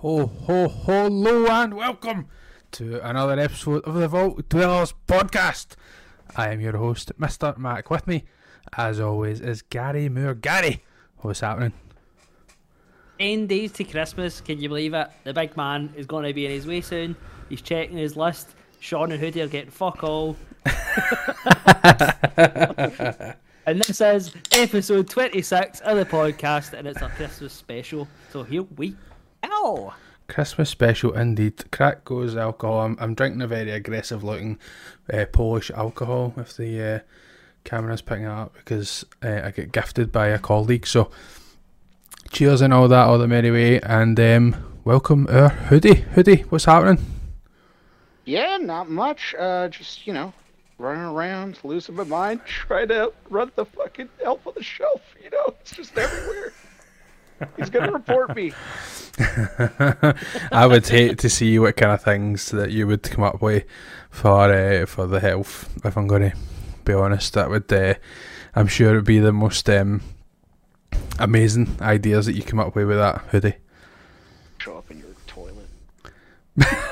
Ho, ho, hello, and welcome to another episode of the Vault Dwellers podcast. I am your host, Mr. Mac. With me, as always, is Gary Moore. Gary, what's happening? 10 days to Christmas, can you believe it? The big man is going to be in his way soon. He's checking his list. Sean and Hoodie are getting fuck all. and this is episode 26 of the podcast, and it's a Christmas special. So here we go. Christmas special indeed. Crack goes alcohol. I'm, I'm drinking a very aggressive looking uh, Polish alcohol if the uh, camera's picking it up because uh, I get gifted by a colleague. So cheers and all that, all the merry way, and um, welcome our hoodie. Hoodie, what's happening? Yeah, not much. Uh, just you know, running around, losing my mind, trying to run the fucking elf on the shelf. You know, it's just everywhere. He's gonna report me. I would hate to see what kind of things that you would come up with for uh, for the health. If I'm going to be honest, that would uh, I'm sure it would be the most um, amazing ideas that you come up with with that hoodie. Show up in your toilet.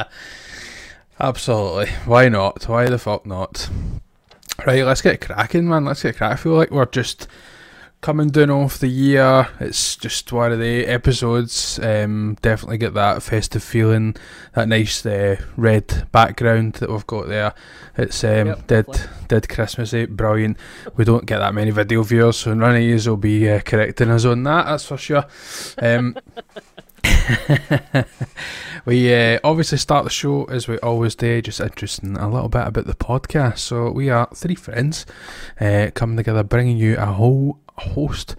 Absolutely. Why not? Why the fuck not? Right, let's get cracking, man. Let's get cracking. I feel like we're just coming down off the year. It's just one of the episodes. Um, definitely get that festive feeling, that nice uh, red background that we've got there. It's um, Yep, dead, lovely. dead Christmassy, brilliant. We don't get that many video viewers, so none of yous will be uh, correcting us on that. That's for sure. Um, we uh, obviously start the show as we always do, just interesting a little bit about the podcast. So we are three friends uh, coming together, bringing you a whole host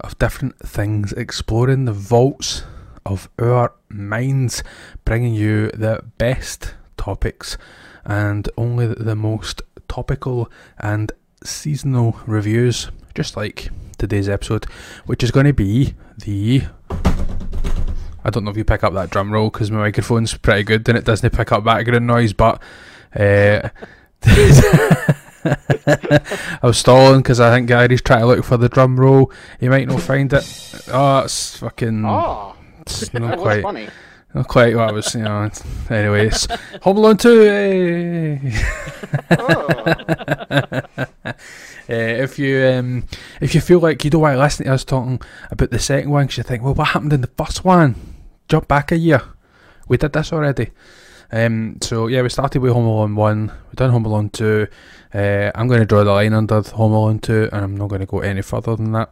of different things, exploring the vaults of our minds, bringing you the best topics and only the most topical and seasonal reviews, just like today's episode, which is going to be the I don't know if you pick up that drum roll because my microphone's pretty good and it doesn't pick up background noise, but uh, I was stalling because I think Gary's trying to look for the drum roll. He might not find it. Oh, it's fucking. Oh, It's that not was quite, funny. not quite what I was, you know. Anyways, Home Alone 2. Hey. Oh, Uh, if you um, if you feel like you don't want to listen to us talking about the second one because you think, well, what happened in the first one? Jump back a year. We did this already. Um, so yeah, we started with Home Alone one. We've done Home Alone two. Uh, I'm going to draw the line under Home Alone two, and I'm not going to go any further than that,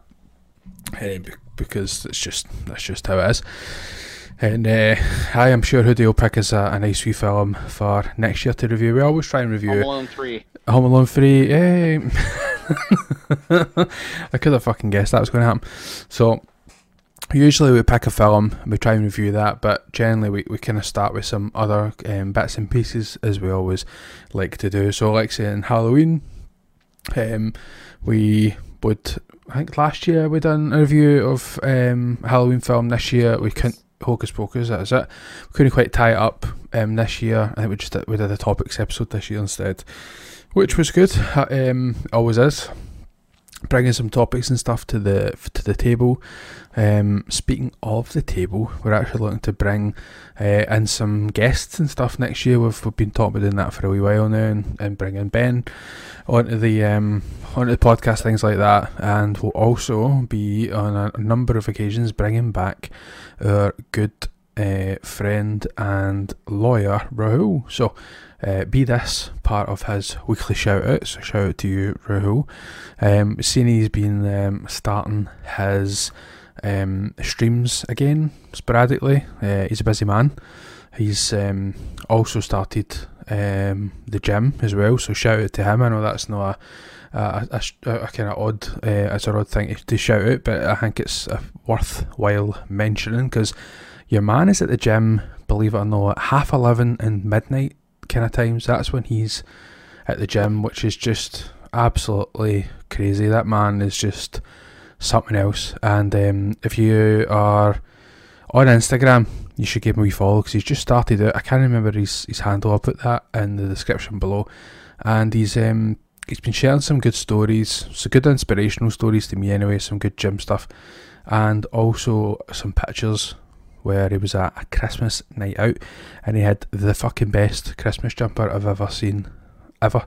uh, because it's just that's just how it is. And uh, I am sure Hoodie will pick us a, a nice wee film for next year to review. We always try and review. Home Alone three. Home Alone 3. Hey. I could have fucking guessed that was going to happen. So, usually we pick a film and we try and review that, but generally we, we kind of start with some other um, bits and pieces as we always like to do. So, like saying Halloween, um, we would, I think last year we done a review of um, Halloween film. This year we couldn't. Hocus Pocus, that is it. We couldn't quite tie it up um, this year. I think we just did, we did a topics episode this year instead which was good. Um, always is. Bringing some topics and stuff to the to the table. Um, speaking of the table, we're actually looking to bring uh, in some guests and stuff next year. We've, we've been talking about doing that for a wee while now, and, and bringing Ben onto the um, onto the podcast, things like that. And we'll also be on a, number of occasions bringing back our good uh, friend and lawyer Rahul. So uh, be this part of his weekly shout out. So shout out to you, Rahul. Um, seeing he's been um, starting his um, streams again sporadically. Uh, he's a busy man. He's um, also started um, the gym as well. So shout out to him. I know that's not a a, a, a kind of odd, uh, it's an odd thing to shout out, but I think it's uh, worthwhile mentioning because your man is at the gym, believe it or not, at half eleven and midnight kind of times. That's when he's at the gym, which is just absolutely crazy. That man is just something else. And um, if you are on Instagram, you should give him a follow because he's just started out. I can't remember his, his handle. I'll put that in the description below. And he's um, he's been sharing some good stories, some good inspirational stories to me anyway, some good gym stuff, and also some pictures where he was at a Christmas night out and he had the fucking best Christmas jumper I've ever seen, ever.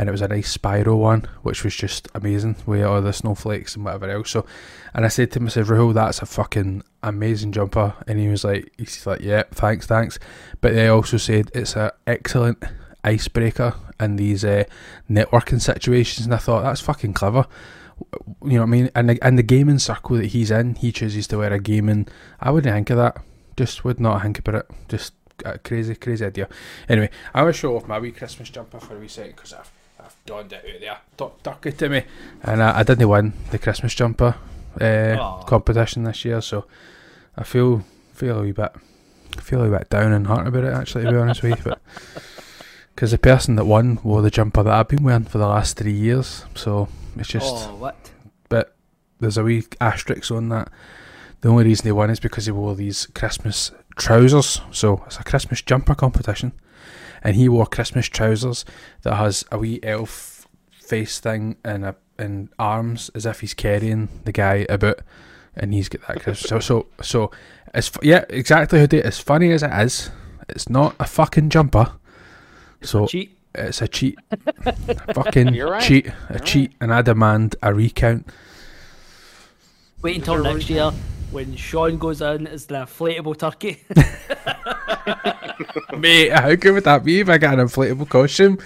And it was a nice spiral one, which was just amazing with all the snowflakes and whatever else. So, and I said to him, Rahul, that's a fucking amazing jumper. And he was like, he's like, yeah, thanks, thanks. But they also said it's an excellent icebreaker in these uh, networking situations. And I thought, that's fucking clever you know what I mean? And the, and the gaming circle that he's in, he chooses to wear a gaming. I wouldn't think of that. Just would not think about it. Just a crazy, crazy idea. Anyway, I want to show off my wee Christmas jumper for a wee second because I've donned it out there. Duck it to me. And I, I didn't win the Christmas jumper uh, competition this year, so I feel feel a wee bit feel a wee bit down in heart about it actually to be honest with you. But because the person that won wore the jumper that I've been wearing for the last three years, so it's just. Oh, what? But there's a wee asterisk on that. The only reason he won is because he wore these Christmas trousers. So it's a Christmas jumper competition, and he wore Christmas trousers that has a wee elf face thing and a and arms as if he's carrying the guy about, and he's got that Christmas. so so so it's yeah exactly how it. As funny as it is, it's not a fucking jumper. It's so cheat. it's a cheat. fucking right. cheat. A You're cheat, and I demand a recount. Wait until next year when Sean goes in as the inflatable turkey. Mate, how good would that be if I got an inflatable costume?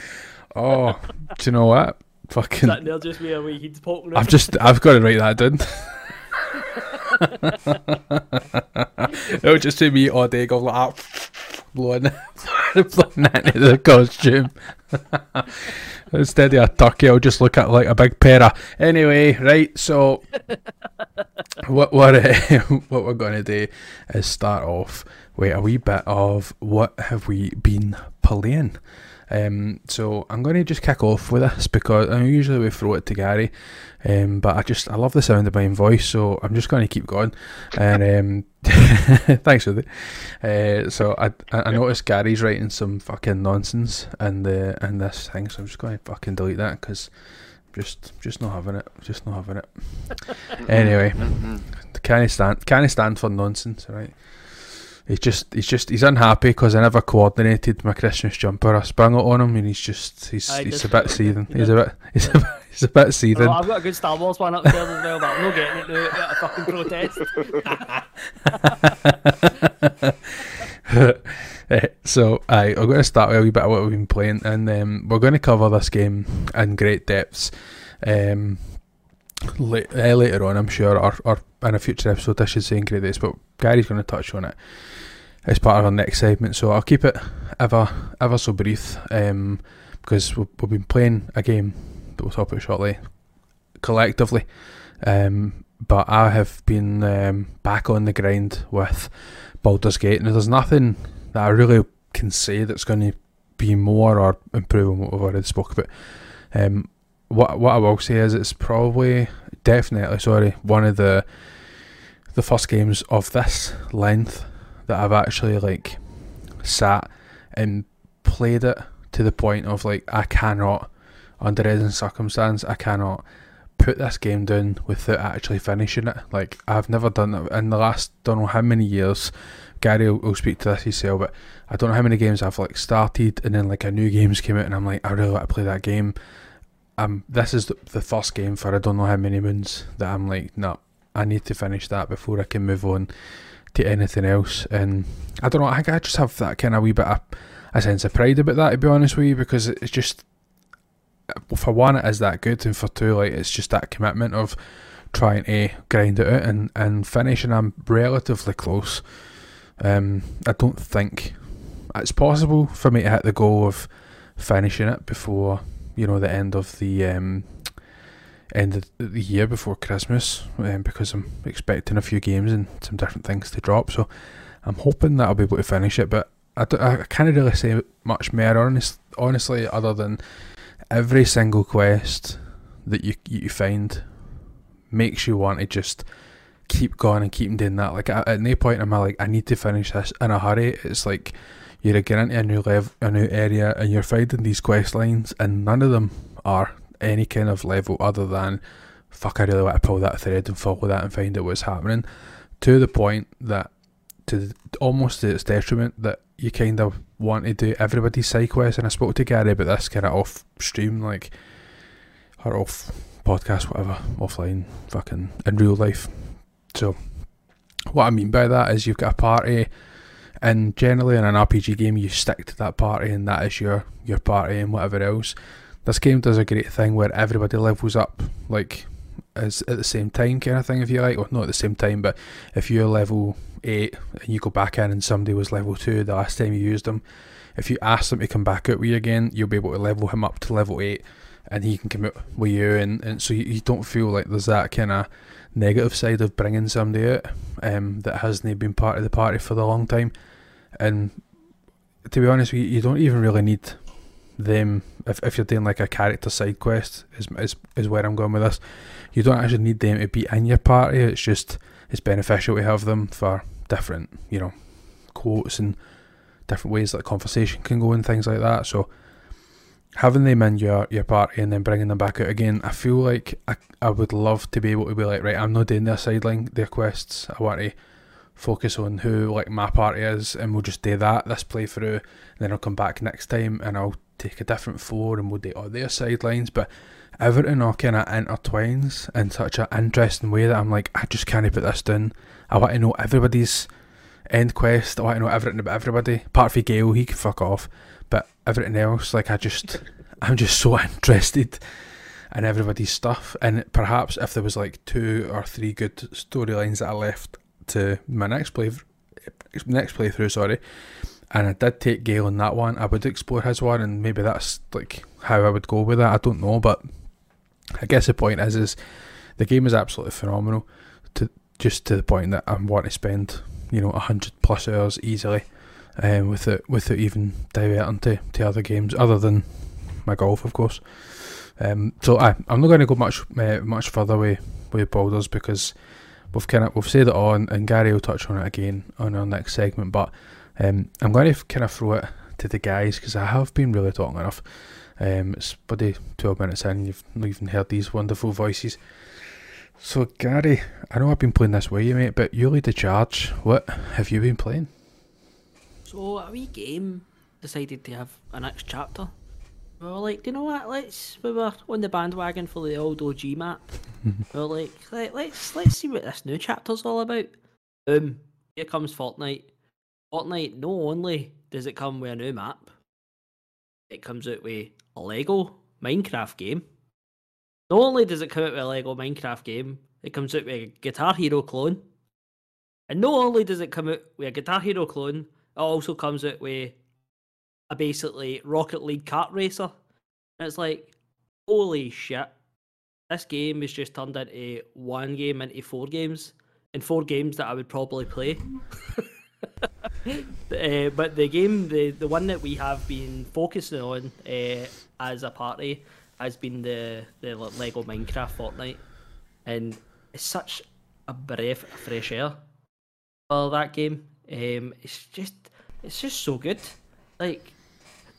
Oh, do you know what? Fucking, Sitting there just with a wee head poking I've just, I've got to write that down. It'll just be me all day going like ah, that, blowing, blowing into the costume. Instead of a turkey, I'll just look at like a big pair of. Anyway, right. So, what what uh, what we're gonna do is start off with a wee bit of what have we been playing. Um, so I'm going to just kick off with this because I usually we throw it to Gary, um, but I just I love the sound of my own voice, so I'm just going to keep going. And um, thanks for that. Uh, so I I I noticed Gary's writing some fucking nonsense in the in this thing, so I'm just going to fucking delete that because just just not having it, just not having it. anyway, Mm-hmm. can I stand can I stand for nonsense? Right. He's just, he's just, he's unhappy because I never coordinated my Christmas jumper. I sprung it on him, and he's just, he's, Aye, he's a bit seething. He's a bit, he's a bit, he's a bit seething. Oh, I've got a good Star Wars one upstairs as well, but I'm not getting it now. A fucking protest. Eh, so, aye, I'm going to start with a wee bit of what we've been playing, and um, we're going to cover this game in great depths um, eh, later on, I'm sure, or, or in a future episode, I should say in great depths. But Gary's going to touch on it as part of our next segment, so I'll keep it ever ever so brief um, because we've, we've been playing a game that we'll talk about shortly collectively. Um, but I have been um, back on the grind with Baldur's Gate, and there's nothing that I really can say that's going to be more or improve on what we've already spoke about. Um, what what I will say is it's probably definitely sorry one of the the first games of this length that I've actually like sat and played it to the point of like I cannot under any circumstance I cannot put this game down without actually finishing it. Like I've never done that in the last don't know how many years. Gary will, will speak to this himself, but I don't know how many games I've like started and then like a new game's came out and I'm like I really want to play that game. Um, this is the, the first game for I don't know how many moons that I'm like no, I need to finish that before I can move on to anything else. And I don't know, I I just have that kind of wee bit of a sense of pride about that to be honest with you because it's just for one it is that good and for two like it's just that commitment of trying to grind it out and, and finish and I'm relatively close. Um, I don't think it's possible for me to hit the goal of finishing it before you know the end of the um, end of the year before Christmas um, because I'm expecting a few games and some different things to drop. So I'm hoping that I'll be able to finish it, but I, d- I can't really say much more honest, honestly, other than every single quest that you you find makes you want to just keep going and keep doing that. Like at, at no point am I like I need to finish this in a hurry. It's like you're getting into a new level, a new area, and you're finding these quest lines, and none of them are any kind of level other than fuck. I really want to pull that thread and follow that and find out what's happening. To the point that to almost to its detriment that you kind of want to do everybody's side quest. And I spoke to Gary about this kind of off stream, like or off podcast, whatever, offline, fucking in real life. So what I mean by that is you've got a party and generally in an RPG game you stick to that party and that is your your party and whatever else. This game does a great thing where everybody levels up like as at the same time kind of thing if you like. Well not at the same time but if you're level eight and you go back in and somebody was level two the last time you used them, if you ask them to come back out with you again, you'll be able to level him up to level eight and he can come out with you and, and so you, you don't feel like there's that kind of negative side of bringing somebody out um, that hasn't been part of the party for the long time. And to be honest, you, you don't even really need them if, if you're doing like a character side quest is, is is where I'm going with this. You don't actually need them to be in your party. It's just it's beneficial to have them for different you know quotes and different ways that conversation can go and things like that. So having them in your, your party and then bringing them back out again, I feel like I, I would love to be able to be like, right, I'm not doing their sideline, their quests. I want to focus on who like my party is and we'll just do that this playthrough and then I'll come back next time and I'll take a different floor and we'll do all their sidelines but everything all kind of intertwines in such an interesting way that I'm like I just can't put this down. I want to know everybody's end quest. I want to know everything about everybody apart from Gale he can fuck off. But everything else, like I just, I'm just so interested in everybody's stuff. And perhaps if there was like two or three good storylines that I left to my next play, next playthrough, sorry, and I did take Gale on that one, I would explore his one, and maybe that's like how I would go with that. I don't know, but I guess the point is, is the game is absolutely phenomenal. To just to the point that I want to spend, you know, hundred plus hours easily um, with it without even diverting to, to other games other than my golf, of course. Um, so I I'm not going to go much uh, much further with with Baldur's because we've kind of we've said it on, and Gary will touch on it again on our next segment. But um, I'm going to kind of throw it to the guys because I have been really talking enough. Um, it's bloody 12 minutes in, you've not even heard these wonderful voices. So, Gary, I know I've been playing this way, you mate, but you lead the charge. What have you been playing? So a wee game decided to have a next chapter. We were like, you know what? Let's. We were on the bandwagon for the old OG map. we were like, Let, let's let's see what this new chapter's all about. Um, here comes Fortnite. Fortnite. No only does it come with a new map, it comes out with a Lego Minecraft game. Not only does it come out with a Lego Minecraft game, it comes out with a Guitar Hero clone. And not only does it come out with a Guitar Hero clone, it also comes out with a basically Rocket League kart racer. And it's like, holy shit. This game is just turned into one game into four games. And four games that I would probably play. uh, but the game, the, the one that we have been focusing on uh, as a party, has been the, the Lego Minecraft Fortnite. And it's such a breath of fresh air for that game. Um, it's just it's just so good. Like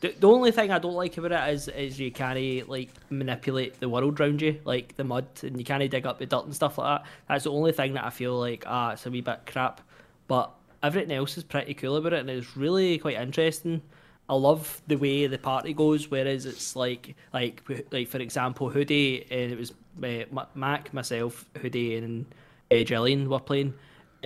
the, the only thing I don't like about it is is you can't like manipulate the world around you, like the mud, and you can't dig up the dirt and stuff like that. That's the only thing that I feel like ah, it's a wee bit crap. But everything else is pretty cool about it, and it's really quite interesting. I love the way the party goes, whereas it's like like like for example, Hoodie and it was uh, Mac, myself, Hoodie, and uh, Jillian were playing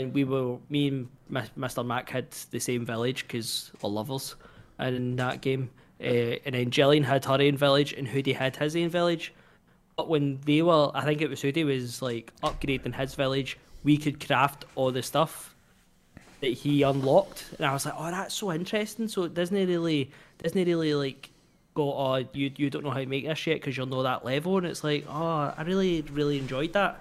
and we were me and Mr. Mac had the same village because we're lovers in that game. Uh, and then Jillian had her own village, and Hoodie had his own village. But when they were, I think it was Hoodie was like upgrading his village, we could craft all the stuff that he unlocked, and I was like, oh, that's so interesting. So it doesn't really, doesn't really like go, oh, you you don't know how to make this yet because you'll know that level, and it's like, oh, I really really enjoyed that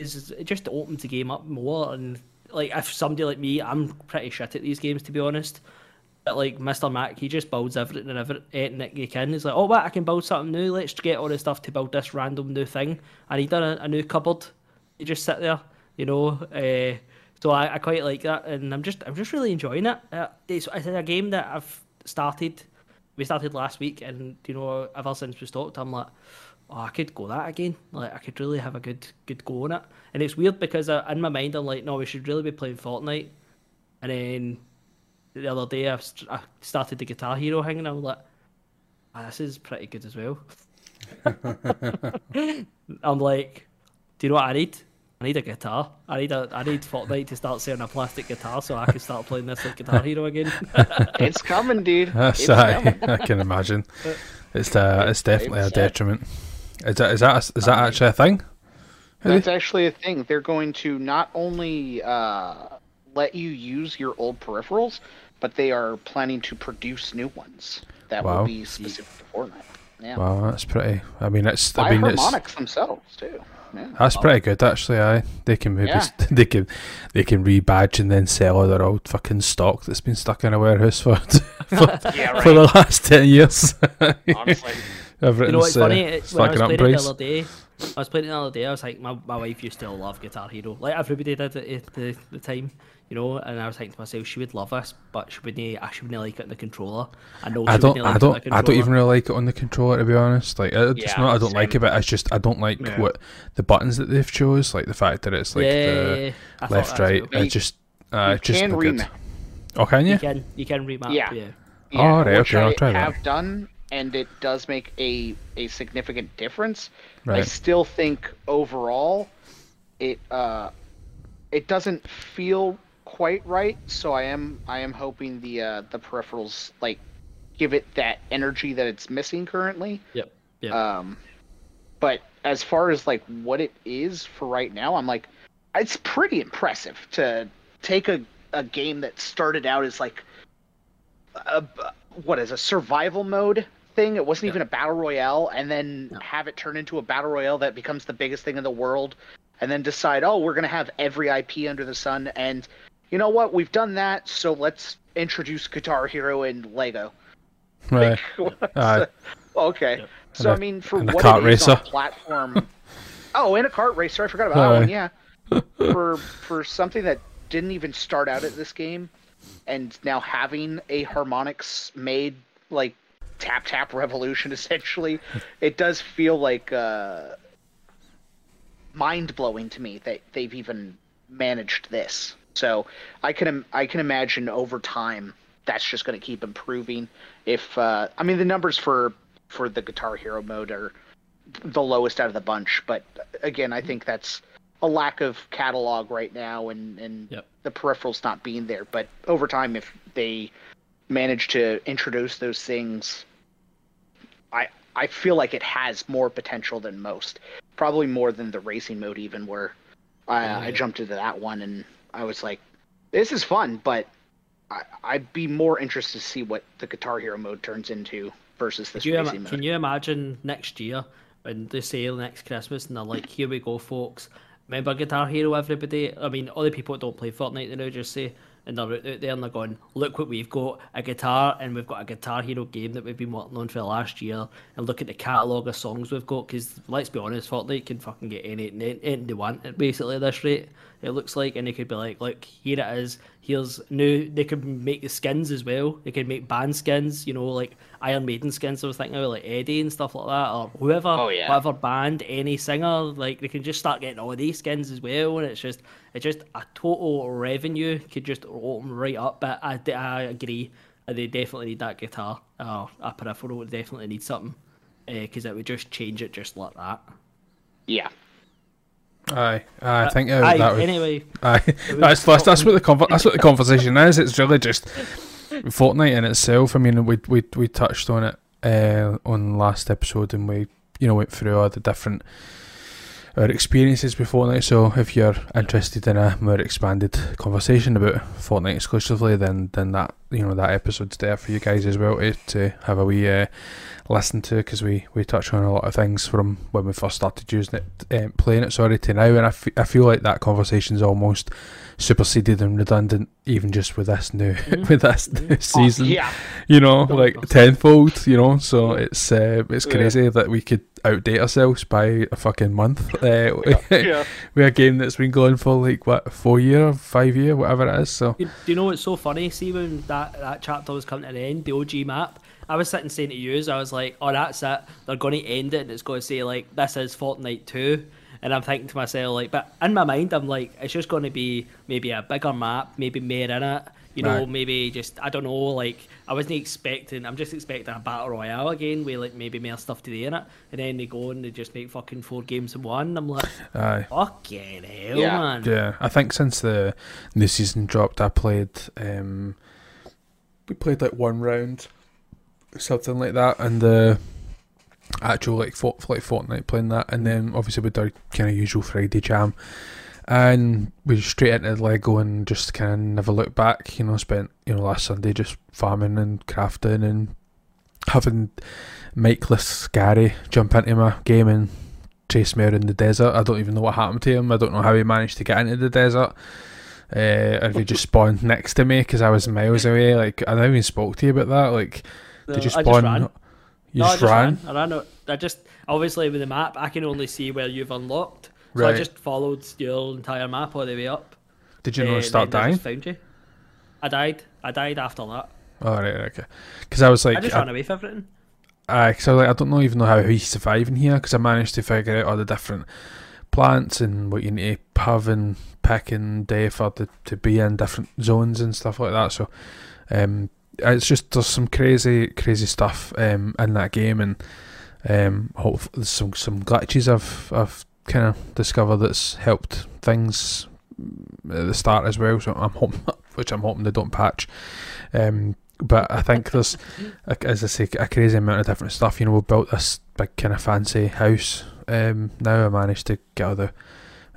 is it just opens the game up more and like if somebody like me, I'm pretty shit at these games to be honest. But like Mr. Mac, he just builds everything and everything he can. He's like, oh, what? I can build something new. Let's get all the stuff to build this random new thing. And he done a, a new cupboard. He just sit there, you know. Uh, so I, I quite like that, and I'm just I'm just really enjoying it. Uh, it's, it's a game that I've started. We started last week, and you know, ever since we stopped, I'm like, oh, I could go that again. Like I could really have a good good go on it. And it's weird because I, in my mind I'm like, no, we should really be playing Fortnite. And then the other day I, I started the Guitar Hero thing, and I was like, ah, this is pretty good as well. I'm like, do you know what I need? I need a guitar. I need a I need Fortnite to start selling a plastic guitar so I can start playing this like Guitar Hero again. It's coming, dude. That's It's aye, coming. I can imagine. It's uh, it's definitely a detriment. Is that is that a, is that actually a thing? That's actually a thing. They're going to not only uh, let you use your old peripherals, but they are planning to produce new ones that Wow. will be specific to Fortnite. Yeah. Wow, that's pretty. I mean, it's By I mean, it's Harmonix themselves too. Yeah. that's pretty good actually. Aye, they can maybe Yeah. st- they can they can rebadge and then sell all their old fucking stock that's been stuck in a warehouse for for, Yeah, for the last ten years. Honestly. Everything's You know what's uh, funny? It- When I was fucking up playing it the other day, I was playing it the other day. I was like, my, my wife used to love Guitar Hero, like everybody did at the, the, the time, you know. And I was thinking to myself, she would love this, but she wouldn't. I she wouldn't like it on the controller. I know. I don't, wouldn't like I it on don't, the I don't even really like it on the controller to be honest. Like, it's Yeah, not I don't like it, but it's just I don't like Yeah. what the buttons that they've chose. Like the fact that it's like yeah, the I left, right. too. You- It just, uh, you just can not good. remap. Oh, can you? You can you can remap. Yeah. Yeah. Yeah, Oh, right, which okay, I'll I try that. have done, and it does make a a significant difference. I still think overall, it uh, it doesn't feel quite right. So I am I am hoping the uh, the peripherals like give it that energy that it's missing currently. Yep. Yep. Um, but as far as like what it is for right now, I'm like, it's pretty impressive to take a, a game that started out as like a what is a survival mode thing. It wasn't even a battle royale, and then have it turn into a battle royale that becomes the biggest thing in the world, and then decide, oh, we're gonna have every IP under the sun, and you know what? We've done that, so let's introduce Guitar Hero and Lego. Right. Aye. the- okay. And So a- I mean, for what it is on a platform. oh, in a kart racer. I forgot about that Aye. one. Yeah. for for something that didn't even start out at this game, and now having a Harmonix made like tap tap revolution essentially, it does feel like uh, mind blowing to me that they've even managed this. So I can I can imagine over time that's just going to keep improving. If uh, I mean the numbers for for the Guitar Hero mode are the lowest out of the bunch, but again I think that's a lack of catalog right now and and Yep. the peripherals not being there. But over time, if they manage to introduce those things, I I feel like it has more potential than most. Probably more than the racing mode, even where I, I Yeah. jumped into that one and I was like, this is fun, but I, I'd be more interested to see what the Guitar Hero mode turns into versus this Can you, mode. can you imagine next year when they say next Christmas and they're like, "Here we go, folks. Remember Guitar Hero, everybody." I mean, all the people that don't play Fortnite, they now just say, and they're out there and they're going, "Look what we've got: a guitar, and we've got a Guitar Hero game that we've been working on for the last year. And look at the catalog of songs we've got. Because let's be honest, Fortnite can fucking get any anything they want at basically this rate. It looks like, and they could be like, "Look, here it is. Here's new." They could make the skins as well. They could make band skins, you know, like Iron Maiden skins. I was thinking of like Eddie and stuff like that, or whoever, Oh, yeah. whatever band, any singer. Like they can just start getting all these skins as well, and it's just, it's just a total revenue could just open right up. But I, I agree, uh, they definitely need that guitar. Uh, a peripheral would definitely need something, because it would just change it just like that. yeah. Aye, aye, I think uh, Aye, that would. anyway, Aye, that's that's, that's what the conver- that's what the conversation is. It's really just Fortnite in itself. I mean, we we we touched on it uh, on last episode, and we you know went through all the different our experiences with Fortnite. So if you're interested in a more expanded conversation about Fortnite exclusively, then then that you know that episode's there for you guys as well to, to have a wee uh, listen to because we we touch on a lot of things from when we first started using it, um, playing it. Sorry to now, and I, f- I feel like that conversation's almost superseded and redundant, even just with this new with this new season Yeah. you know, Don't like tenfold, you know. So it's uh, it's Yeah. crazy that we could outdate ourselves by a fucking month. Uh, Yeah. with a game that's been going for like what four year, five year, whatever it is. So Do do you know what's so funny? See when that, that chapter was coming to an end, the OG map, I was sitting saying to you, I was like, oh, that's it. They're going to end it, and it's going to say like, this is Fortnite two. And I'm thinking to myself, like, but in my mind, I'm like, it's just going to be maybe a bigger map, maybe more in it. You know, Right. maybe just I don't know. Like, I wasn't expecting. I'm just expecting a battle royale again, with like maybe more stuff to do in it. And then they go and they just make fucking four games in one. I'm like, Aye. fucking hell, Yeah. man. Yeah, I think since the new season dropped, I played. Um, we played like one round, something like that, and the actual like fort, like Fortnite playing that, and then obviously with our kind of usual Friday jam, and we straight into Lego and just kind of never looked back. You know, spent you know last Sunday just farming and crafting and having Mikeless Gary jump into my game and chase me around the desert. I don't even know what happened to him. I don't know how he managed to get into the desert. Uh, or if he just spawned next to me because I was miles away. Like I never even spoke to you about that. Like, No, did you I spawn? just ran. You no, just, I just ran. ran. I ran. out- I just obviously with the map, I can only see where you've unlocked. So Right. I just followed your entire map all the way up. Did you eh, not start then I dying? found you. I died. I died after that. Oh right, okay. Because I was like, I just I, ran away from everything. Aye, 'cause I was like, I don't know even know how he's surviving here because I managed to figure out all the different plants and what you need to have and pick and day for the, to be in different zones and stuff like that. So, um, it's just there's some crazy, crazy stuff um in that game and um, there's some some glitches I've I've kind of discovered that's helped things at the start as well. So I'm hoping, which I'm hoping they don't patch. Um, but I think there's as I say, a crazy amount of different stuff. You know, we built this big kind of fancy house. Um, now I managed to get all the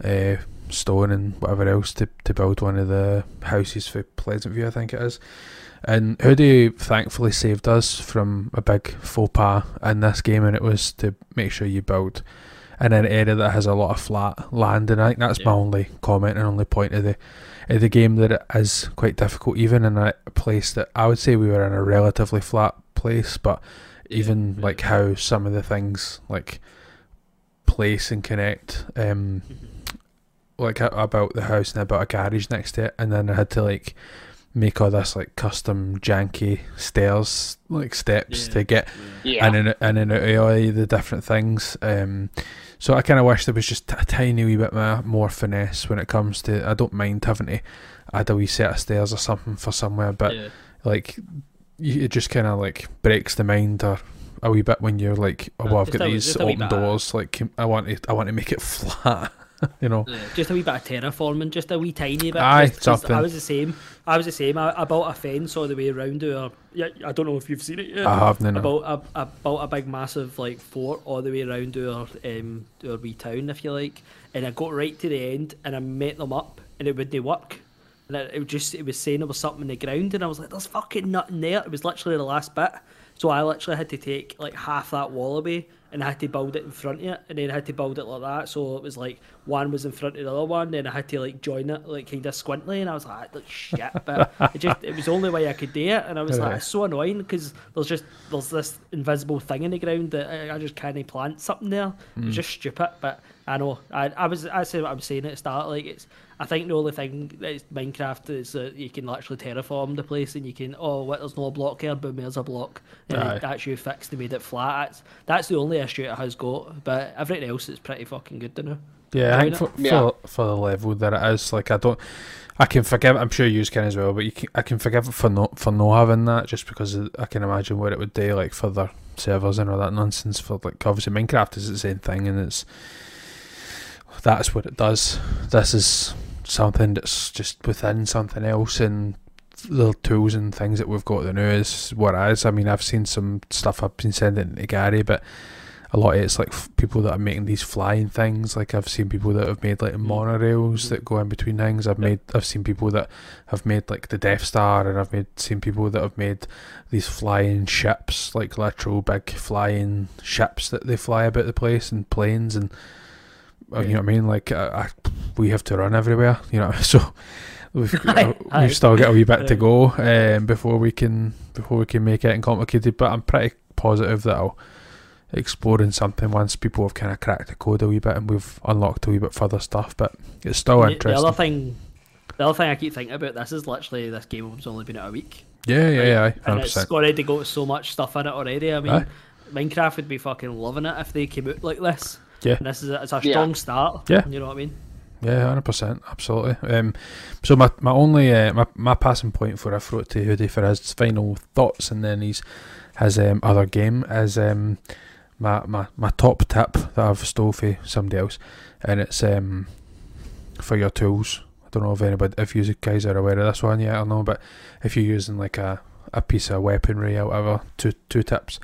uh, stone and whatever else to, to build one of the houses for Pleasant View, I think it is. And Hoodie thankfully saved us from a big faux pas in this game, and it was to make sure you build in an area that has a lot of flat land. And I think that's my only comment and only point of the of the game that it is quite difficult, even in a place that I would say we were in a relatively flat place, but even yeah. like how some of the things like place and connect um like about the house and about a garage next to it. And then I had to like make all this like custom janky stairs like steps Yeah. to get Yeah. in and in and out of all the different things. Um, so I kind of wish there was just a tiny wee bit more, more finesse when it comes to. I don't mind having to add a wee set of stairs or something for somewhere, but yeah. like you, it just kind of like breaks the mind or a wee bit when you're like, oh, Uh, well, I've got these just a wee open doors. Like I want to, I want to make it flat. You know. Yeah, just a wee bit of terraforming, just a wee tiny bit. Aye, just something. I was the same. I was the same. I, I built a fence all the way around to. Yeah, I don't know if you've seen it yet. I have no. I built a, I built a big massive like fort all the way around to our um to our wee town if you like, and I got right to the end and I met them up and it wouldn't work, and it, it was just it was saying there was something in the ground and I was like there's fucking nothing there. It was literally the last bit, so I literally had to take like half that wall away and I had to build it in front of it and then I had to build it like that so it was like one was in front of the other one then I had to like join it like kind of squintly and I was like, ah, like shit but it just it was the only way I could do it and I was like it's so annoying because there's just there's this invisible thing in the ground that I, I just can't plant something there. It's mm. just stupid, but I know. I I was I said what I was saying at the start. Like it's I think the only thing that is Minecraft is that you can literally terraform the place and you can oh what there's no block here, boom there's a block. And Aye. that's you fixed and made it flat. That's that's the only issue it has got. But everything else is pretty fucking good to know. Yeah, I think Enjoying for, it? for for the level that it is, like I don't, I can forgive. I'm sure you can as well, but you can, I can forgive it for not for not having that, just because I can imagine what it would do, like for their servers and all that nonsense. For like obviously Minecraft is the same thing, and it's that's what it does. This is something that's just within something else, and the tools and things that we've got to know is is. I mean, I've seen some stuff I've been sending to Gary, but a lot of it's like f- people that are making these flying things. Like I've seen people that have made like mm. monorails that mm. go in between things. I've made I've seen people that have made like the Death Star, and I've made seen people that have made these flying ships, like literal big flying ships that they fly about the place and planes and. Uh, You know what I mean? Like I, I, we have to run everywhere, you know. So we've Aye, aye. we've still got a wee bit to go um, before we can before we can make it complicated. But I'm pretty positive that I'll exploring something once people have kind of cracked the code a wee bit and we've unlocked a wee bit further stuff. But it's still The- the interesting. other thing, the other thing I keep thinking about this is literally this game has only been out a week. Yeah, yeah, yeah, and hundred it's already got so much stuff in it already. I mean, Aye. Minecraft would be fucking loving it if they came out like this. Yeah. And this is a, it's a Yeah. strong start. Yeah. you know what I mean. Yeah, hundred percent, absolutely. Um, so my my only uh, my my passing point for I throw it to Hoodie for his final thoughts, and then his his um, other game is um my, my my top tip that I've stole for somebody else, and it's um for your tools. I don't know if anybody if you guys are aware of this one yet or no, but if you're using like a a piece of weaponry or whatever, two two tips.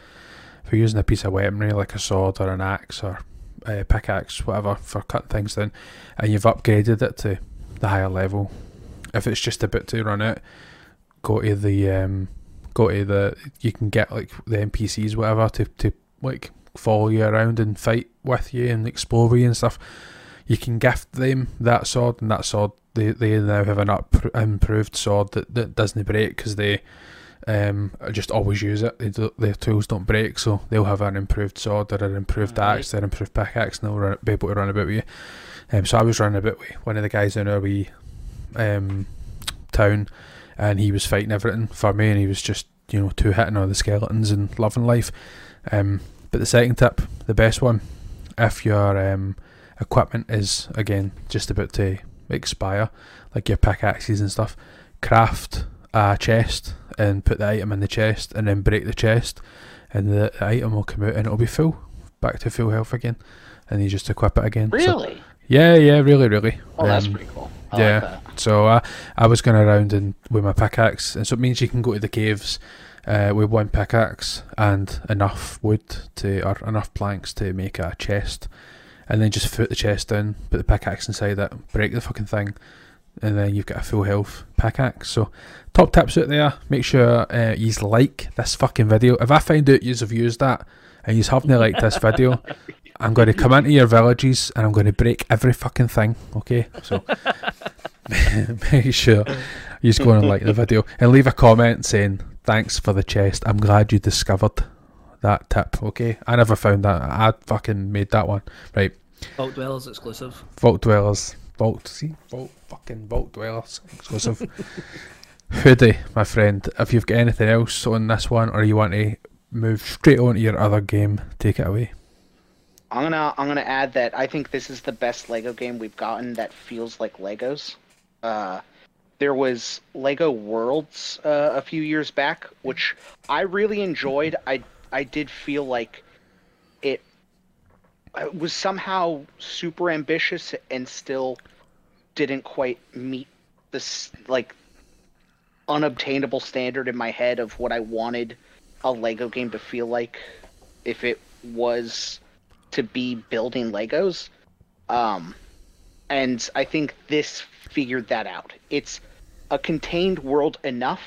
If you're using a piece of weaponry like a sword or an axe or a pickaxe, whatever, for cutting things down, and you've upgraded it to the higher level. If it's just about to run out, go to the um, go to the you can get like the NPCs whatever to to like follow you around and fight with you and explore you and stuff. You can gift them that sword and that sword they they now have an up improved sword that, that doesn't break because they um just always use it. They do, their tools don't break, so they'll have an improved sword or an improved axe, or an improved pickaxe, and they'll run, be able to run about with you. Um, so I was running about with one of the guys in our wee um, town, and he was fighting everything for me, and he was just you know two hitting all the skeletons and loving life. Um, but the second tip, the best one, if your um, equipment is again just about to expire, like your pickaxes and stuff, craft a chest and put the item in the chest, and then break the chest, and the, the item will come out and it'll be full, back to full health again, and you just equip it again. So- Really? yeah, yeah, really, really. Oh, that's Um, pretty cool. I yeah. like that. So uh, I was going around and with my pickaxe, and so it means you can go to the caves uh, with one pickaxe and enough wood to or enough planks to make a chest, and then just foot the chest down, put the pickaxe inside it, break the fucking thing, and then you've got a full health pickaxe. So top tips out there. Make sure uh, you like this fucking video. If I find out you have used that and you haven't liked this video. I'm going to come into your villages and I'm going to break every fucking thing, okay? So make sure you just go and like the video and leave a comment saying thanks for the chest. I'm glad you discovered that tip, okay? I never found that. I fucking made that one. Right. Vault Dwellers exclusive. Vault Dwellers. Vault, see? Vault, fucking Vault Dwellers. Exclusive. Hoodie, my friend, if you've got anything else on this one or you want to move straight on to your other game, take it away. I'm gonna I'm gonna add that I think this is the best Lego game we've gotten that feels like Legos. Uh, there was Lego Worlds uh, a few years back, which I really enjoyed. I I did feel like it, it was somehow super ambitious and still didn't quite meet this like unobtainable standard in my head of what I wanted a Lego game to feel like if it was to be building Legos. Um, and I think this figured that out. It's a contained world enough,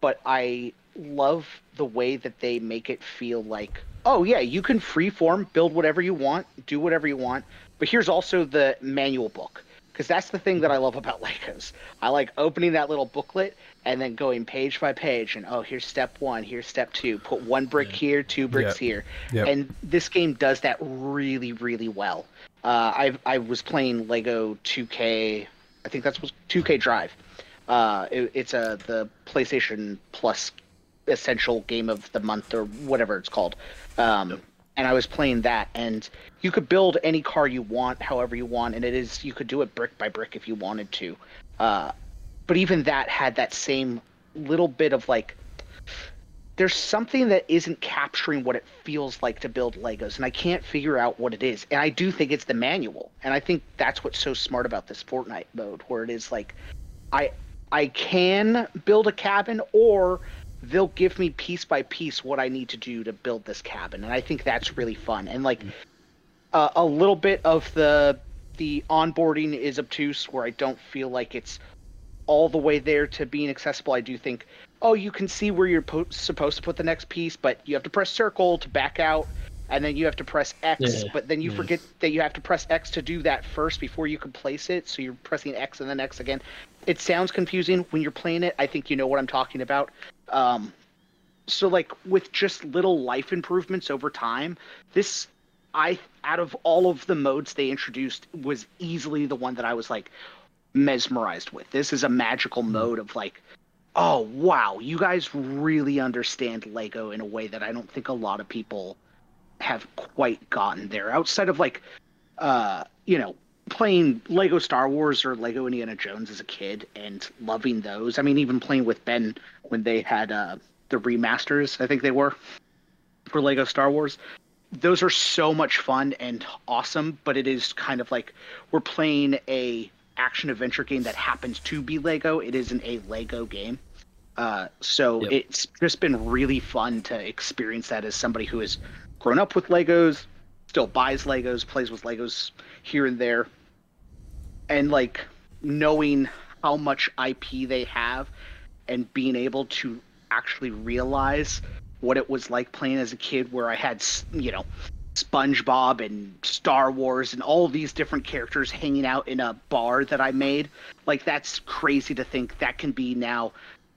but I love the way that they make it feel like, oh yeah, you can freeform, build whatever you want, do whatever you want, but here's also the manual book. Because that's the thing that I love about Legos. I like opening that little booklet and then going page by page and oh here's step one, here's step two. Put one brick here, two bricks Yep. here. Yep. And this game does that really, really well. Uh, I I was playing Lego 2K. I think that's was 2K Drive. Uh, it, it's a the PlayStation Plus essential game of the month or whatever it's called. Um, And I was playing that, and you could build any car you want, however you want, and it is you could do it brick by brick if you wanted to. Uh, but even that had that same little bit of like there's something that isn't capturing what it feels like to build Legos, and I can't figure out what it is. And I do think it's the manual, and I think that's what's so smart about this Fortnite mode, where it is like, I I can build a cabin, or they'll give me piece by piece what I need to do to build this cabin, and I think that's really fun. And like, uh, a little bit of the the onboarding is obtuse, where I don't feel like it's all the way there to being accessible. I do think, oh, you can see where you're po- supposed to put the next piece, but you have to press circle to back out, and then you have to press X. Yeah. But then you forget that you have to press X to do that first before you can place it. So you're pressing X and then X again. It sounds confusing when you're playing it. I think you know what I'm talking about. Um, so like with just little life improvements over time, this I out of all of the modes they introduced was easily the one that I was like mesmerized with. This is a magical mode of like, oh wow, you guys really understand Lego in a way that I don't think a lot of people have quite gotten there. Outside of like, uh, you know, playing Lego Star Wars or Lego Indiana Jones as a kid and loving those. I mean, even playing with Ben when they had uh, the remasters, I think they were for Lego Star Wars. Those are so much fun and awesome, but it is kind of like we're playing a action adventure game that happens to be Lego. It isn't a Lego game. Uh, so Yep. it's just been really fun to experience that as somebody who has grown up with Legos, still buys Legos, plays with Legos here and there, and like knowing how much IP they have and being able to actually realize what it was like playing as a kid where I had, you know, SpongeBob and Star Wars and all these different characters hanging out in a bar that I made. Like that's crazy to think that can be now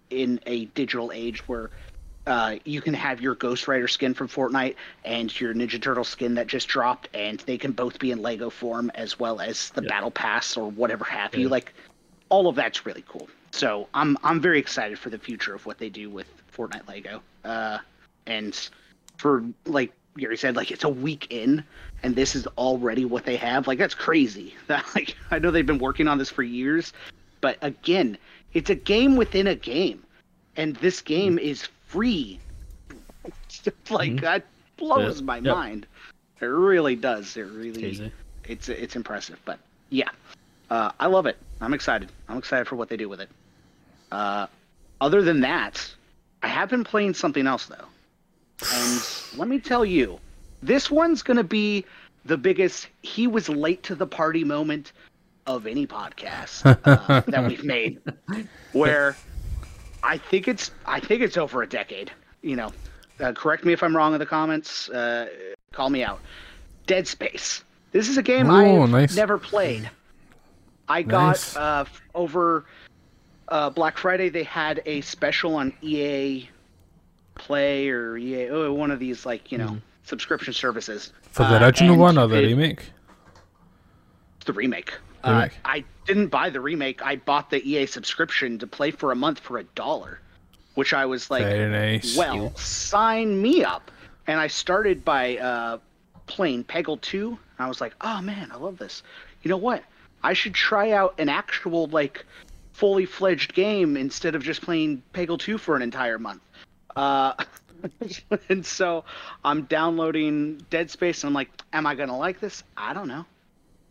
in a digital age where uh, you can have your Ghost Rider skin from Fortnite and your Ninja Turtle skin that just dropped, and they can both be in Lego form as well as the Yeah. Battle Pass or whatever have you. Like all of that's really cool. So I'm I'm very excited for the future of what they do with Fortnite Lego. Uh, and for like Gary said, like it's a week in, and this is already what they have. Like that's crazy. That like I know they've been working on this for years, but again, it's a game within a game, and this game is free. like Mhm. that blows Yeah. my Yep. mind. It really does. It really Crazy. it's it's impressive. But yeah, uh, I love it. I'm excited. I'm excited for what they do with it. Uh, other than that, I have been playing something else though, and let me tell you, this one's gonna be the biggest. He was late to the party moment of any podcast uh, that we've made, where I think it's I think it's over a decade. You know, uh, correct me if I'm wrong in the comments. Uh, call me out. Dead Space. This is a game Oh, I've nice. never played. I Nice. got uh, over uh, Black Friday. They had a special on EA Play or EA, oh, one of these like you know subscription services For the Uh, original one or the it- remake? the remake. Uh, Remake. I didn't buy the remake. I bought the EA subscription to play for a month for a dollar, which I was like, nice. well, sign me up. And I started by uh, playing Peggle 2. And I was like, oh man, I love this. You know what? I should try out an actual, like, fully fledged game instead of just playing Peggle 2 for an entire month. Uh, and so I'm downloading Dead Space and I'm like, am I going to like this? I don't know.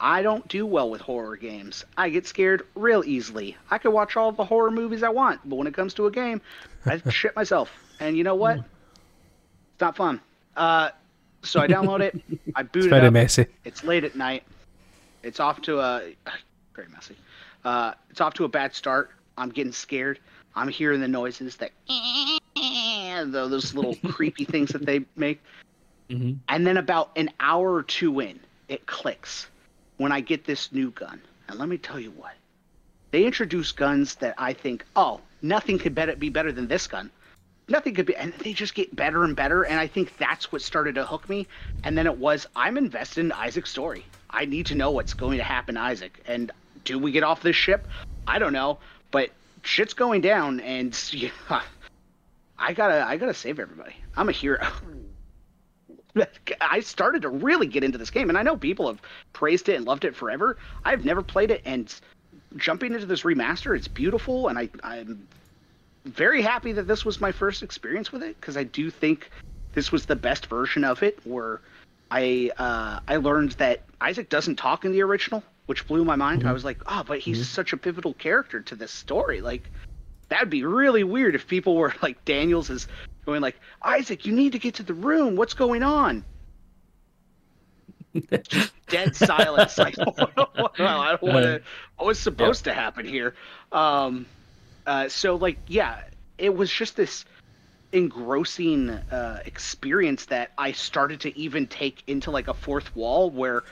I don't do well with horror games. I get scared real easily. I could watch all the horror movies I want, but when it comes to a game, I shit myself. And you know what? It's not fun. Uh, so I download it. I boot It's it very up. messy. It's late at night. It's off to a very messy. Uh, it's off to a bad start. I'm getting scared. I'm hearing the noises that those little creepy things that they make. hmm And then about an hour or two in, it clicks when I get this new gun. And let me tell you what. They introduce guns that I think, oh, nothing could be better than this gun. Nothing could be, and they just get better and better. And I think that's what started to hook me. And then it was, I'm invested in Isaac's story. I need to know what's going to happen to Isaac. And do we get off this ship? I don't know, but shit's going down, and yeah, I gotta, I gotta save everybody. I'm a hero. I started to really get into this game, and I know people have praised it and loved it forever. I've never played it, and jumping into this remaster, it's beautiful, and I, I'm very happy that this was my first experience with it because I do think this was the best version of it. Where I uh, I learned that Isaac doesn't talk in the original, which blew my mind. I was like, oh, but he's such a pivotal character to this story. Like that'd be really weird if people were like Daniels is going like Isaac, you need to get to the room. What's going on? Just dead silence. Like, well, I don't want to. What was supposed to happen here? Um, uh, so like, yeah, it was just this engrossing uh, experience that I started to even take into like a fourth wall where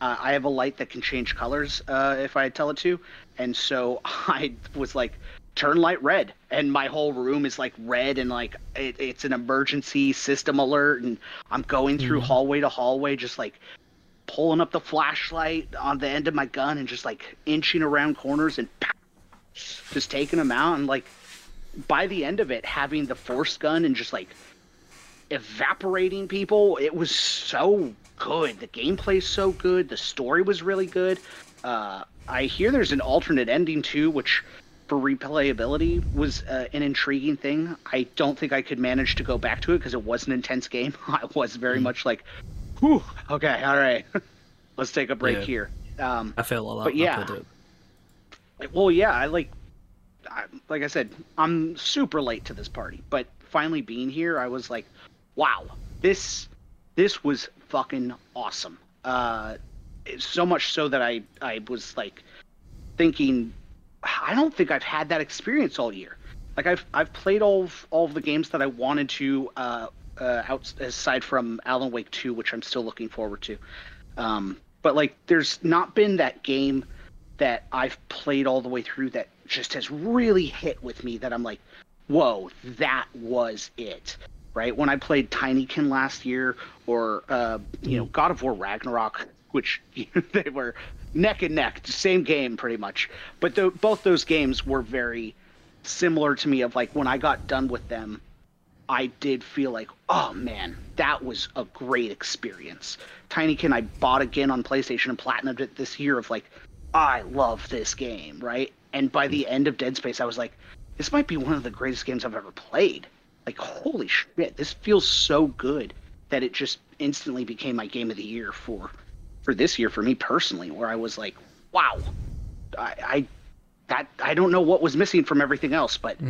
uh, I have a light that can change colors uh, if I tell it to, and so I was like, turn light red, and my whole room is like red and like it, it's an emergency system alert, and I'm going through hallway to hallway, just like pulling up the flashlight on the end of my gun and just like inching around corners and just taking them out and like by the end of it, having the force gun and just like evaporating people, it was so good. The gameplay's so good. The story was really good. Uh, I hear there's an alternate ending too, which for replayability was uh, an intriguing thing. I don't think I could manage to go back to it because it was an intense game. I was very much like, whew, okay, all right, let's take a break Yeah. here. Um, I feel a lot. But yeah. well, yeah, I like, I, like I said, I'm super late to this party, but finally being here, I was like, wow, this, this was fucking awesome. Uh, so much so that I, I was like, thinking, I don't think I've had that experience all year. Like I've, I've played all of, all of the games that I wanted to, uh, uh, out, aside from Alan Wake 2, which I'm still looking forward to. Um, but like, there's not been that game that I've played all the way through that just has really hit with me that I'm like, whoa, that was it. Right? When I played Tinykin last year or uh, you know, God of War Ragnarok, which they were neck and neck, same game pretty much. But tho- both those games were very similar to me of like when I got done with them, I did feel like, oh man, that was a great experience. Tinykin I bought again on PlayStation and platinumed it this year of like, I love this game, right? And by the end of Dead Space, I was like, this might be one of the greatest games I've ever played. Like, holy shit, this feels so good that it just instantly became my game of the year for for this year for me personally, where I was like, wow, I, I that I don't know what was missing from everything else, but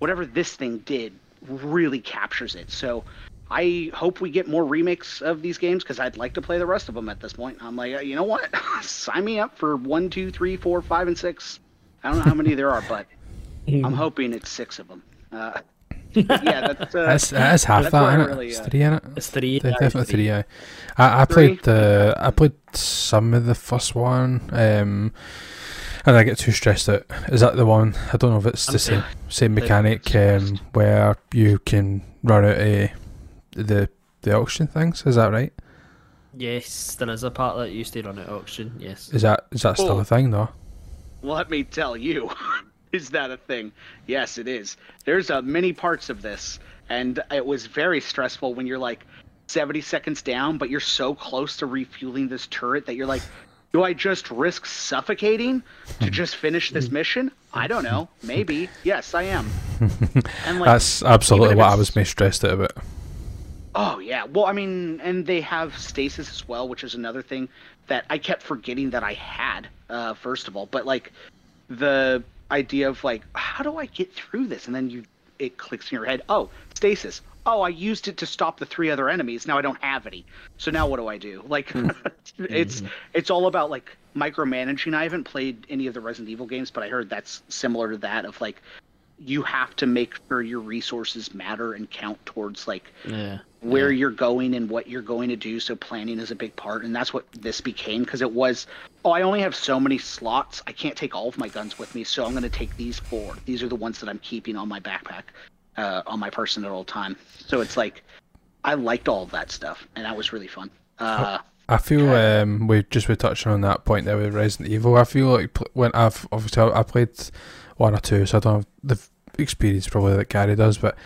whatever this thing did really captures it. So I hope we get more remakes of these games because I'd like to play the rest of them at this point. I'm like, you know what? Sign me up for one, two, three, four, five, and six. I don't know how many there are, but I'm hoping it's six of them. Uh, yeah, that's uh, That's, that's half that's that, where I it? really, It's uh, three in it. It's three. De- definitely it's three. Yeah, I, I Three? played the I played some of the first one, um, and I get too stressed out. Is that the one? I don't know if it's I'm the same same mechanic um, where you can run out of the the auction things. Is that right? Yes, there is a part that you to run at auction. Yes. Is that is that still Oh. a thing though? Let me tell you, is that a thing? Yes, it is. There's uh, many parts of this, and it was very stressful when you're like 70 seconds down, but you're so close to refueling this turret that you're like, do I just risk suffocating to just finish this mission? I don't know. Maybe. Yes, I am. Like, That's absolutely what I was most stressed out about. Oh yeah. Well, I mean, and they have stasis as well, which is another thing that I kept forgetting that I had. Uh, first of all, but like the idea of like, how do I get through this? And then you, it clicks in your head. Oh, stasis. Oh, I used it to stop the three other enemies. Now I don't have any. So now what do I do? Like, hmm. it's mm-hmm. it's all about like micromanaging. I haven't played any of the Resident Evil games, but I heard that's similar to that of like you have to make sure your resources matter and count towards like Yeah. Where you're going and what you're going to do. So planning is a big part, and that's what this became because it was. Oh, I only have so many slots. I can't take all of my guns with me, so I'm going to take these four. These are the ones that I'm keeping on my backpack, uh, on my person at all time. So it's like, I liked all of that stuff, and that was really fun. Uh, I feel um, we just were touching on that point there with Resident Evil. I feel like when I've obviously I played one or two, so I don't have the experience probably that Gary does, but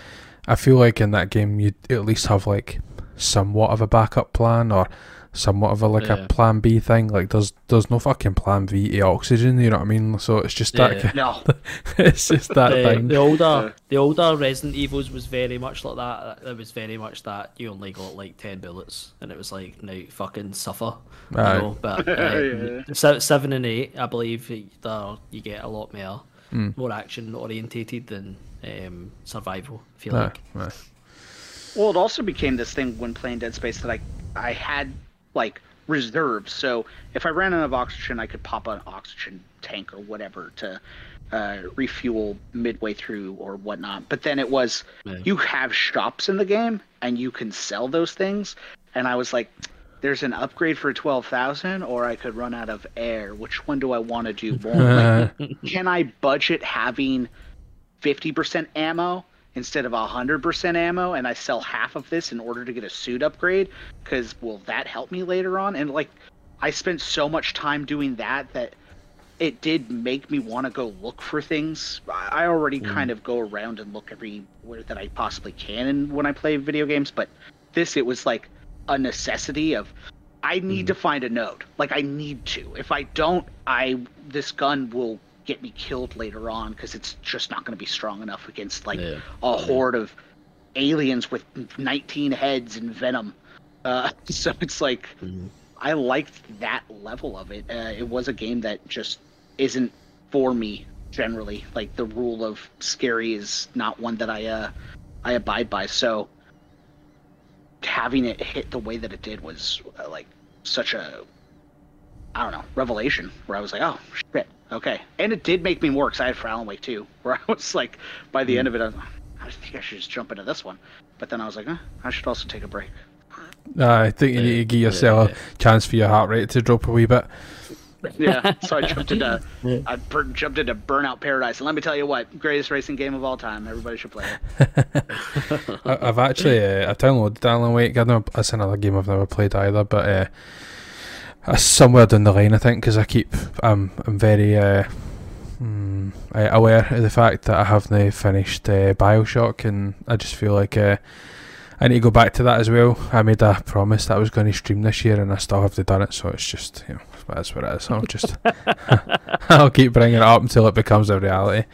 I feel like in that game you at least have like somewhat of a backup plan or somewhat of a like Yeah. a plan B thing. Like there's there's no fucking plan V to oxygen, you know what I mean? So it's just that no, it's just that the, thing. the older the older Resident Evils was very much like that. It was very much that you only got like ten bullets, and it was like now fucking suffer. You know? But uh, Yeah. seven and eight, I believe, there you get a lot more Mm. more action orientated than um, survival. I feel Aye, like. aye. Well, it also became this thing when playing Dead Space that I I had like reserves. So if I ran out of oxygen, I could pop an oxygen tank or whatever to uh, refuel midway through or whatnot. But then it was Yeah. you have shops in the game and you can sell those things. And I was like, there's an upgrade for twelve thousand, or I could run out of air. Which one do I want to do more? like, can I budget having 50% ammo instead of 100% ammo and I sell half of this in order to get a suit upgrade cuz will that help me later on and like I spent so much time doing that that it did make me want to go look for things. I already Mm. kind of go around and look everywhere that I possibly can in, when I play video games, but this it was like a necessity of I need Mm. to find a node. Like I need to. If I don't, I this gun will get me killed later on because it's just not going to be strong enough against like Yeah. a horde of aliens with 19 heads and venom. Uh, so it's like Mhm. I liked that level of it. Uh, it was a game that just isn't for me generally. Like the rule of scary is not one that I uh I abide by. So having it hit the way that it did was uh, like such a I don't know revelation where I was like, oh shit, okay. And it did make me more excited for Alan Wake 2, where I was like, by the end of it, I, was, I think I should just jump into this one. But then I was like, eh, I should also take a break. Uh, I think you need to give yourself yeah. a chance for your heart rate to drop a wee bit. Yeah, so I jumped into I per- jumped into Burnout Paradise, and let me tell you what, greatest racing game of all time. Everybody should play it. I, I've actually uh, I downloaded Alan Wake. I know that's another game I've never played either, but uh, uh, somewhere down the line, I think, because I keep I'm I'm very uh, mm, aware of the fact that I haven't finished uh, Bioshock, and I just feel like uh, I need to go back to that as well. I made a promise that I was going to stream this year, and I still haven't done it. So it's just you know that's what it is. I'll just I'll keep bringing it up until it becomes a reality.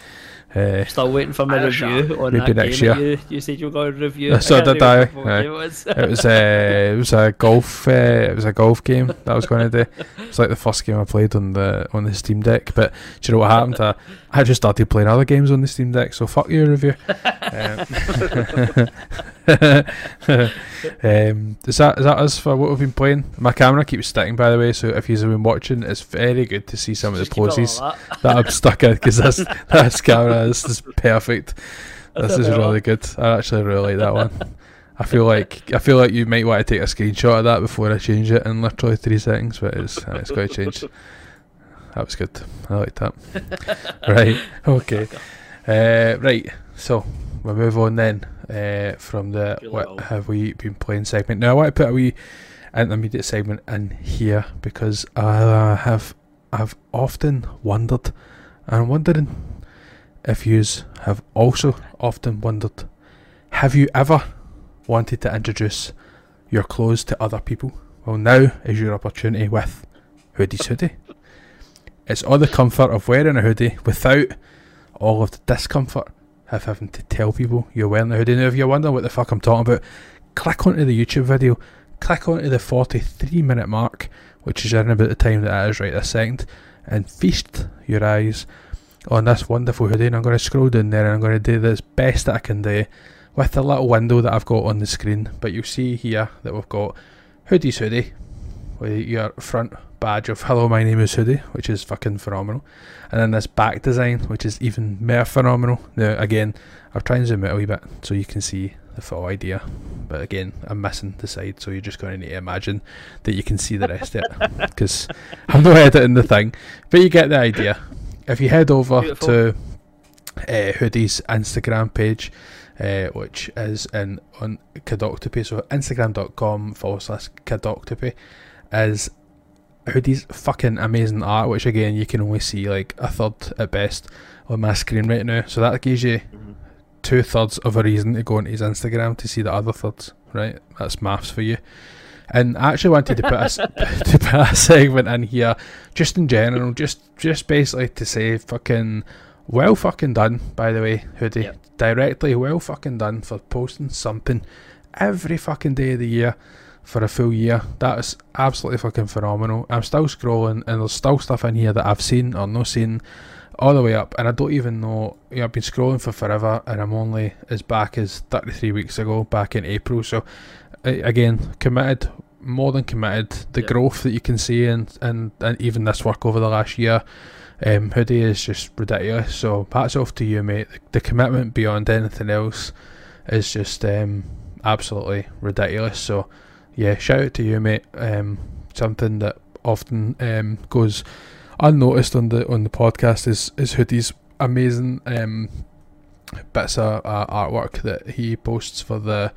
Uh, Still waiting for my review on Maybe that next game year. you, you said you were going to review. So can't did I, aye. it was. it was a it was a golf uh, it was a golf game that I was going to do. It's like the first game I played on the on the Steam Deck. But do you know what happened? I, I just started playing other games on the Steam Deck. So fuck your review. um, um, is that is that us for what we've been playing? My camera keeps sticking, by the way. So if you've been watching, it's very good to see some of the Just keep it like poses that. that I'm stuck in because this this camera this is perfect. That's This is really good. I actually really like that one. I feel like I feel like you might want to take a screenshot of that before I change it in literally three seconds, but it's uh, it's got to change. That was good. I like that. right. Okay. Uh, right. So we'll move on then uh, from the what have we been playing segment. Now I want to put a wee intermediate segment in here because I have I've often wondered, and I'm wondering if yous have also often wondered, have you ever wanted to introduce your clothes to other people? Well, now is your opportunity with Hoodie's Hoodie. It's all the comfort of wearing a hoodie without all of the discomfort of having to tell people you're wearing a hoodie. Now, if you're wondering what the fuck I'm talking about, click onto the YouTube video, click onto the 43 minute mark, which is around about the time that it is right this second, and feast your eyes on this wonderful hoodie. And I'm going to scroll down there and I'm going to do this best that I can do with the little window that I've got on the screen. But you'll see here that we've got Hoodie's Hoodie with your front badge of Hello, my name is Hoodie, which is fucking phenomenal. And then this back design, which is even more phenomenal. Now, again, I'll try and zoom out a wee bit so you can see the full idea. But again, I'm missing the side, so you're just going to need to imagine that you can see the rest of it. Because I'm not editing the thing. But you get the idea. If you head over Beautiful. to uh, Hoodie's Instagram page, uh, which is in on Cadoctopy, so instagram.com forward slash Cadoctopy, is Hoodie's fucking amazing art, which again you can only see like a third at best on my screen right now. So that gives you Mhm. two thirds of a reason to go onto his Instagram to see the other thirds, right? That's maths for you. And I actually wanted to put a, to put a segment in here, just in general, just just basically to say fucking well fucking done, by the way, Hoodie. Yep. Directly well fucking done for posting something every fucking day of the year for a full year. That is absolutely fucking phenomenal. I'm still scrolling and there's still stuff in here that I've seen or not seen all the way up and I don't even know you know, I've been scrolling for forever and I'm only as back as 33 weeks ago back in April so again committed more than committed the Yeah. growth that you can see and, and and even this work over the last year um, hoodie is just ridiculous so hats off to you mate the, the commitment beyond anything else is just um, absolutely ridiculous so yeah shout out to you mate um, something that often um, goes unnoticed on the on the podcast is is hoodie's amazing um, bits of uh, artwork that he posts for the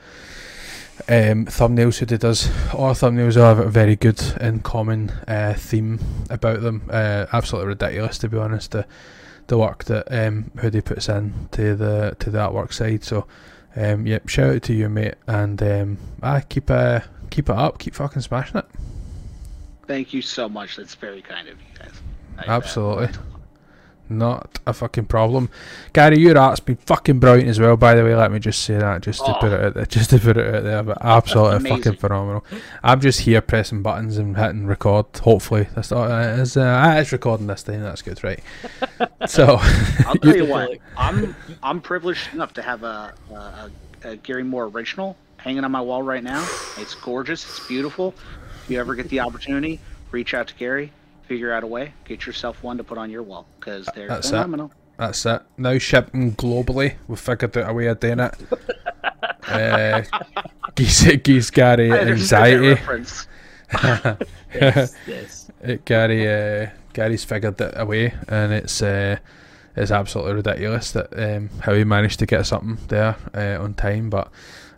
um, thumbnails. Hoodie does all thumbnails have a very good in common uh, theme about them. Uh, absolutely ridiculous to be honest. The the work that um, Hoodie puts in to the to the artwork side. So, um, yep, shout out to you, mate, and um, I keep uh, keep it up, keep fucking smashing it. Thank you so much. That's very kind of you guys. I, uh, Absolutely. Not a fucking problem. Gary, your art's been fucking brilliant as well, by the way. Let me just say that, just to Oh. put it out there, just to put it out there. But absolutely fucking phenomenal. I'm just here pressing buttons and hitting record. Hopefully, that's not. Uh, it's, uh, ah, it's recording this time. That's good, right? so, I'll tell you You- what. I'm I'm privileged enough to have a, a, a, a Gary Moore original hanging on my wall right now. It's gorgeous. It's beautiful. If you ever get the opportunity, reach out to Gary. Figure out a way. Get yourself one to put on your wall because they're That's it. phenomenal. that's it. Now shipping globally. We've figured out a way of doing it. uh, gives, gives Gary I understand that anxiety. Yes, yes. it, Gary uh, Gary's figured it away, and it's uh, it's absolutely ridiculous that um, how he managed to get something there uh, on time. But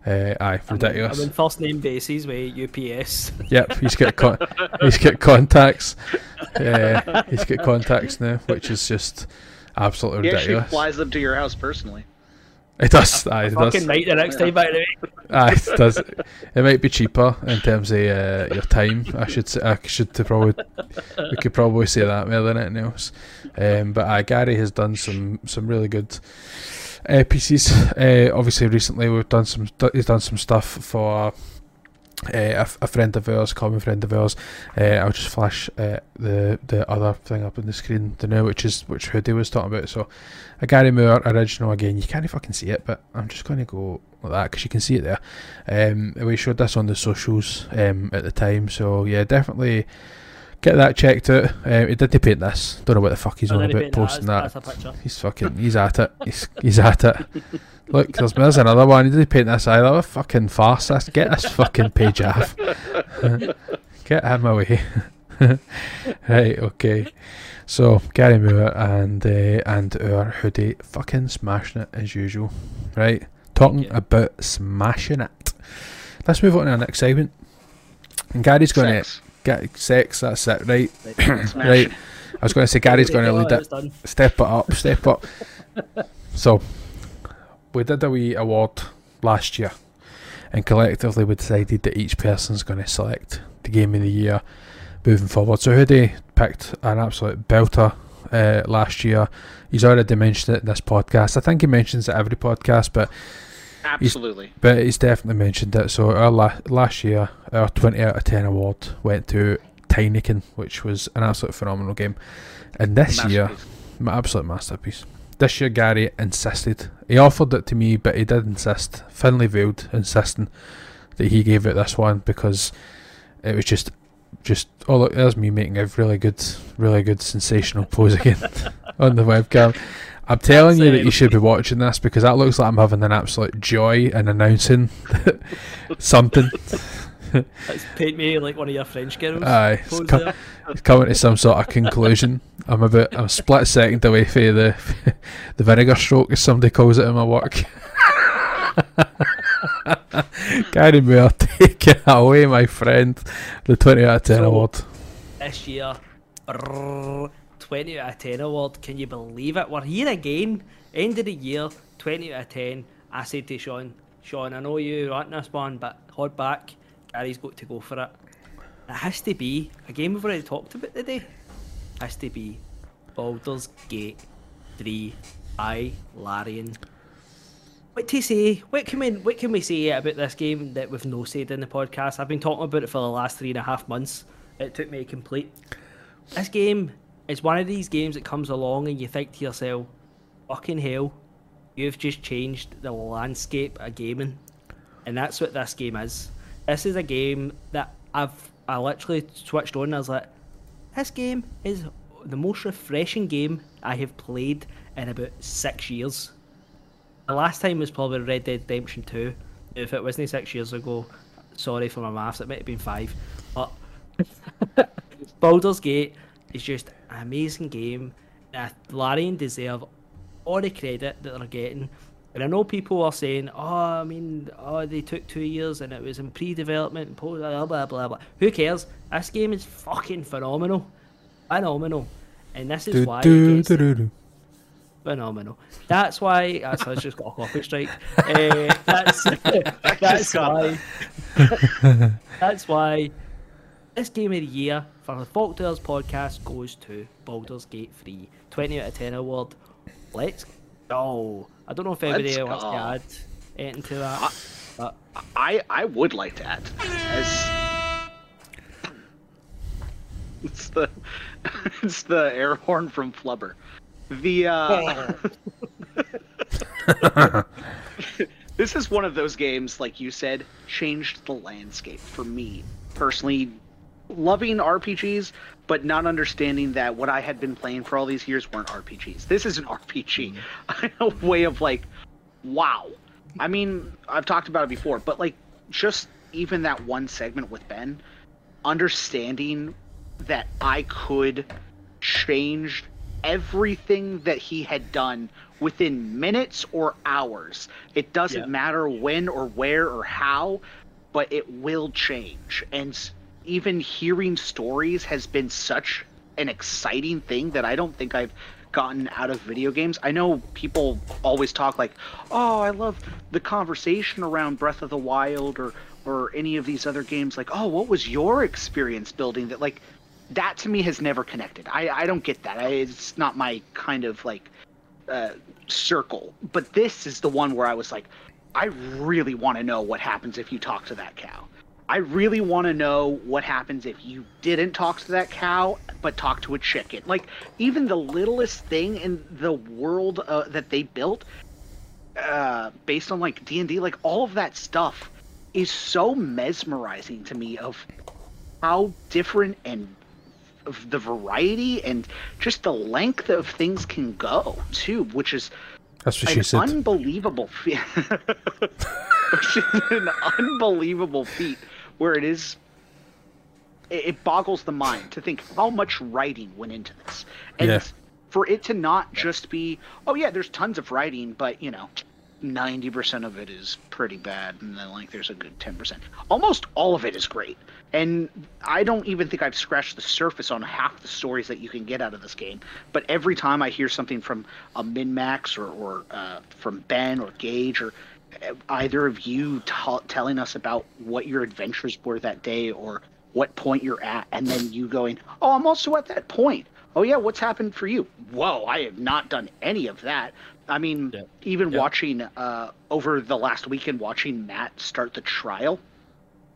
uh, aye, I'm, ridiculous. I'm in first name basis with UPS. Yep, he's got con- he's got contacts. Uh, he's got contacts now, which is just absolutely He actually ridiculous. flies them to your house personally. It does. Aye, it Fucking does. right the next time, by the way. Aye, it does. It might be cheaper in terms of uh, your time. I should say, I should probably we could probably say that more than anything else. Um, but aye, Gary has done some some really good uh, pieces. Uh, obviously, recently we've done some he's done some stuff for. Uh, a, a friend of ours, common friend of ours. Uh, I'll just flash uh, the the other thing up on the screen the now, which is which Hoodie was talking about. So, a Gary Moore original again. You can't fucking see it, but I'm just going to go like that because you can see it there. Um, we showed this on the socials um, at the time, so yeah, definitely get that checked out. Um, he did paint this. Don't know what the fuck he's And on about posting that. as- as a picture. He's fucking. He's at it. He's he's at it. Look, there's, there's another one. He did paint this either. What a fucking farce. This. Get this fucking page off. Get him away. right. Okay. So Gary Moore and uh, and our hoodie fucking smashing it as usual. Right. Talking Yeah. about smashing it. Let's move on to our next segment. And Gary's going to Sex. Get sex. That's it. Right. Right. I was going to say Gary's going to lead it done. step it up, step up. so, we did a wee award last year, and collectively we decided that each person's going to select the game of the year moving forward. So, Hoodie picked an absolute belter uh, last year. He's already mentioned it in this podcast. I think he mentions it every podcast, but Absolutely. but he's definitely mentioned it. So, our la- last year, our 20 out of 10 award went to Tinykin, which was an absolute phenomenal game. And this year, my absolute masterpiece. This year, Gary insisted. He offered it to me, but he did insist, thinly veiled, insisting that he gave it this one because it was just, just. Oh look, there's me making a really good, really good sensational pose again on the webcam. I'm telling you that you should be watching this because that looks like I'm having an absolute joy in announcing something. It's paint me like one of your French girls. Aye, it's Pose co- there. it's coming to some sort of conclusion. I'm about I'm a split second away from the the vinegar stroke, as somebody calls it in my work. Gary Moore, take it away, my friend. The 20 out of 10 So- award. this year. brrr, 20 out of 10 award. Can you believe it? We're here again. End of the year, 20 out of 10. I said to Sean, Sean, I know you aren't this one, but hold back. Gary's got to go for it. It has to be a game we've already talked about today. Has to be Baldur's Gate 3 I Larian. What to say? What can we what can we say about this game that we've no said in the podcast? I've been talking about it for the last three and a half months. It took me complete. This game is one of these games that comes along and you think to yourself, fucking hell, you've just changed the landscape of gaming. And that's what this game is. This is a game that I've I literally switched on and I was like, this game is the most refreshing game I have played in about six years. The last time was probably Red Dead Redemption 2. If it wasn't six years ago, sorry for my maths, it might have been five. But Baldur's Gate is just an amazing game. Uh, Larian deserve all the credit that they're getting. And I know people are saying, "Oh, I mean, oh, they took two years and it was in pre-development and post blah blah blah blah." Who cares? This game is fucking phenomenal, phenomenal, and this is Do, why do, it gets do, do, do. phenomenal. That's why. That's I just got a copy strike. Uh, that's that's why. that's why this game of the year for the Fault Tales podcast goes to Baldur's Gate 3. 20 out of 10 award. Let's go. I don't know if anybody Let's wants to go. add anything to that. But I I would like to add as it's the it's the air horn from Flubber. The uh, this is one of those games, like you said, changed the landscape for me personally. Loving RPGs, but not understanding that what I had been playing for all these years weren't RPGs. This is an RPG, mm-hmm. a way of like, wow. I mean, I've talked about it before, but like, just even that one segment with Ben, understanding that I could change everything that he had done within minutes or hours. It doesn't Yeah. matter when or where or how, but it will change. And even hearing stories has been such an exciting thing that I don't think I've gotten out of video games. I know people always talk like, "Oh, I love the conversation around Breath of the Wild or or any of these other games like, "Oh, what was your experience building that like that to me has never connected. I I don't get that. I, it's not my kind of like uh, circle. But this is the one where I was like, I really want to know what happens if you talk to that cow. I really want to know what happens if you didn't talk to that cow but talk to a chicken. Like even the littlest thing in the world uh, that they built, uh, based on like D and D, like all of that stuff is so mesmerizing to me. Of how different and of the variety and just the length of things can go too, which is That's what an she said. unbelievable feat. An unbelievable feat where it is. It, boggles the mind to think how much writing went into this, and Yeah. for it to not just be, oh yeah, there's tons of writing, but you know, ninety percent of it is pretty bad, and then like there's a good ten percent. Almost all of it is great, and I don't even think I've scratched the surface on half the stories that you can get out of this game. But every time I hear something from a Minmax or, or uh, from Ben or Gage or either of you t- telling us about what your adventures were that day or what point you're at, and then you going, "Oh, I'm also at that point." Oh yeah, what's happened for you? Whoa, I have not done any of that. I mean, Yeah. even Yeah. watching uh, over the last weekend, watching Matt start the trial,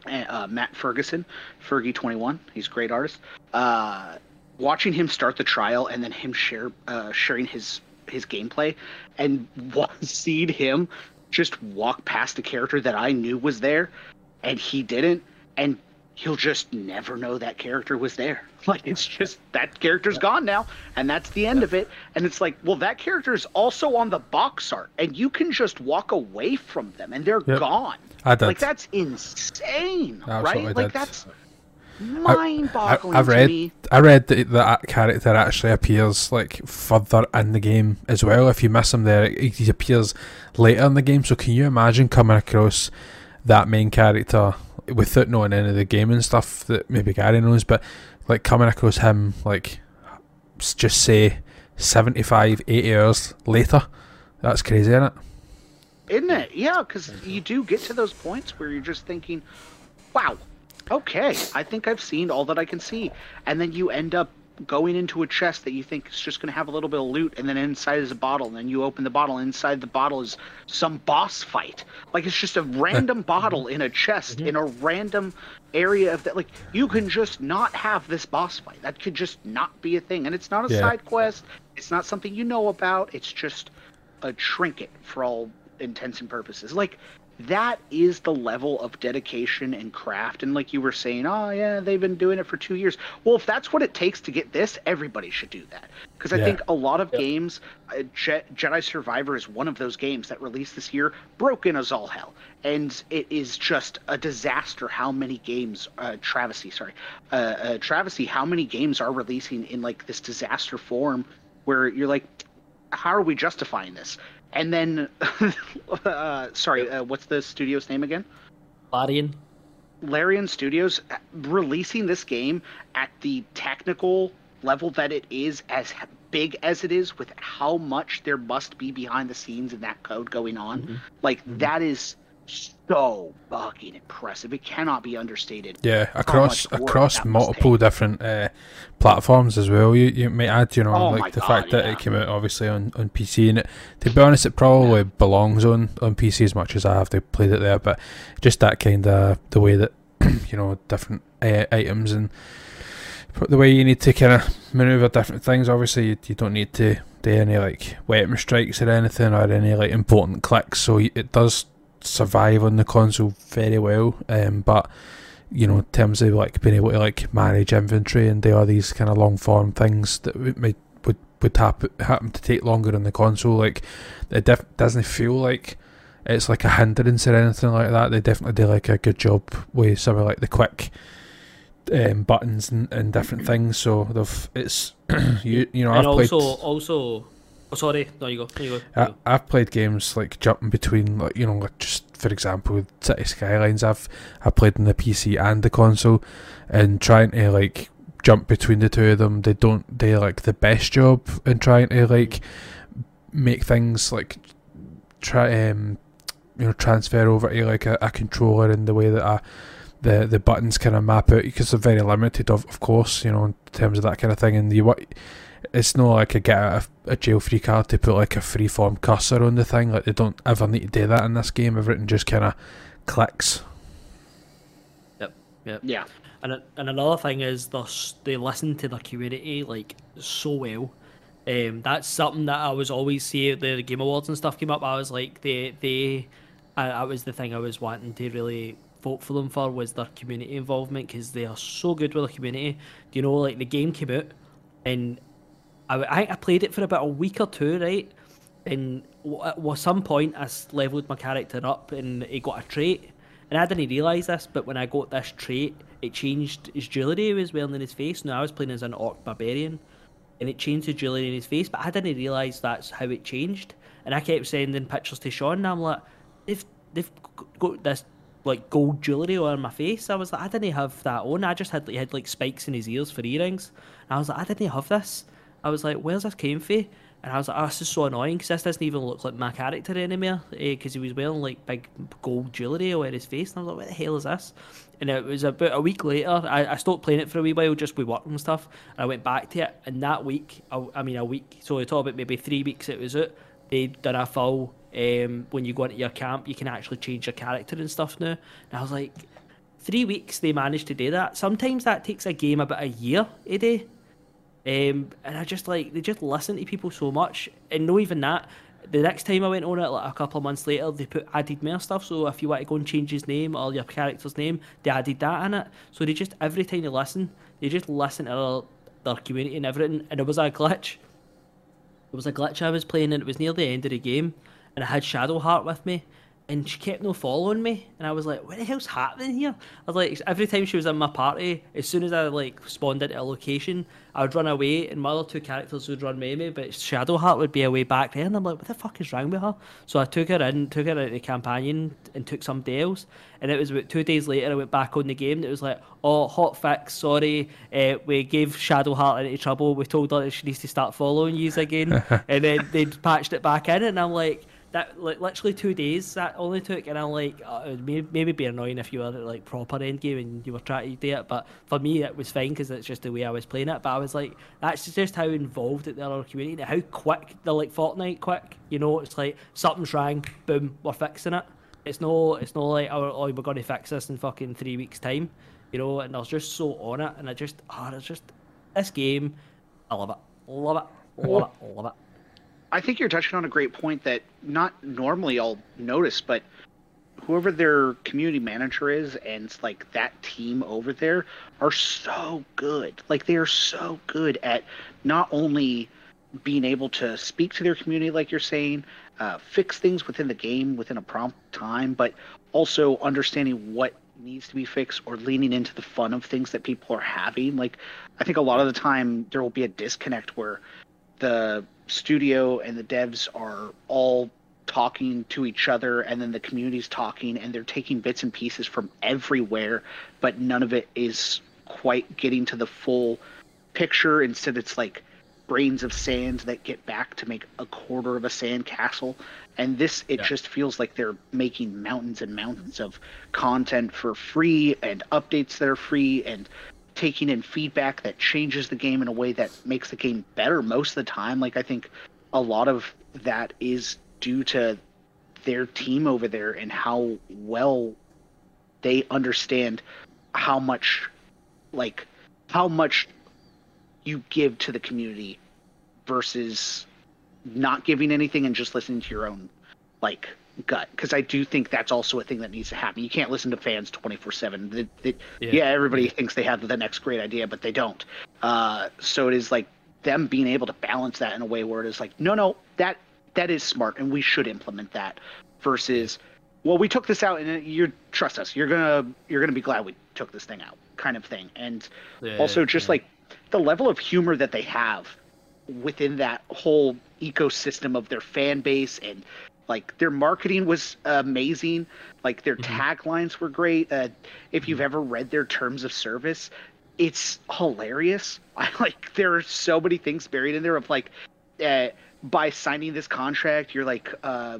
uh, Matt Ferguson, Fergie21, he's a great artist. Uh, watching him start the trial and then him share uh, sharing his his gameplay and seeing him just walk past a character that I knew was there and he didn't and he'll just never know that character was there like it's just that character's gone now and that's the end of it and it's like well that character is also on the box art and you can just walk away from them and they're Yep. gone ah, I like that's insane Absolutely right like did. that's I, mind-boggling have to read. me I read that that character actually appears like further in the game as well. If you miss him there, he he appears later in the game. So can you imagine coming across that main character without knowing any of the game and stuff that maybe Gary knows, but like coming across him like just say 75, 80 hours later? That's crazy, isn't it? Isn't it? Yeah, because you do get to those points where you're just thinking, wow, okay, I think I've seen all that I can see. And then you end up going into a chest that you think is just going to have a little bit of loot, and then inside is a bottle, and then you open the bottle, and inside the bottle is some boss fight. Like it's just a random bottle in a chest mm-hmm. in a random area of that. Like you can just not have this boss fight. That could just not be a thing. And it's not a Yeah. side quest, it's not something you know about, it's just a trinket for all intents and purposes. Like that is the level of dedication and craft. And like you were saying, oh yeah, they've been doing it for two years. Well, if that's what it takes to get this, everybody should do that. Because I Yeah. think a lot of games, uh, Je- Jedi Survivor is one of those games that released this year, broken as all hell, and it is just a disaster. How many games, uh, travesty, sorry, uh, uh, travesty, how many games are releasing in like this disaster form, where you're like, how are we justifying this? And then, uh, sorry, uh, what's the studio's name again? Larian. Larian Studios uh, releasing this game at the technical level that it is, as big as it is, with how much there must be behind the scenes in that code going on. Mhm. Like Mhm. that is so fucking impressive. It cannot be understated. Yeah, across across multiple different uh, platforms as well. You you might add, you know, Oh like the God, fact that it came out obviously on, on PC, and it, to be honest, it probably belongs on on PC as much as I have to played it there. But just that kind of the way that you know different uh, items and the way you need to kind of maneuver different things. Obviously, you, you don't need to do any like weapon strikes or anything or any like important clicks, so y- it does survive on the console very well. Um, but you know, in terms of like being able to like manage inventory and do all these kind of long form things that would might, would would happen happen to take longer on the console, like it def- doesn't feel like it's like a hindrance or anything like that. They definitely do like a good job with some of like the quick um, buttons and, and different things. So they've it's you you know and I've played also, also, oh sorry, no you go, no you go. I, I've played games like jumping between, like you know, like just for example, with City Skylines. I've I played on the PC and the console, and trying to like jump between the two of them. They don't do like the best job in trying to like make things like try um you know transfer over to like a, a controller in the way that I the the buttons kind of map out because they're very limited of of course you know in terms of that kind of thing and you what it's not like a get out of a jail free card to put like a free form cursor on the thing like they don't ever need to do that in this game everything just kind of clicks Yep. Yep. Yeah. And and another thing is they they listen to their community like so well. Um, that's something that I was always see the Game Awards and stuff came up. I was like they they, I, that was the thing I was wanting to really vote for them for was their community involvement because they are so good with the community. Do you know like the game came out and I, I I played it for about a week or two, right? And at some point, I leveled my character up, and he got a trait. And I didn't realise this, but when I got this trait, it changed his jewellery he was wearing in his face. Now I was playing as an orc barbarian, and it changed the jewellery in his face, but I didn't realise that's how it changed. And I kept sending pictures to Sean, and I'm like, they've they've got this like gold jewellery on my face. I was like, I didn't have that on. I just had he had like spikes in his ears for earrings. And I was like, I didn't have this. I was like, where's this came from? And I was like, oh, this is so annoying because this doesn't even look like my character anymore because he was wearing like big gold jewellery over his face. And I was like, what the hell is this? And it was about a week later, I, I stopped playing it for a wee while just with work and stuff. And I went back to it. And that week, I, I mean, a week, so we talk about maybe three weeks it was out, they'd done a full, um, when you go into your camp, you can actually change your character and stuff now. And I was like, three weeks they managed to do that. Sometimes that takes a game about a year a day. Um, and I just like they just listen to people so much, and no even that. The next time I went on it, like a couple of months later, they put added more stuff. So if you want to go and change his name or your character's name, they added that in it. So they just every time they listen, they just listen to their, their community and everything. And it was a glitch. It was a glitch I was playing, and it was near the end of the game, and I had Shadowheart with me, and she kept no following me, and I was like, "What the hell's happening here?" I was like, every time she was in my party, as soon as I like spawned into a location, I would run away, and my other two characters would run with me, but Shadowheart would be away back there, and I'm like, "What the fuck is wrong with her?" So I took her in, took her into the companion, and took somebody else, and it was about two days later, I went back on the game, and it was like, "Oh, hot fix, sorry, uh, we gave Shadowheart into trouble, we told her that she needs to start following you again," and then they patched it back in, and I'm like that like literally two days that only took, and I'm like, uh, it would may- maybe be annoying if you were at like proper end game and you were trying to do it, but for me it was fine because it's just the way I was playing it. But I was like, that's just how involved they are in community, how quick they're like Fortnite quick. You know, it's like something's wrong, boom, we're fixing it. It's no, it's no like oh, oh we're to fix this in fucking three weeks time. You know, and I was just so on it, and I just, oh, it's just this game, I love it, love it, love it, love it. I think you're touching on a great point that not normally I'll notice, but whoever their community manager is and like that team over there are so good. Like they are so good at not only being able to speak to their community, like you're saying, uh, fix things within the game within a prompt time, but also understanding what needs to be fixed or leaning into the fun of things that people are having. Like I think a lot of the time there will be a disconnect where the studio and the devs are all talking to each other and then the community's talking and they're taking bits and pieces from everywhere but none of it is quite getting to the full picture instead it's like grains of sand that get back to make a quarter of a sand castle and this it Yeah. just feels like they're making mountains and mountains of content for free and updates that are free and taking in feedback that changes the game in a way that makes the game better most of the time. Like i think a lot of that is due to their team over there and how well they understand how much like how much you give to the community versus not giving anything and just listening to your own like gut because i do think that's also a thing that needs to happen you can't listen to fans 24-7 The- the- Yeah. yeah. everybody thinks they have the next great idea but they don't uh, so it is like them being able to balance that in a way where it is like no no that that is smart and we should implement that versus well we took this out and you trust us you're gonna you're gonna be glad we took this thing out kind of thing and Yeah, also just yeah. like the level of humor that they have within that whole ecosystem of their fan base and like their marketing was amazing. Like their taglines were great. Uh, if you've ever read their terms of service it's hilarious. I like there are so many things buried in there of like uh, by signing this contract you're like uh,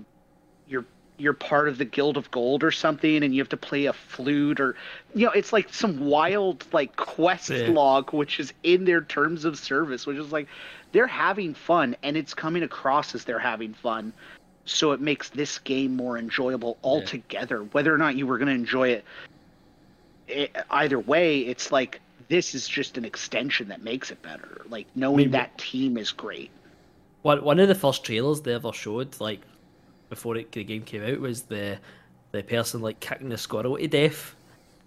you're you're part of the guild of gold or something and you have to play a flute or you know it's like some wild like quest Yeah. log which is in their terms of service which is like they're having fun and it's coming across as they're having fun so it makes this game more enjoyable altogether. Whether or not you were going to enjoy it i either way it's like this is just an extension that makes it better. Like knowing mean, that team is great. One one of the first trailers they ever showed, like before it, the game came out, was the the person like kicking the squirrel to death,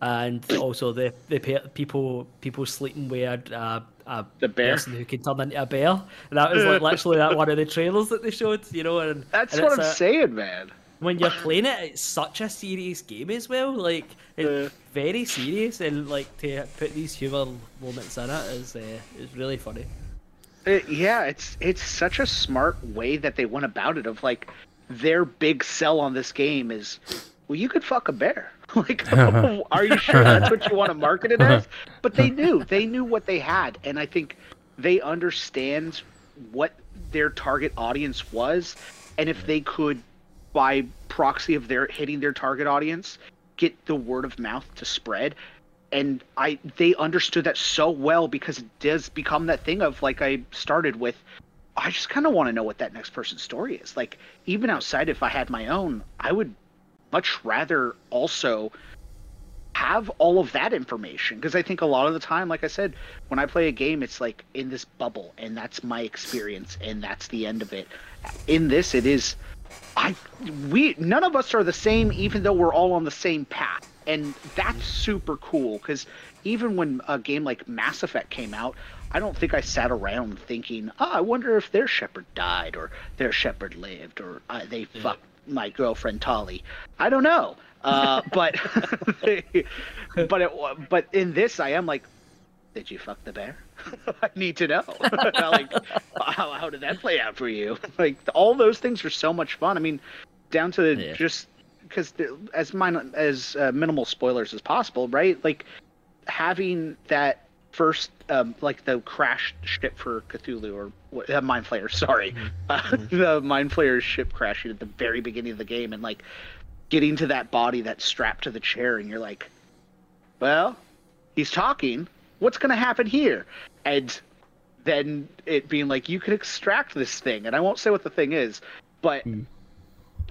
and also the the pe- people people sleeping with a, a The bear? person who can turn into a bear. That was like literally that one of the trailers that they showed, you know. And that's and what i'm a- saying man when you're playing it, it's such a serious game as well. Like it's Uh. very serious, and like to put these humor moments in it is uh, is really funny. It, yeah, it's it's such a smart way that they went about it. Of like, their big sell on this game is, well, you could fuck a bear. like, are you sure that's what you want to market it as? But they knew they knew what they had, and I think they understand what their target audience was, and if they could, by proxy of their hitting their target audience, get the word of mouth to spread and I they understood that so well because it does become that thing of like I started with I just kind of want to know what that next person's story is. Like even outside if I had my own, I would much rather also have all of that information because I think a lot of the time like I said when I play a game it's like in this bubble and that's my experience and that's the end of it. In this it is I we none of us are the same even though we're all on the same path. And that's super cool cuz even when a game like Mass Effect came out, I don't think I sat around thinking, "Oh, I wonder if their Shepard died or their Shepard lived or uh, they fucked my girlfriend Tali." I don't know. Uh, but but it, but in this I am like did you fuck the bear? I need to know. like, how, how did that play out for you? Like, all those things are so much fun. I mean, down to Yeah. just because as mine as uh, minimal spoilers as possible, right? Like, having that first, um, like the crashed ship for Cthulhu or uh, Mind Flayer, sorry, uh, the Mind Flayer ship crashing at the very beginning of the game, and like getting to that body that's strapped to the chair, and you're like, well, he's talking. What's going to happen here? And then it being like, you can extract this thing, and I won't say what the thing is, but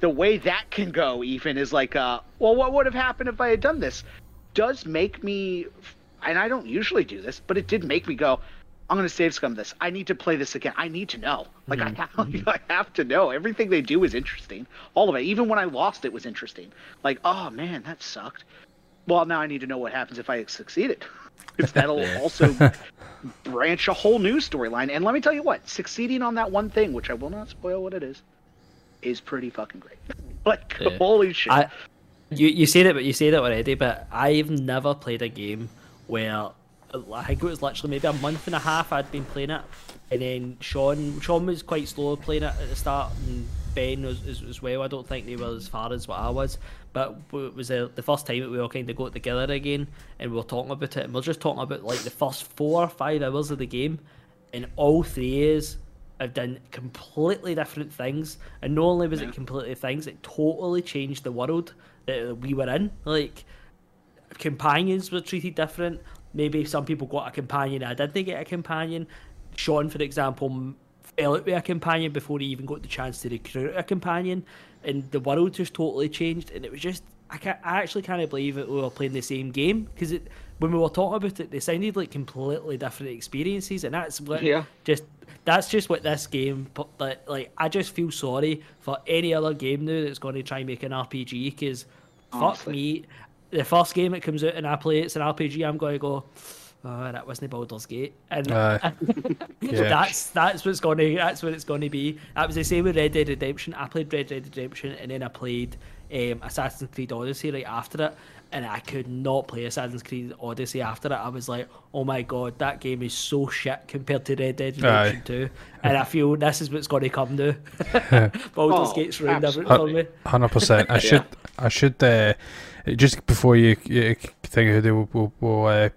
the way that can go, even is like, uh, well, what would have happened if I had done this? Does make me, and I don't usually do this, but it did make me go, I'm going to save scum this. I need to play this again. I need to know. Like I, mm-hmm. have, I have to know. Everything they do is interesting. All of it. Even when I lost, it was interesting. Like, oh man, that sucked. Well, now I need to know what happens if I succeeded. Because that'll also branch a whole new storyline. And let me tell you what, succeeding on that one thing, which I will not spoil what it is, is pretty fucking great. like, Yeah. holy shit. I, you you said it, but you said it already. But I've never played a game where I think it was literally maybe a month and a half I'd been playing it, and then Sean Sean was quite slow playing it at the start and Ben as, as, as well. I don't think they were as far as what I was, but it was the, the first time that we all kind of got together again, and we were talking about it, and we are just talking about like the first four or five hours of the game, and all three is have done completely different things, and not only was Yeah. it completely things, it totally changed the world that we were in. Like companions were treated different. Maybe some people got a companion. I didn't get a companion. Sean, for example, fell out with a companion before he even got the chance to recruit a companion, and the world just totally changed. And it was just I can't, I actually can't believe that we were playing the same game because it when we were talking about it, they sounded like completely different experiences, and that's what Yeah. just that's just what this game. But like, like I just feel sorry for any other game now that's going to try and make an RPG because fuck me, the first game that comes out and I play it's an RPG, I'm going to go. Oh, that wasn't Baldur's Gate, and Aye. Yeah. that's that's what's going to that's what it's going to be. That was the same with Red Dead Redemption. I played Red Dead Redemption, and then I played um, Assassin's Creed Odyssey right after it, and I could not play Assassin's Creed Odyssey after it. I was like, oh my god, that game is so shit compared to Red Dead Redemption Aye. 2. And I feel this is what's going to come now. Baldur's Oh, Gate's ruined everything for me. Hundred percent. I should. I should. Uh, just before you, you think of it, we'll, we'll, we'll uh,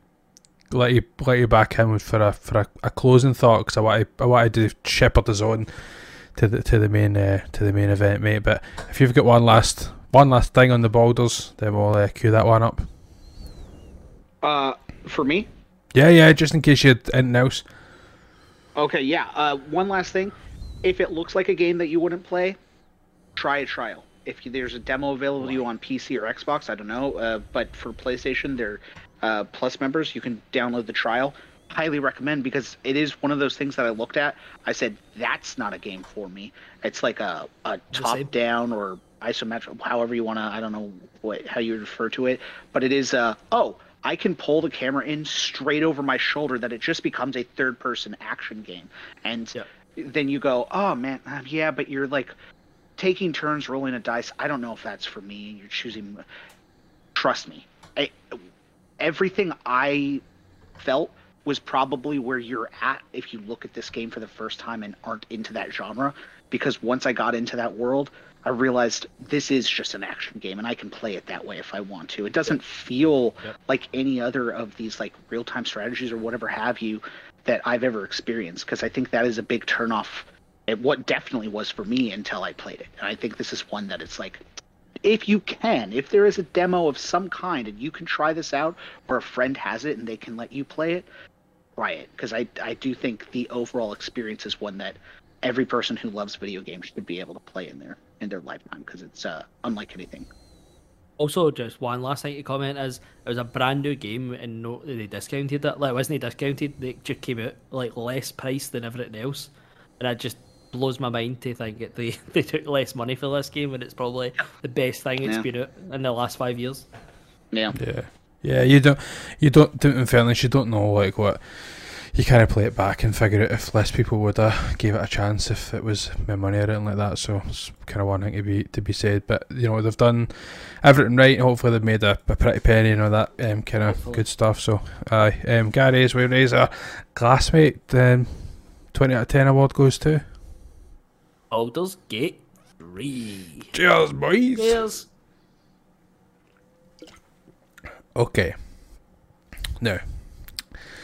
let you let you back in for a for a, a closing thought because I want to I want to shepherd us on to the to the main uh, to the main event, mate. But if you've got one last one last thing on the Baldur's, then we'll uh, cue that one up. Uh, for me, Yeah, yeah. Just in case you had anything else. Okay, yeah. Uh, one last thing. If it looks like a game that you wouldn't play, try a trial. If you, there's a demo available to you on PC or Xbox, I don't know, uh, but for PlayStation, they're uh, Plus members. You can download the trial. Highly recommend because it is one of those things that I looked at. I said that's not a game for me. It's like a, a top down or isometric, however you want to. I don't know what how you refer to it, but it is. Uh, oh, I can pull the camera in straight over my shoulder that it just becomes a third person action game. And Yeah. then you go, oh man, um, yeah, but you're like taking turns rolling a dice. I don't know if that's for me. You're choosing. Trust me, I, everything I felt was probably where you're at if you look at this game for the first time and aren't into that genre. Because once I got into that world, I realized this is just an action game and I can play it that way if I want to. It doesn't feel Yep. like any other of these like real time strategies or whatever have you that I've ever experienced because I think that is a big turnoff. It what definitely was for me until I played it. And I think this is one that it's like if you can, if there is a demo of some kind and you can try this out or a friend has it and they can let you play it, try it because I I do think the overall experience is one that every person who loves video games should be able to play in their in their lifetime because it's uh, unlike anything. Also, just one last thing to comment is it was a brand new game and no, they discounted it. Like, it wasn't discounted, they just came out like less price than everything else. And I just blows my mind to think that they, they took less money for this game when it's probably the best thing it's Yeah. been out in the last five years. Yeah. Yeah, yeah. You don't, you don't. In fairness, you don't know like what. You kind of play it back and figure out if less people would have gave it a chance if it was my money or anything like that. So it's kind of one thing to be to be said. But you know they've done everything right. Hopefully they've made a, a pretty penny and all that um, kind of Hopefully. good stuff. So aye, um, Gary is wearing his uh, glassmate. Um, Twenty out of ten award goes to. Baldur's Gate 3. Cheers, boys. Cheers. Okay. Now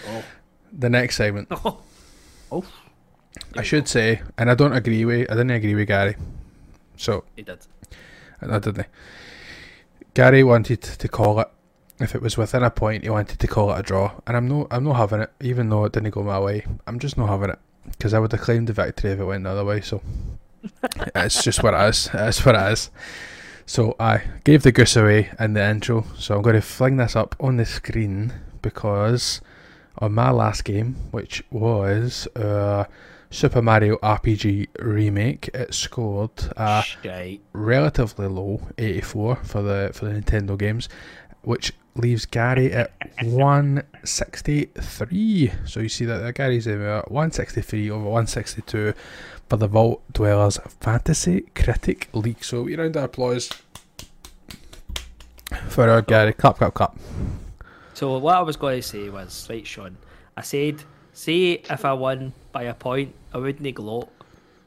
Oh. the next segment. Oh. Oh. I should say, and I don't agree with. I didn't agree with Gary. So He did. I didn't. Gary wanted to call it. If it was within a point, he wanted to call it a draw, and I'm no, I'm not having it. Even though it didn't go my way, I'm just not having it because I would have claimed the victory if it went the other way. So it's just what it is. It's what it is. So I gave the goose away in the intro. So I'm going to fling this up on the screen because on my last game, which was uh, Super Mario RPG remake, it scored a Shite. relatively low 84 for the for the Nintendo games, which leaves Gary at 163. So you see that Gary's at 163 over 162 for the Vault Dwellers Fantasy Critic League. So we round of applause for our Gary. Clap, clap, clap. So what I was going to say was, right, Sean, I said, say if I won by a point, I wouldn't gloat.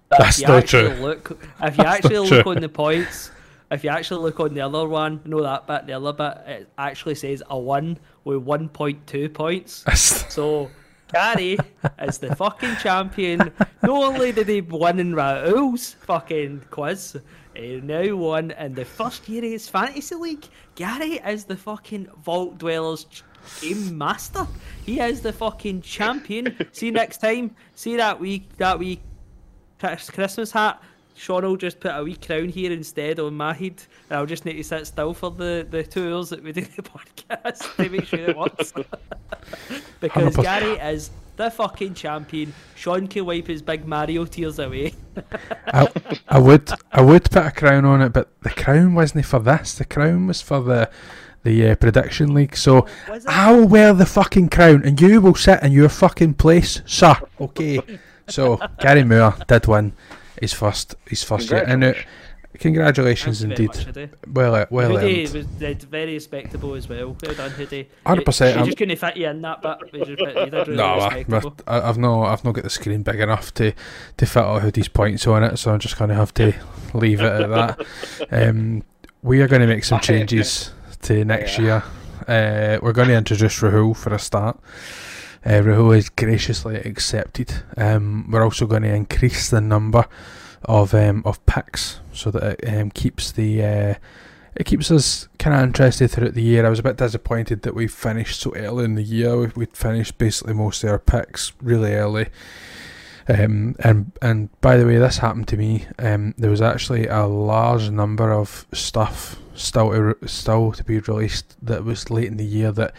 That's if you not actually true. Look, if you That's actually look true. on the points, if you actually look on the other one, know that bit, the other bit, it actually says a one with 1.2 points. So Gary is the fucking champion. Not only did he win in Rahul's fucking quiz, he now won in the first year of his fantasy league. Gary is the fucking Vault Dwellers game master. He is the fucking champion. See you next time. See that wee that wee Christmas hat. Sean will just put a wee crown here instead on my head, and I'll just need to sit still for the, the two hours that we do the podcast to make sure it works. because 100%. Gary is the fucking champion. Sean can wipe his big Mario tears away. I, I would I would put a crown on it, but the crown wasn't for this. The crown was for the the uh, prediction league. So I'll wear the fucking crown, and you will sit in your fucking place, sir. Okay. So Gary Moore did win his first his first year, and uh, congratulations Thank you very indeed. much, Hoodie. Well, uh, well Hoodie earned. was did very respectable as well. Well done, Hoodie. 100%, You, you I'm- just couldn't fit you in that bit. You, just, you did really No, I, respectable. I- I've no, I've not got the screen big enough to, to fit all Hoodie's points on it, so I'm just going to have to leave it at that. Um, we are going to make some changes to next year. Uh, we're going to introduce Rahul for a start. Uh, Rahul has graciously accepted. Um, we're also going to increase the number of um, of picks so that it um, keeps the uh, it keeps us kind of interested throughout the year. I was a bit disappointed that we finished so early in the year. We, finished basically most of our picks really early. Um, and and by the way, this happened to me. Um, there was actually a large number of stuff still to, re- still to be released that was late in the year that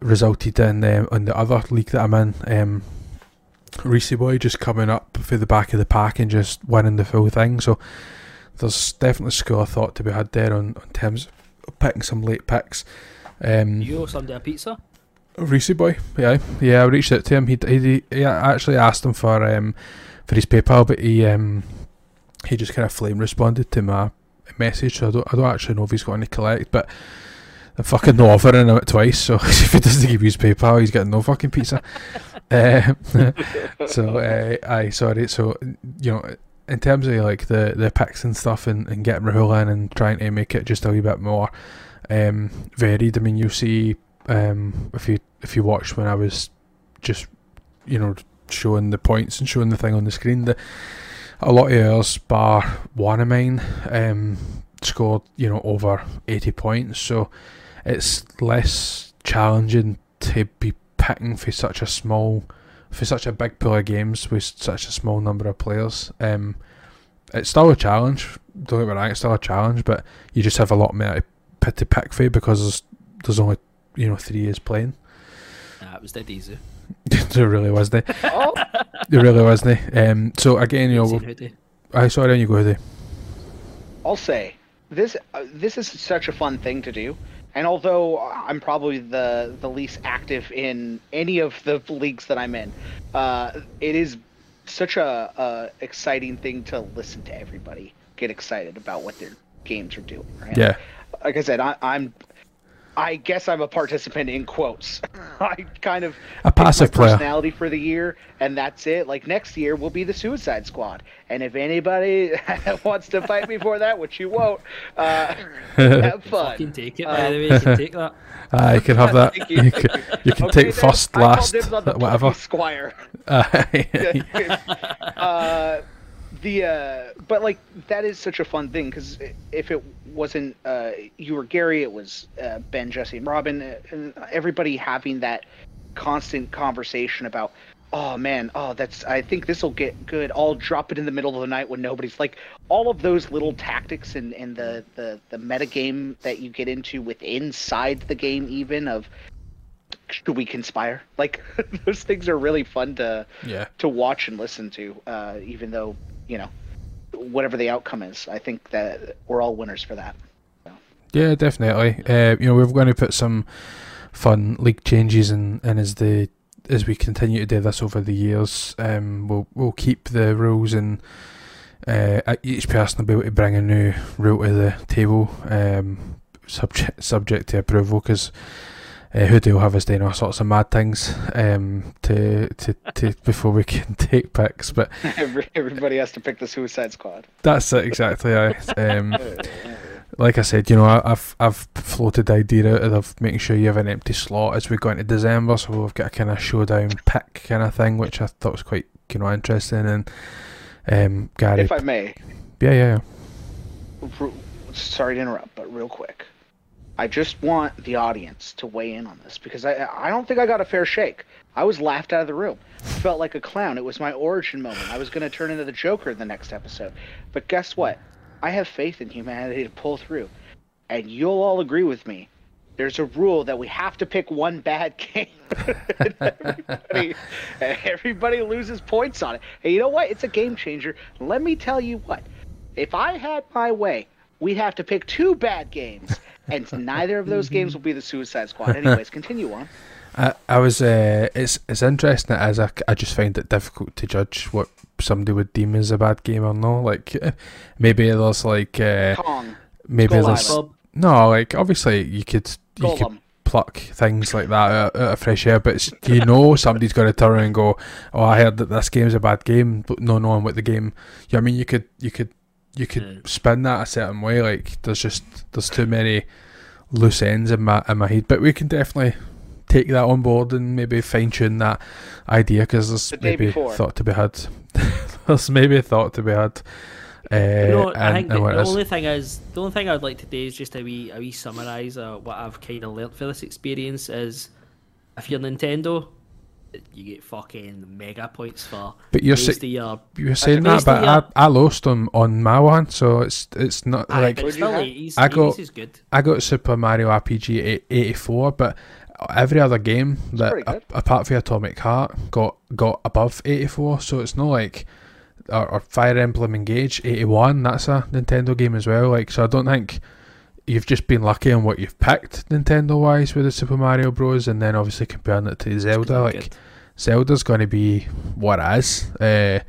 resulted in um, on the other league that I'm in. Um, Reese Boy just coming up for the back of the pack and just winning the full thing. So there's definitely school of thought to be had there on, on terms of picking some late picks. Um, You owe somebody a pizza? Reese boy, yeah, yeah. I reached out to him. He he, he actually asked him for um for his PayPal, but he um he just kind of flame responded to my message. So I don't I don't actually know if he's got any collect, but I'm fucking not offering him it twice. So if he doesn't give you his PayPal, he's getting no fucking pizza. um, so uh, aye, sorry. So you know. In terms of like the, the picks and stuff and, and getting Rahul in and trying to make it just a wee bit more um, varied. I mean, you see um, if you if you watched when I was just you know showing the points and showing the thing on the screen, the a lot of ours, bar one of mine, um, scored you know over eighty points. So it's less challenging to be picking for such a small, for such a big pool of games with such a small number of players. Um, it's still a challenge. Don't get me wrong, it's still a challenge, but you just have a lot more to, p- to pick for because there's, there's only you know three years playing. Nah, it was dead easy. there really was there. Oh, There really was there. Um, so again, you know, Easy, we'll- Hoodie. I saw it on you go there. I'll say this. Uh, this is such a fun thing to do. And although I'm probably the the least active in any of the leagues that I'm in, uh, it is such a, a exciting thing to listen to everybody get excited about what their games are doing. Right? Yeah. Like I said, I, I'm. I guess I'm a participant in quotes. I kind of A pick my passive player. personality for the year, and that's it. Like next year we'll be the Suicide Squad, and if anybody wants to fight me for that, which you won't, uh, have fun. Fucking take it, Uh, by the way. You can take that. Ah, you can have that. You. you. can, you can Okay, take first, last, dibs on the whatever. plucky Squire. uh, the uh, but like that is such a fun thing because if it wasn't uh, you or Gary, it was uh, Ben, Jesse, and Robin, uh, and everybody having that constant conversation about. Oh man, oh that's. I think this will get good. I'll drop it in the middle of the night when nobody's like. All of those little tactics and, and the the the meta game that you get into with inside the game, even of should we conspire? Like those things are really fun to Yeah. to watch and listen to, uh, even though you know whatever the outcome is. I think that we're all winners for that. Yeah, definitely. Uh, you know, we're going to put some fun league changes in, and as the as we continue to do this over the years, um, we'll we'll keep the rules and uh, each person will be able to bring a new rule to the table, um, subject subject to approval. Because uh, have us doing all sorts of mad things um, to, to, to before we can take picks. But everybody has to pick the Suicide Squad. that's it exactly. I, um, like I said, you know, I, I've I've floated the idea out of making sure you have an empty slot as we go into December, so we've got a kind of showdown pick kind of thing, which I thought was quite you know interesting. And um, Gary, If I may, yeah, yeah, r- sorry to interrupt, but real quick, I just want the audience to weigh in on this because I I don't think I got a fair shake. I was laughed out of the room. Felt like a clown. It was my origin moment. I was going to turn into the Joker in the next episode. But guess what? I have faith in humanity to pull through. And you'll all agree with me. There's a rule that we have to pick one bad game. everybody, everybody loses points on it. And you know what? It's a game changer. Let me tell you what. If I had my way, we'd have to pick two bad games. And neither of those games will be the Suicide Squad. Anyways, continue on. I, I was. Uh, it's it's interesting as I, I just find it difficult to judge what somebody would deem as a bad game or no. Like maybe there's like uh, Kong, maybe Skull there's Bob, no like obviously you could you could pluck things like that out, out of fresh air, but it's, you know somebody's going to turn around and go, "Oh, I heard that this game's a bad game," but no knowing what the game. Yeah, I mean, you could you could you could Yeah. spin that a certain way. Like there's just there's too many loose ends in my in my head, but we can definitely take that on board and maybe fine tune that idea because there's The maybe before. thought to be had. there's maybe thought to be had. Uh, You know, I and, think and the, what the only thing is the only thing I'd like to do is just a wee a wee summarise uh, what I've kind of learnt for this experience is if you're Nintendo, you get fucking mega points for But you're most sa- of your You were saying that, but yeah. I, I lost on on my one, so it's it's not Aye, like but What'd still have? 80s, I got- 80s good. I got Super Mario RPG 84, but every other game that a- apart from Atomic Heart got got above 84. So it's not like or, or Fire Emblem Engage 81. That's a Nintendo game as well. Like so, I don't think you've just been lucky on what you've picked Nintendo wise with the Super Mario Bros. And then obviously comparing it to Zelda, like Good. Zelda's going to be what it is. Uh,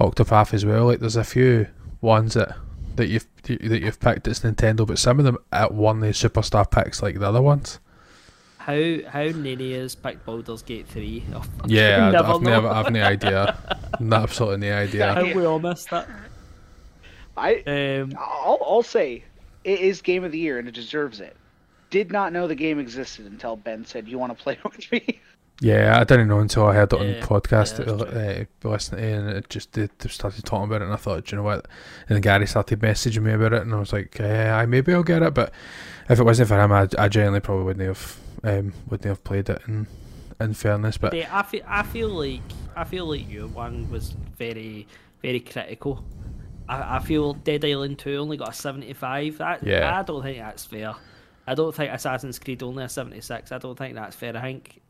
Octopath as well. Like there's a few ones that that you've that you've picked that's Nintendo, but some of them at won the superstar picks like the other ones. How how Nene has picked Baldur's Gate three? Oh, Yeah, never I've, I've know. never, I've no idea, no, absolutely no idea. How we all missed that. I Um, I'll, I'll say it is game of the year and it deserves it. Did not know the game existed until Ben said, "You want to play with me?" Yeah, I didn't know until I heard it on Yeah, podcast yeah, uh, listening and it just they, they started talking about it, and I thought, "Do you know what? And then Gary started messaging me about it, and I was like, eh, I maybe I'll get it, but if it wasn't for him, I, I genuinely probably wouldn't have um, wouldn't have played it. In in fairness, but Yeah, I feel, I feel like I feel like your one was very very critical. I, I feel Dead Island Two only got a seventy five. That Yeah. I don't think that's fair. I don't think Assassin's Creed only a seventy six. I don't think that's fair. I think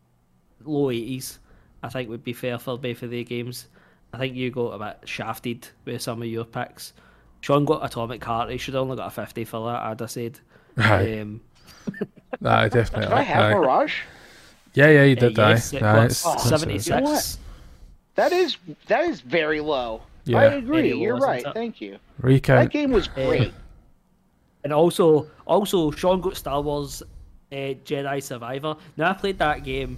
low eighties. I think would be fair for both of their games. I think you got a bit shafted with some of your picks. Sean got Atomic Heart. He should have only got a fifty for that. I'd have said. aye, Um, Did aye, definitely. I have aye. Mirage? Yeah, yeah, you uh, did. aye. yes, it Aye, got it's- it's- seventy it's- You know what? six. That is that is very low. Yeah. I agree. Very You're right. it? Thank you. That game was great. And also, also Sean got Star Wars uh, Jedi Survivor. Now I played that game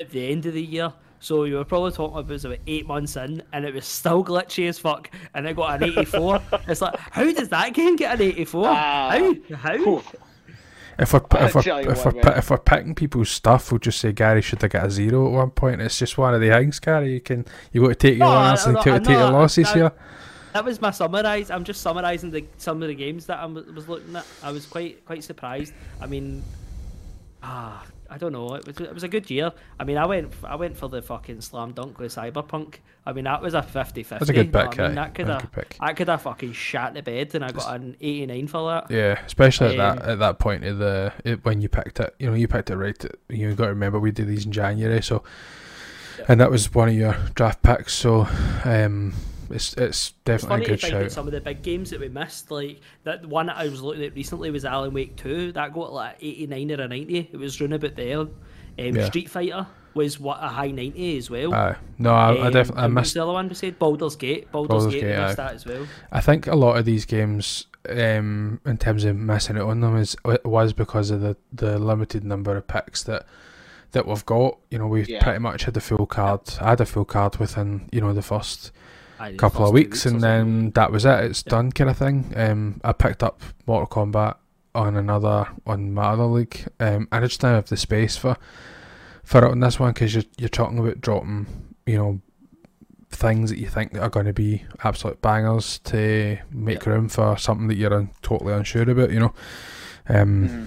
at the end of the year, so you were probably talking about it was about eight months in, and it was still glitchy as fuck, and it got an 84. it's like, how does that game get an 84? Ah. how? How? Whew. If we're, I'll if, we're, if, what, we're, if we're picking people's stuff, we'll just say Gary should have got a zero at one point. It's just one of the things, Gary. You can you got to take your No, winners I- and I- take, I take your losses I- here. That was my summarise. I'm just summarising the some of the games that I was was looking at. I was quite quite surprised. I mean, ah, I don't know. It was it was a good year. I mean, I went I went for the fucking slam dunk with Cyberpunk. I mean, that was a 50-50. That's a good you know pick, I mean? That could have. I could have fucking shat the bed, and I got an 89 for that. Yeah, especially at Um, that at that point of the it, when you picked it. You know, you picked it right. At, you got to remember we did these in January, so and that was one of your draft picks. So um, it's it's It's definitely funny a to good think that some of the big games that we missed, like that one that I was looking at recently was Alan Wake 2. That got like 89 or a 90. It was round about there. Um, Yeah. Street Fighter was what a high 90 as well. Aye. no, I, I Um, definitely I and what was missed. the other one we said? Baldur's Gate. Baldur's, Baldur's Gate, Gate, missed that as well. I think a lot of these games um, in terms of missing it on them is it was because of the, the limited number of picks that that we've got. You know, we Yeah. pretty much had the full card. I had a full card within you know the first Aye, the couple of first two weeks, and then that was it. It's Yeah. done, kind of thing. Um, I picked up Mortal Kombat on another on my other league, um, and I just don't have the space for for it on this one because you're you're talking about dropping, you know, things that you think that are going to be absolute bangers to make room for something that you're un- totally unsure about. You know, um, Mhm.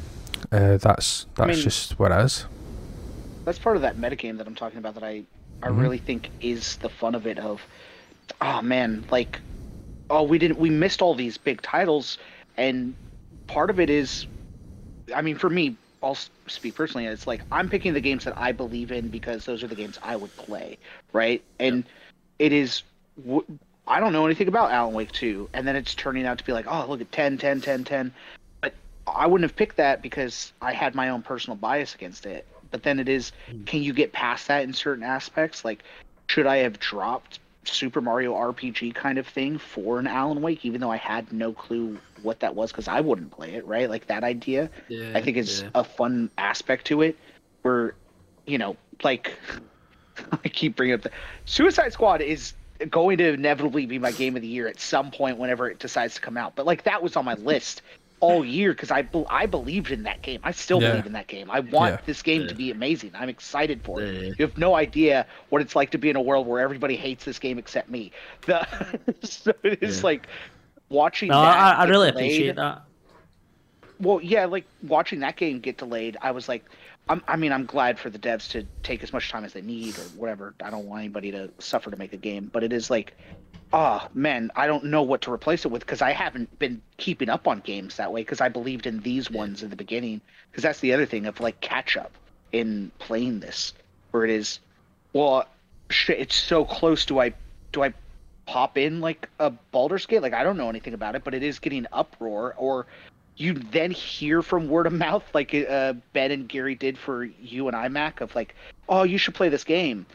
uh, that's that's mean- just what it is. that's part of that metagame that I'm talking about that I I Mhm. really think is the fun of it of oh man like oh we didn't we missed all these big titles and part of it is I mean for me I'll speak personally it's like I'm picking the games that I believe in because those are the games I would play right? And it is. I don't know anything about Alan Wake 2 and then it's turning out to be like oh look at 10 10 10 10 but I wouldn't have picked that because I had my own personal bias against it. But then it is hmm. can you get past that in certain aspects? Like should i have dropped super mario rpg kind of thing for an alan wake even though i had no clue what that was because i wouldn't play it right? Like that idea Yeah, i think is yeah. a fun aspect to it. Where you know like i keep bringing up the suicide squad is going to inevitably be my game of the year at some point whenever it decides to come out. But like that was on my list all year because I, be- I believed in that game i still Yeah. believe in that game i want Yeah. this game to be amazing i'm excited for it Yeah. you have no idea what it's like to be in a world where everybody hates this game except me the, so it is Yeah. like watching No, that I, I get really delayed- appreciate that. well, yeah, like watching that game get delayed, I was like, I'm, I mean, I'm glad for the devs to take as much time as they need or whatever. I don't want anybody to suffer to make a game, but it is like, oh man, I don't know what to replace it with because I haven't been keeping up on games that way because I believed in these ones in the beginning. Because that's the other thing of like catch up in playing this, where it is, well, shit, it's so close. Do I, do I pop in like a Baldur's Gate? Like I don't know anything about it, but it is getting uproar or you then hear from word of mouth like uh, Ben and Gary did for you and iMac of like, oh, you should play this game,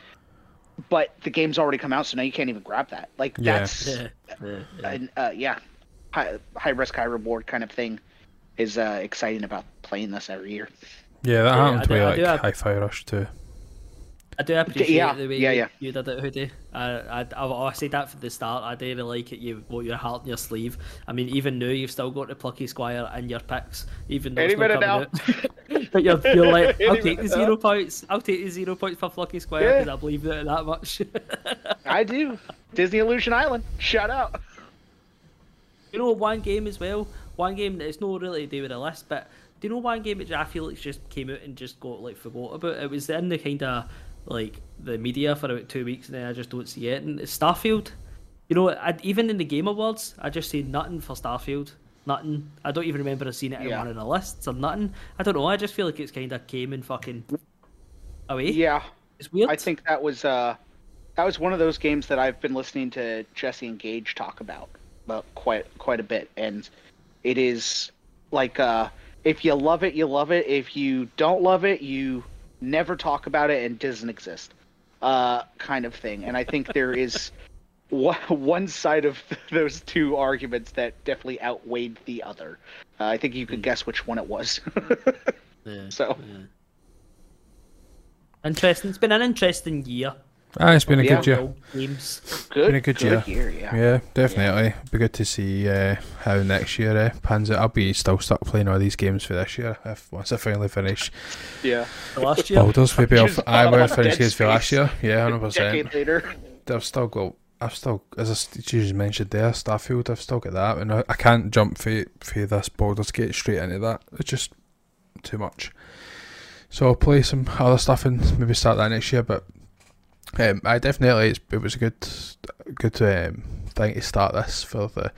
but the game's already come out, so now you can't even grab that. Like Yeah. that's Yeah, yeah, yeah. an, uh, yeah, high, high risk, high reward kind of thing is uh, exciting about playing this every year. Yeah, that Yeah, happened I to do- me I like do have- Hi-Fi Rush too. I do appreciate yeah, the way yeah, you, yeah. you did it, Hoodie. I, I, I, I said that from the start. I do really like it. You wore your heart in your sleeve. I mean, even now you've still got the Plucky Squire in your picks, even though Any it's not minute coming out. but you're, you're like, I'll take the zero points. I'll take the zero points for Plucky Squire Yeah. because I believe it that much. I do. Disney Illusion Island, shout out. You know, one game as well. One game that it's not really to do with the list, but do you know one game that I feel like just came out and just got like forgot about? It was in the kind of like the media for about two weeks, and then I just don't see it. And it's Starfield. You know, I, even in the Game Awards, I just see nothing for Starfield. Nothing. I don't even remember seeing it in Yeah. one of the lists or nothing. I don't know. I just feel like it's kind of came and fucking away. Yeah, It's weird. I think that was uh, that was one of those games that I've been listening to Jesse and Gage talk about, about quite quite a bit, and it is like uh, if you love it, you love it. If you don't love it, you never talk about it and doesn't exist, uh, kind of thing. And I think there is one one side of those two arguments that definitely outweighed the other. Uh, I think you could guess which one it was. Yeah, so yeah. Interesting. It's been an interesting year. Ah, it's been a Yeah. good year. All Games. good, Been a good year. yeah. Yeah, definitely. It'll be good to see uh, how next year uh, pans out. I'll be still stuck playing all these games for this year. If once I finally finish yeah. The last year. Baldur's, maybe I'll. I will finish games for last year. Yeah, hundred decade percent. later. I've still got. I've still, as I just mentioned there, Starfield. I've still got that, and I, I can't jump for for this Baldur's Gate straight into that. It's just too much. So I'll play some other stuff and maybe start that next year. But um, I definitely it was a good good um, thing to start this for the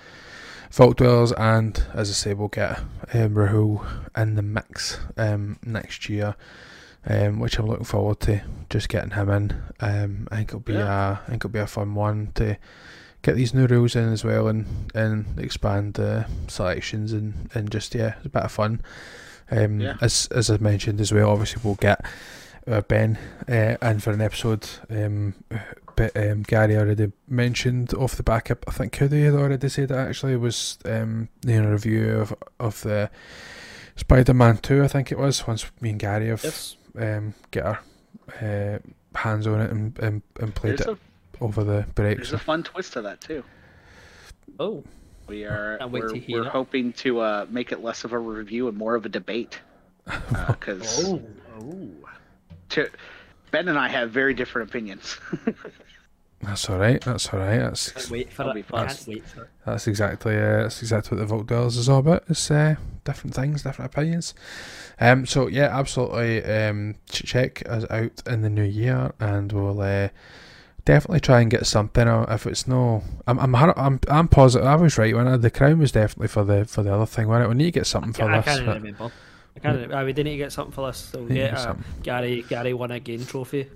Vault Dwellers, and as I say, we'll get um, Rahul in the mix um, next year, um, which I'm looking forward to. Just getting him in, um, I think it'll be a, I think it'll be a fun one to get these new rules in as well, and and expand the selections and and just yeah, it's a bit of fun. Um, Yeah. as as I mentioned as well, obviously we'll get uh, Ben uh, in for an episode um, bit um, Gary already mentioned off the back. Of, I think Cody had already said it actually was um, in a review of of the Spider Man Two. I think it was once me and Gary have Yes. Um, get our uh, hands on it and and, and played There's it a, over the break. there's So a fun twist to that too. Oh, We are Can't wait we're, to hear we're hoping to uh, make it less of a review and more of a debate. Because oh, oh. to Ben and I have very different opinions. that's all right. That's all right. That's Can't wait for That'll it. be fun. Wait for it. That's exactly uh, that's exactly what the Vault Dwellers is all about. It's uh, different things, different opinions. Um, so yeah, absolutely. Um, ch- check us out in the new year, and we'll uh, definitely try and get something out. If it's no, I'm I'm I'm, I'm positive. I was right when I, the crown was definitely for the for the other thing. When we need to get something for I this. can't but- remember. I can't. Uh, we didn't get something for this. So yeah, uh. Gary Gary won a game trophy.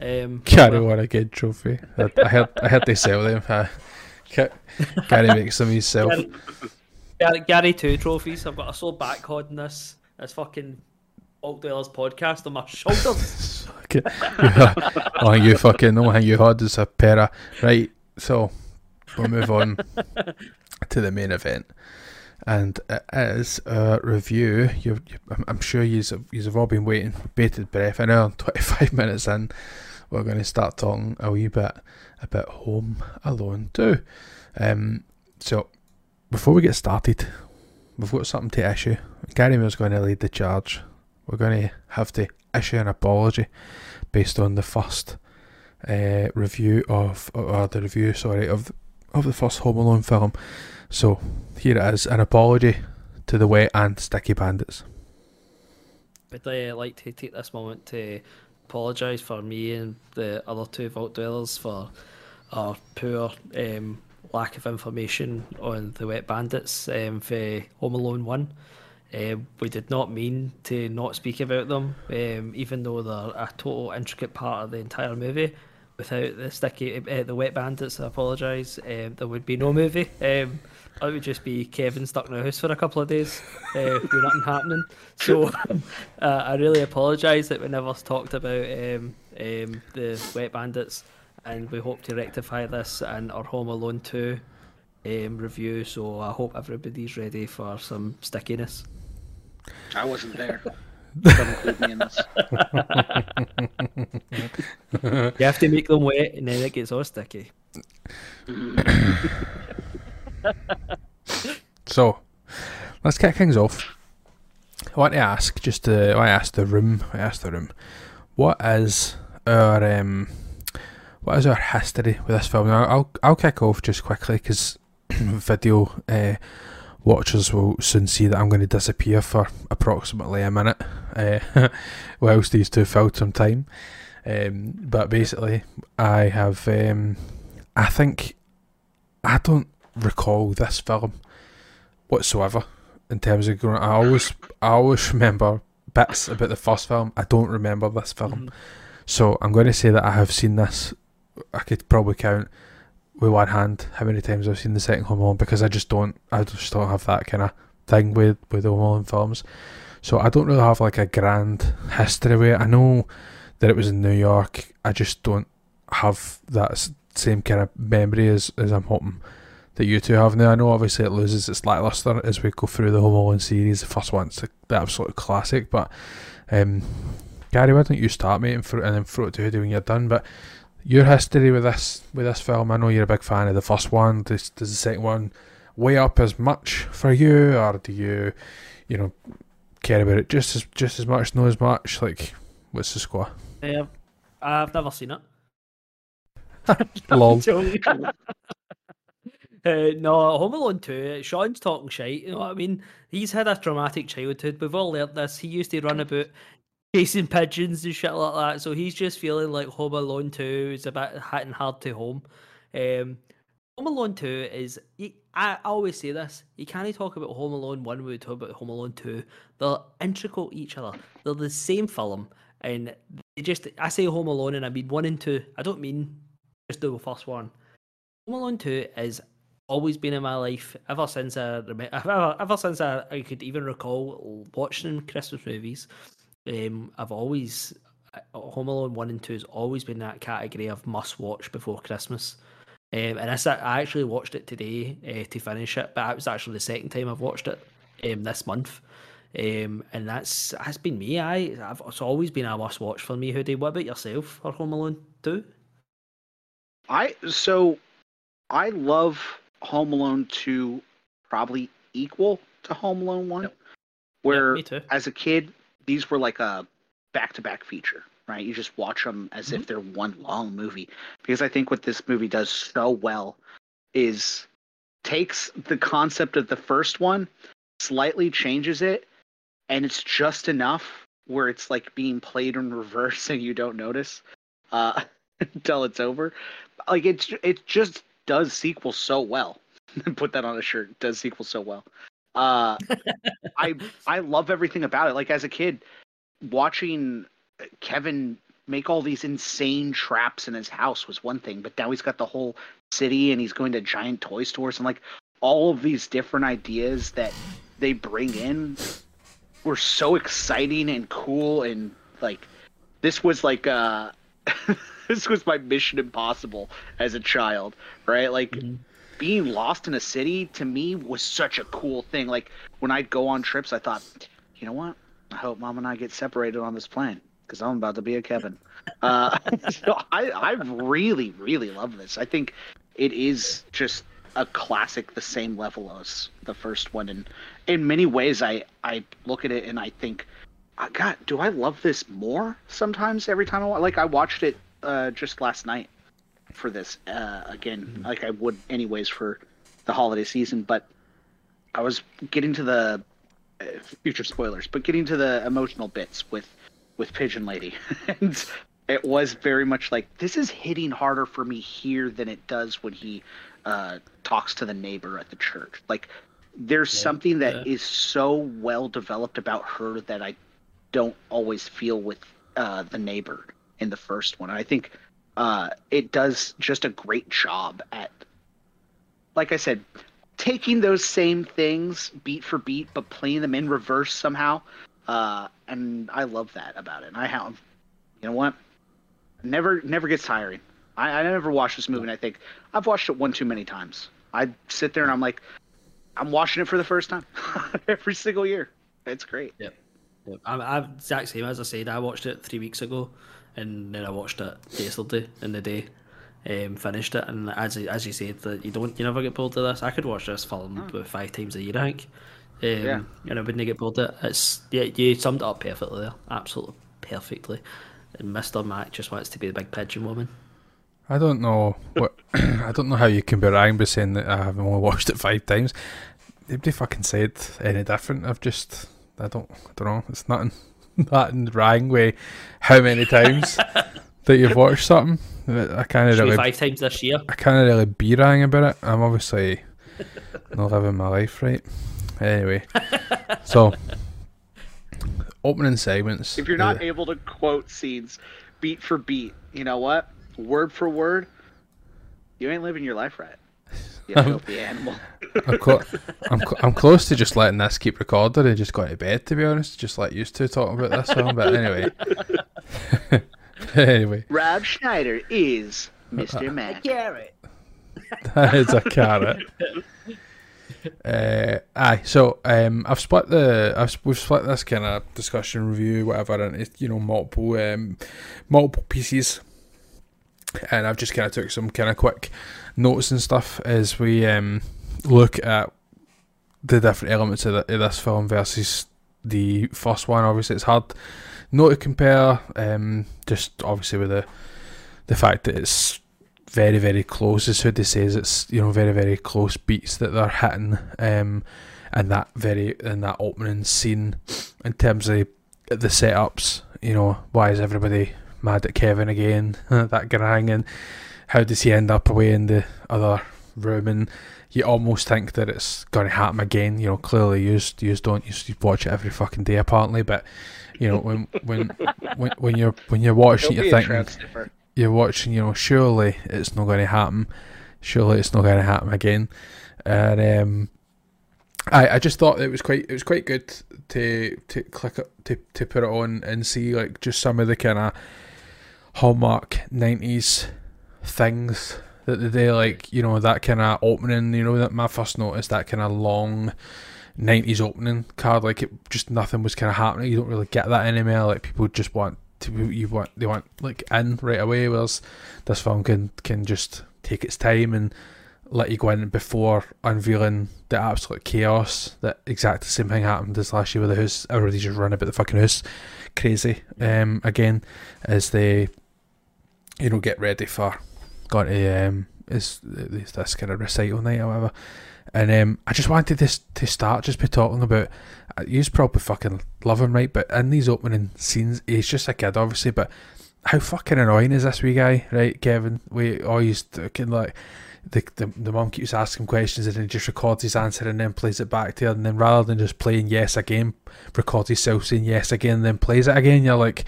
Um, Gary well, won a good trophy. I, I heard I heard they sell them. Ga- Gary makes them himself. Gary, Gary, Gary two trophies. I've got a sore back holding this this fucking Oak Dwellers podcast on my shoulders. Okay. oh, you fucking know how you had is a pair of right. So we'll move on to the main event, and it is a review. You, you I'm, I'm sure you've you've all been waiting with bated breath. I know 25 minutes in, we're going to start talking a wee bit about Home Alone 2. Um, so before we get started, we've got something to issue. Gary Moore's going to lead the charge. We're going to have to issue an apology based on the first uh, review of, or the review, sorry, of of the first Home Alone film. So here it is, an apology to the Wet and Sticky Bandits. I'd uh, like to take this moment to apologise for me and the other two Vault Dwellers for our poor um, lack of information on the Wet Bandits um, for Home Alone 1. Um, we did not mean to not speak about them, um, even though they're a total intricate part of the entire movie. Without the sticky, uh, the Wet Bandits, I apologise. Um, there would be no movie. It would just be Kevin stuck in a house for a couple of days uh, with nothing happening. So uh, I really apologise that we never talked about um, um, the Wet Bandits, and we hope to rectify this in our Home Alone 2 um, review. So I hope everybody's ready for some stickiness. I wasn't there. Don't include me in this. You have to make them wet, and then it gets all sticky. So let's kick things off. I want to ask, just to, I asked the room, I asked the room, what is our um, what is our history with this film? Now, I'll I'll kick off just quickly because video uh, watchers will soon see that I'm going to disappear for approximately a minute, uh, whilst these two fill some time. Um, but basically, I have um, I think I don't recall this film whatsoever in terms of growing. I always I always remember bits about the first film. I don't remember this film. Mm-hmm. So I'm going to say that I have seen this. I could probably count with one hand how many times I've seen the second Home Alone because I just don't. I just don't have that kind of thing with with the Home Alone films. So I don't really have like a grand history with it. I know that it was in New York. I just don't have that same kind of memory as as I'm hoping that you two have now. I know obviously it loses its lackluster as we go through the Home Alone series. The first one's the, the absolute classic, but um, Gary, why don't you start, mate, and, throw, and then throw it to Hoodie when you're done. But your history with this with this film, I know you're a big fan of the first one. Does, does the second one weigh up as much for you, or do you, you know, care about it just as just as much, know as much? Like, what's the score? Um, I've never seen it. Lol. Uh, no, Home Alone 2, Sean's talking shite, you know what I mean? He's had a traumatic childhood. We've all learnt this. He used to run about chasing pigeons and shit like that, so he's just feeling like Home Alone 2 is a bit hitting hard to home. Um, Home Alone 2 is, I always say this, you can't talk about Home Alone 1 when we talk about Home Alone 2. They're integral each other. They're the same film, and they just, I say Home Alone and I mean 1 and 2. I don't mean just the first one. Home Alone 2 is always been in my life ever since I ever, ever since I, I could even recall watching Christmas movies. Um, I've always uh, Home Alone one and two has always been that category of must watch before Christmas. Um, and I, I actually watched it today uh, to finish it, but it was actually the second time I've watched it um, this month. Um, and that's has been me. I I've, it's always been a must watch for me. Hoodie, what about yourself for Home Alone two? I so I love Home Alone two probably equal to Home Alone one. Yep. Where me too. as a kid these were like a back to back feature, right? You just watch them as if they're one long movie. Because I think what this movie does so well is takes the concept of the first one, slightly changes it, and it's just enough where it's like being played in reverse and you don't notice uh, until it's over. Like it's it just does sequel so well. Put that on a shirt. Does sequel so well. Uh, I I love everything about it. Like as a kid, watching Kevin make all these insane traps in his house was one thing, but now he's got the whole city and he's going to giant toy stores and like all of these different ideas that they bring in were so exciting and cool and like this was like uh this was my mission impossible as a child, right? Like being lost in a city to me was such a cool thing. Like when I'd go on trips, I thought, you know what? I hope mom and I get separated on this plane because I'm about to be a Kevin. Uh, so I, I really, really love this. I think it is just a classic, the same level as the first one, and in many ways, I I look at it and I think, "Ah, God, do I love this more? Sometimes every time I like I watched it uh, just last night for this uh, again, like I would anyways for the holiday season, but I was getting to the uh, future spoilers, but getting to the emotional bits with with Pigeon Lady, and it was very much like this is hitting harder for me here than it does when he uh, talks to the neighbor at the church. Like there's something that is yeah. so well developed about her that I don't always feel with uh, the neighbor in the first one. I think uh, it does just a great job at, like I said, taking those same things beat for beat, but playing them in reverse somehow. Uh, and I love that about it. And I have, you know what? Never, never gets tiring. I, I never watch this movie, and I think I've watched it one too many times. I sit there and I'm like, I'm watching it for the first time every single year. It's great. Yep. Yep. I'm, I'm exact same as I said. I watched it three weeks ago, and then I watched it yesterday in the day. Um, finished it, and as as you said, that you don't, you never get bored of this. I could watch this film about five times a year, I think. Um, Yeah. and I wouldn't get bored of it. It's yeah, you summed it up perfectly there, absolutely perfectly. And Mister Mac just wants to be the big pigeon woman. I don't know what I don't know how you can be wrong by saying that I have only watched it five times. Nobody fucking said any different. I've just I don't I don't know. It's nothing nothing rang with how many times that you've watched something. I can't really five times this year. I can't really be wrong about it. I'm obviously not living my life right. Anyway, so opening segments. If you're not uh, able to quote scenes beat for beat, you know what? Word for word, you ain't living your life right. You filthy animal. I'm, clo- I'm, cl- I'm close to just letting this keep recorded and just going to bed, to be honest. Just like used to talking about this film, but anyway. anyway, Rob Schneider is Mr. Mac. Garrett. that is a carrot. Uh, aye, so um, I've split the I've we've split this kind of discussion review whatever into you know multiple um, multiple pieces, and I've just kind of took some kind of quick notes and stuff as we um, look at the different elements of, the, of this film versus the first one. Obviously, it's hard not to compare. Um, just obviously with the the fact that it's very very close as Hoodie says it's you know very very close beats that they're hitting um and that very in that opening scene in terms of the setups you know why is everybody mad at Kevin again that and how does he end up away in the other room and you almost think that it's going to happen again you know clearly you you don't you watch it every fucking day apparently but you know when when when, when you're when you're watching Don't it, be you're thinking you're watching, you know, surely it's not going to happen. Surely it's not going to happen again. And um, I, I just thought it was quite it was quite good to to click it to to put it on and see like just some of the kind of hallmark nineties things that they do, like you know that kind of opening. You know that my first notice that kind of long nineties opening card. Like it just nothing was kind of happening. You don't really get that anymore. Like people just want to you want they want like in right away. Whereas this film can can just take its time and let you go in before unveiling the absolute chaos that exact the same thing happened this last year with the house. Everybody just run about the fucking house crazy. Um, again, as they you know get ready for going to um is this kind of recital night or whatever. And um, I just wanted this to start just by talking about. Uh, you probably fucking love him, right? But in these opening scenes, he's just a kid, obviously. But how fucking annoying is this wee guy, right, Kevin? We always can like the, the the mom keeps asking questions and then just records his answer and then plays it back to her and then rather than just playing yes again, records himself saying yes again and then plays it again. You're like,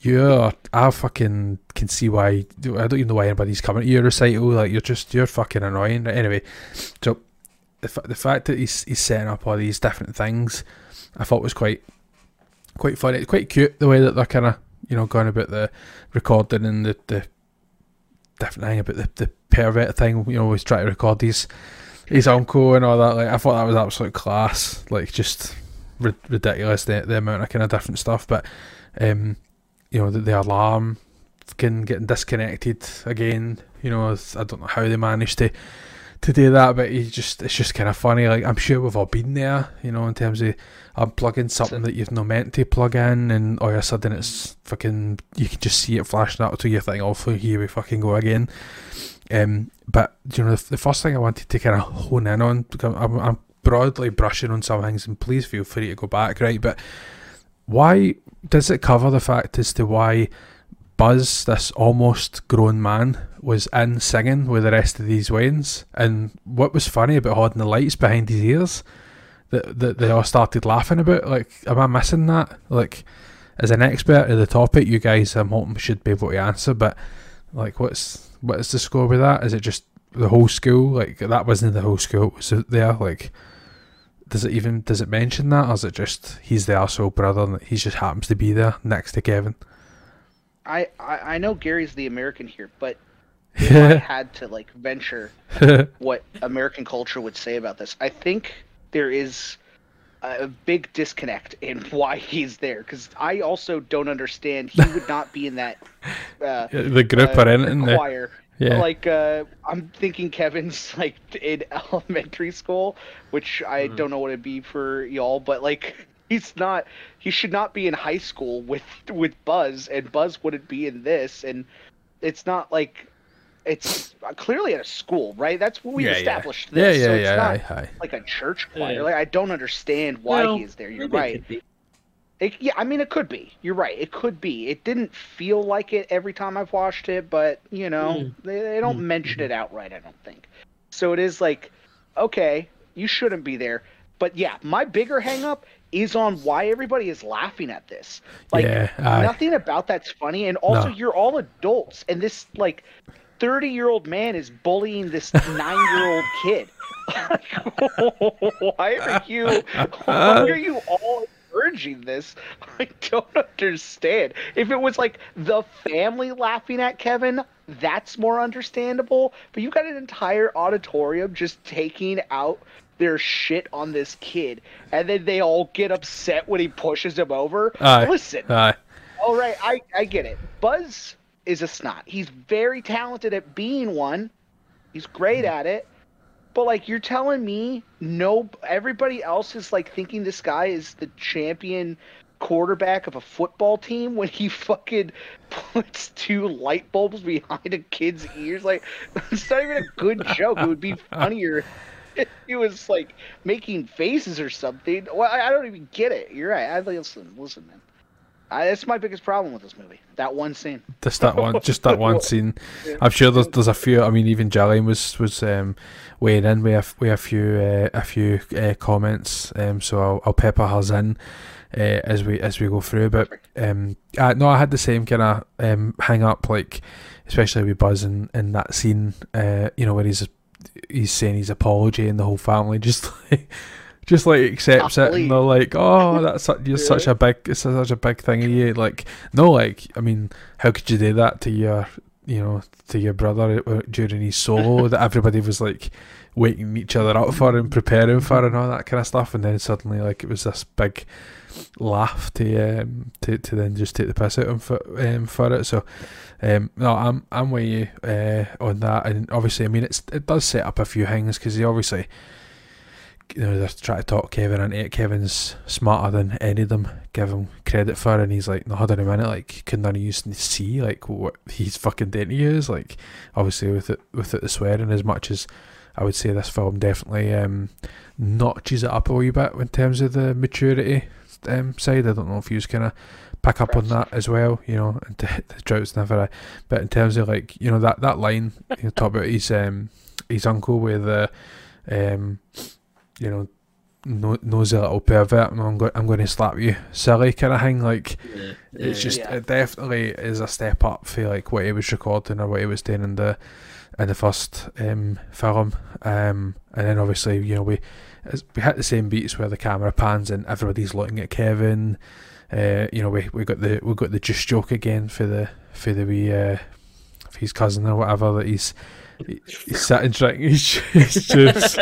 you're I fucking can see why I don't even know why anybody's coming to your recital. Like you're just you're fucking annoying. Anyway, so the the fact that he's he's setting up all these different things, I thought was quite quite funny. It's quite cute the way that they're kind of you know going about the recording and the the different thing about the, the pervert thing. You know, always try to record his his uncle and all that. Like I thought that was absolute class. Like just ri- ridiculous the the amount of kind of different stuff. But um, you know the, the alarm can getting disconnected again. You know, I don't know how they managed to to do that, but you just it's just kind of funny. Like I'm sure we've all been there, you know, in terms of unplugging something that you've not meant to plug in, and all of a sudden it's fucking you can just see it flashing out to you think, oh, here we fucking go again. Um, but you know, the, the first thing I wanted to kind of hone in on, I'm, I'm broadly brushing on some things, and please feel free to go back, right? But why does it cover the fact as to why Buzz, this almost grown man, was in singing with the rest of these Waynes. And what was funny about holding the lights behind his ears that, that they all started laughing about? Like, am I missing that? Like, as an expert of the topic, you guys, I'm hoping, should be able to answer. But, like, what's what is the score with that? Is it just the whole school? Like, that wasn't the whole school, was it there? Like, does it even does it mention that, or is it just he's the asshole brother and he just happens to be there next to Kevin? I, I, I know Gary's the American here, but if I had to like venture what American culture would say about this, I think there is a big disconnect in why he's there because I also don't understand. He would not be in that uh, the group uh, or anything. Choir. Yeah. Like uh, I'm thinking Kevin's like in elementary school, which I mm. don't know what it'd be for y'all, but like he's not he should not be in high school with with Buzz and Buzz wouldn't be in this and it's not like it's clearly at a school, right? That's what we yeah, established yeah. this. Yeah, yeah, so it's yeah. not aye, aye. like a church choir. Yeah. Like I don't understand why well, he is there. You're right. It, yeah, I mean it could be. You're right. It could be. It didn't feel like it every time I've watched it, but you know, mm. they, they don't mm. mention it outright. I don't think. So it is like, okay, you shouldn't be there. But yeah, my bigger hangup is on why everybody is laughing at this. Like yeah, nothing about that's funny, and also no. you're all adults, and this like thirty year old man is bullying this nine year old kid. why are you? Why uh-huh. are you all encouraging this? I don't understand. If it was like the family laughing at Kevin, that's more understandable. But you got an entire auditorium just taking out their shit on this kid, and then they all get upset when he pushes him over. Aye. Listen, Aye. all right, I I get it. Buzz is a snot. He's very talented at being one. He's great mm-hmm. at it. But like you're telling me, no, everybody else is like thinking this guy is the champion quarterback of a football team when he fucking puts two light bulbs behind a kid's ears. Like, it's not even a good joke. It would be funnier if he was like making faces or something. Well, I, I don't even get it. You're right. I listen, listen, man. I, that's my biggest problem with this movie. That one scene. Just that one. Just that one scene. I'm sure there's there's a few. I mean, even Jillian was was um, weighing in with a, with a few uh, a few uh, comments. Um, so I'll, I'll pepper hers in. Uh, as we as we go through, but um, uh, no, I had the same kind of um, hang up, like especially with Buzz in, in that scene, uh, you know, where he's he's saying his apology and the whole family just like just like accepts it, and they're like, "Oh, that's such, you're yeah. such a big, it's such a big thing of you." Like, no, like, I mean, how could you do that to your, you know, to your brother during his solo that everybody was like waking each other up for and preparing for and all that kind of stuff, and then suddenly like it was this big laugh to um, to to then just take the piss out of him for, um, for it. So um, no, I'm I'm with you uh, on that, and obviously, I mean, it's it does set up a few things because he obviously. You know, they're trying to talk Kevin into it. Kevin's smarter than any of them give him credit for, and he's like, "No, hold on a minute, like, can none of you see like what he's fucking doing to you?" Is like, obviously with it with it the swearing as much as I would say this film definitely um, notches it up a wee bit in terms of the maturity um, side. I don't know if you kind of pick up on that as well, you know, and the, the drought's never. But in terms of like, you know, that that line, you know, talk about his um his uncle with the, um, you know, no, knows a little pervert. I'm going, I'm going to slap you, silly kind of thing. Like, yeah. it's just yeah. it definitely is a step up for like what he was recording or what he was doing in the in the first um, film. Um, and then obviously, you know, we we hit the same beats where the camera pans and everybody's looking at Kevin. Uh, you know, we, we got the we got the just joke again for the for the wee uh, for his cousin or whatever that he's he's sitting drinking his, his juice,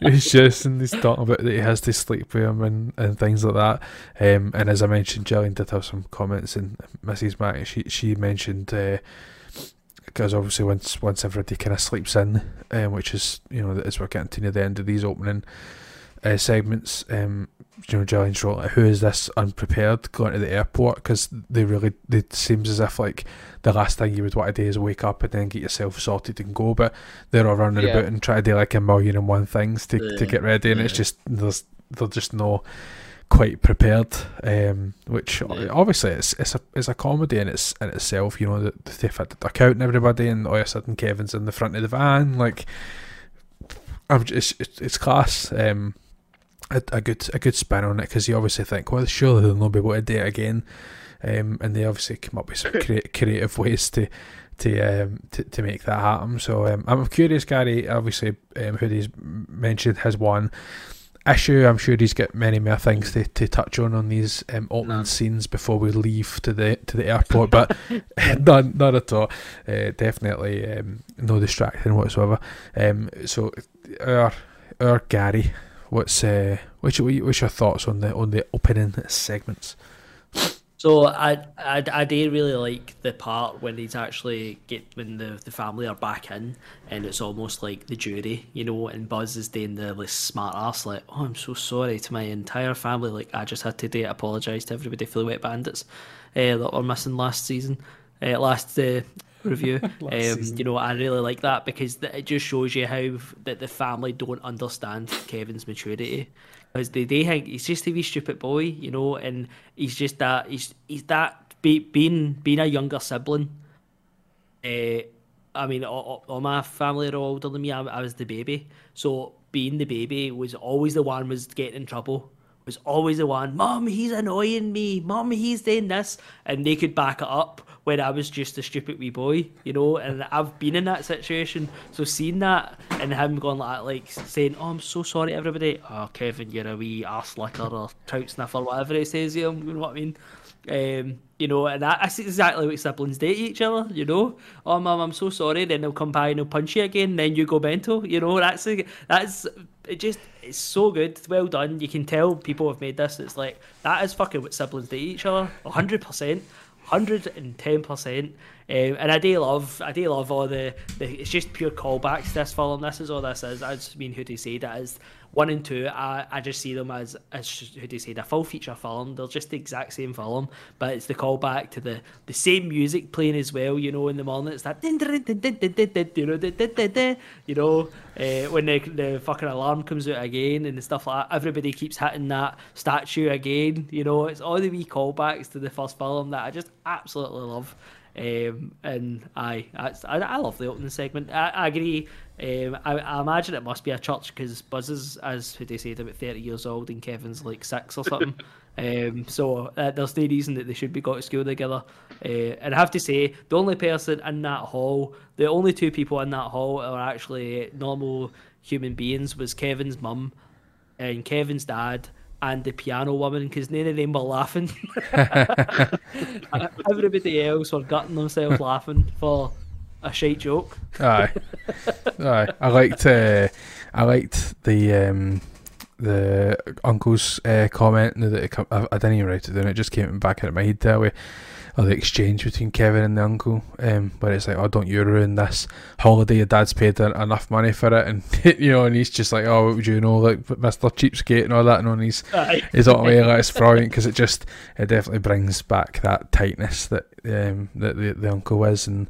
his juice, and he's talking about that he has to sleep with him and, and things like that. Um, and as I mentioned, Gillian did have some comments, and Mrs. Mack she she mentioned. Uh, because obviously once once everybody kind of sleeps in, um, which is you know as we're getting to near the end of these opening uh, segments, um, you know, wrote like, who is this unprepared going to the airport? Because they really, it seems as if like the last thing you would want to do is wake up and then get yourself sorted and go, but they're all running yeah. about and try to do like a million and one things to, yeah. to get ready, and yeah. it's just there's there's just no quite prepared, um, which obviously it's it's a it's a comedy in its in itself. You know, the, the fact that they're counting everybody, and all of a sudden Kevin's in the front of the van, like I'm just it's, it's class. Um, a, a good a good spin on it because you obviously think, well, surely they'll not be able to do it again, um, and they obviously come up with some cre- creative ways to to um to, to make that happen. So um, I'm curious, Gary. Obviously, um, who he's mentioned has one issue. I'm sure he's got many more things to, to touch on on these um, scenes before we leave to the to the airport, but none, none at all. Uh, definitely um, no distracting whatsoever. Um, so our our Gary What's uh, what's your, what's your thoughts on the on the opening segments? So I, I, I do really like the part when he's actually get when the, the family are back in and it's almost like the jury, you know, and Buzz is doing the like, smart ass like, oh, I'm so sorry to my entire family. Like I just had to do apologise to everybody for the Wet Bandits uh, that were missing last season, uh, last uh, review. um, you know, I really like that because it just shows you how that the family don't understand Kevin's maturity because they, they think he's just a wee stupid boy, you know, and he's just that he's he's that be, being being a younger sibling. Uh, I mean, all, all, my family are older than me. I, I was the baby, so being the baby was always the one was getting in trouble was always the one, Mom, he's annoying me. Mom, he's doing this. And they could back it up when I was just a stupid wee boy, you know, and I've been in that situation. So seeing that and him going like like saying, "Oh, I'm so sorry, everybody." Oh, Kevin, you're a wee ass licker or trout sniffer, whatever he says. You know what I mean? Um, you know, and that, that's exactly what siblings do to each other, you know. Oh, mum, I'm so sorry. Then they'll come by and they'll punch you again. Then you go mental. You know, that's that's it. Just it's so good. Well done. You can tell people have made this. It's like that is fucking what siblings do to each other. hundred percent hundred and ten percent. Um, and I do love, I do love all the, the. It's just pure callbacks. This film, this is all this is. As mean, who you say that is one and two, I, I just see them as, as who do you say, a full feature film. They're just the exact same film, but it's the callback to the, the same music playing as well. You know, in the morning it's that, you know, uh, when the, the fucking alarm comes out again and the stuff like that. Everybody keeps hitting that statue again. You know, it's all the wee callbacks to the first film that I just absolutely love. Um, and I, I, I love the opening segment. I, I agree. Um, I, I, imagine it must be a church because Buzz is, as who they said, about thirty years old, and Kevin's like six or something. um, so uh, there's no reason that they should be got to school together. Uh, and I have to say, the only person in that hall, the only two people in that hall are actually normal human beings, was Kevin's mum and Kevin's dad and the piano woman because none of them were laughing. Everybody else were gutting themselves laughing for a shite joke. Aye, aye. I liked. Uh, I liked the um, the uncle's uh, comment that I, I didn't even write it down. It just came back into my head that way. Or the exchange between Kevin and the uncle, um, where it's like, "Oh, don't you ruin this holiday? Your dad's paid enough money for it," and you know, and he's just like, "Oh, what would you know, like Mister Cheapskate and all that," and on he's Aye. is all way like it's brilliant because it just it definitely brings back that tightness that um that the, the uncle is and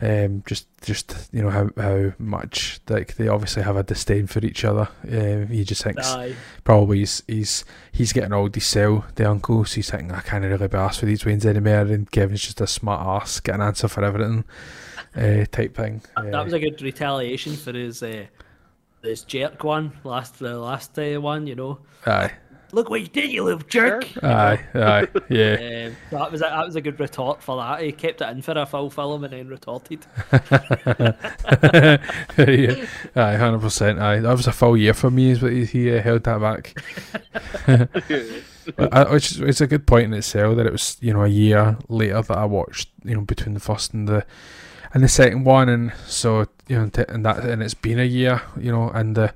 um just just you know how how much like they obviously have a disdain for each other um he just thinks Aye. probably he's he's he's getting old he's sell the uncle so he's thinking I can't really be asked for these wins anymore and Kevin's just a smart ass get an answer for everything uh, type thing That Uh, was a good retaliation for his uh, his jerk one last the last uh, one. You know, aye look what you did, you little jerk. aye aye yeah Um, that was a, that was a good retort for that. He kept it in for a full film and then retorted. yeah, aye, hundred percent. Aye, that was a full year for me. Is what he, he uh, held that back. I, which is it's a good point in itself that it was you know a year later that I watched you know between the first and the and the second one, and so you know t- and that and it's been a year you know and the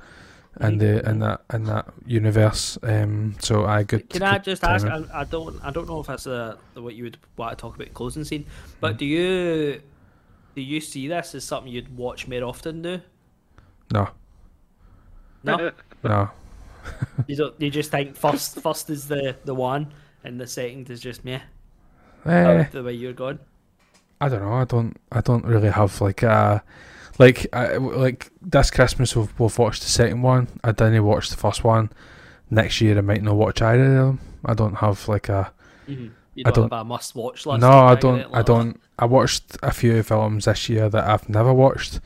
and the and that and that universe. Um, so I good. Can I just ask? I, I don't I don't know if that's uh what you would want to talk about closing scene, Mm. but do you do you see this as something you'd watch more often? Do No, no? no. you don't. You just think first first is the the one, and the second is just me. Eh, the way you're going. I don't know. I don't. I don't really have like a like I, like this Christmas we've, we've watched the second one. I didn't watch the first one. Next year I might not watch either of them. I don't have like a Mm-hmm. You don't, don't- have a must watch list. no. I don't. like I don't. I watched a few films this year that I've never watched.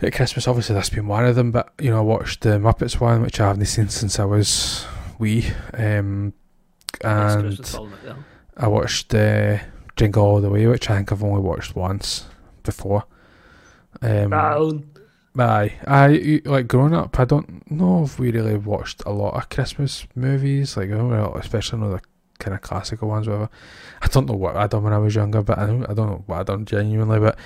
At Christmas, obviously, that's been one of them. But you know, I watched the Muppets one, which I haven't seen since I was wee. Um, and Christmas film, yeah. I watched uh, Jingle All the Way, which I think I've only watched once before. Um, Down. Aye, I like growing up. I don't know if we really watched a lot of Christmas movies, like especially you know, the kind of classical ones. Whatever. I don't know what I done when I was younger, but I don't, I don't know what I done genuinely. But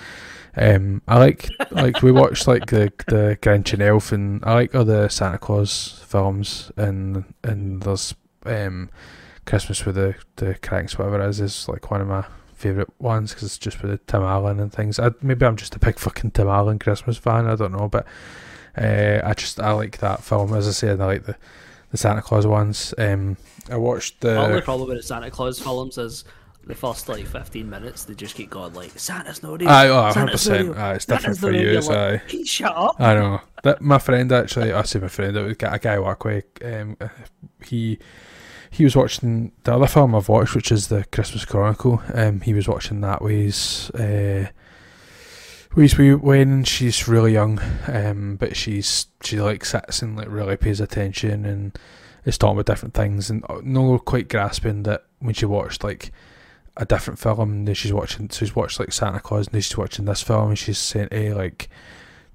um, I like like we watched like the the Grinch and Elf, and I like the Santa Claus films, and and there's um, Christmas with the the Cranks, whatever it is, is like one of my favourite ones because it's just with the Tim Allen and things. I, maybe I'm just a big fucking Tim Allen Christmas fan. I don't know, but uh, I just I like that film. As I said, I like the the Santa Claus ones. Um, I watched The only the problem with the Santa Claus films is the first like 15 minutes they just keep going like Santa's not real. Aye, oh, 100 Santa's not percent. real. Aye, it's different Santa's for you. It's, like, aye. "Please shut up. I know that my friend actually. I say my friend. A guy I work with. Um, he he was watching the other film I've watched, which is the Christmas Chronicle. Um, he was watching that his uh, his when she's really young. Um, but she's she like sits and like really pays attention and is talking about different things and uh, no quite grasping that when she watched like a different film then she's watching she's watched like Santa Claus and then she's watching this film and she's saying hey like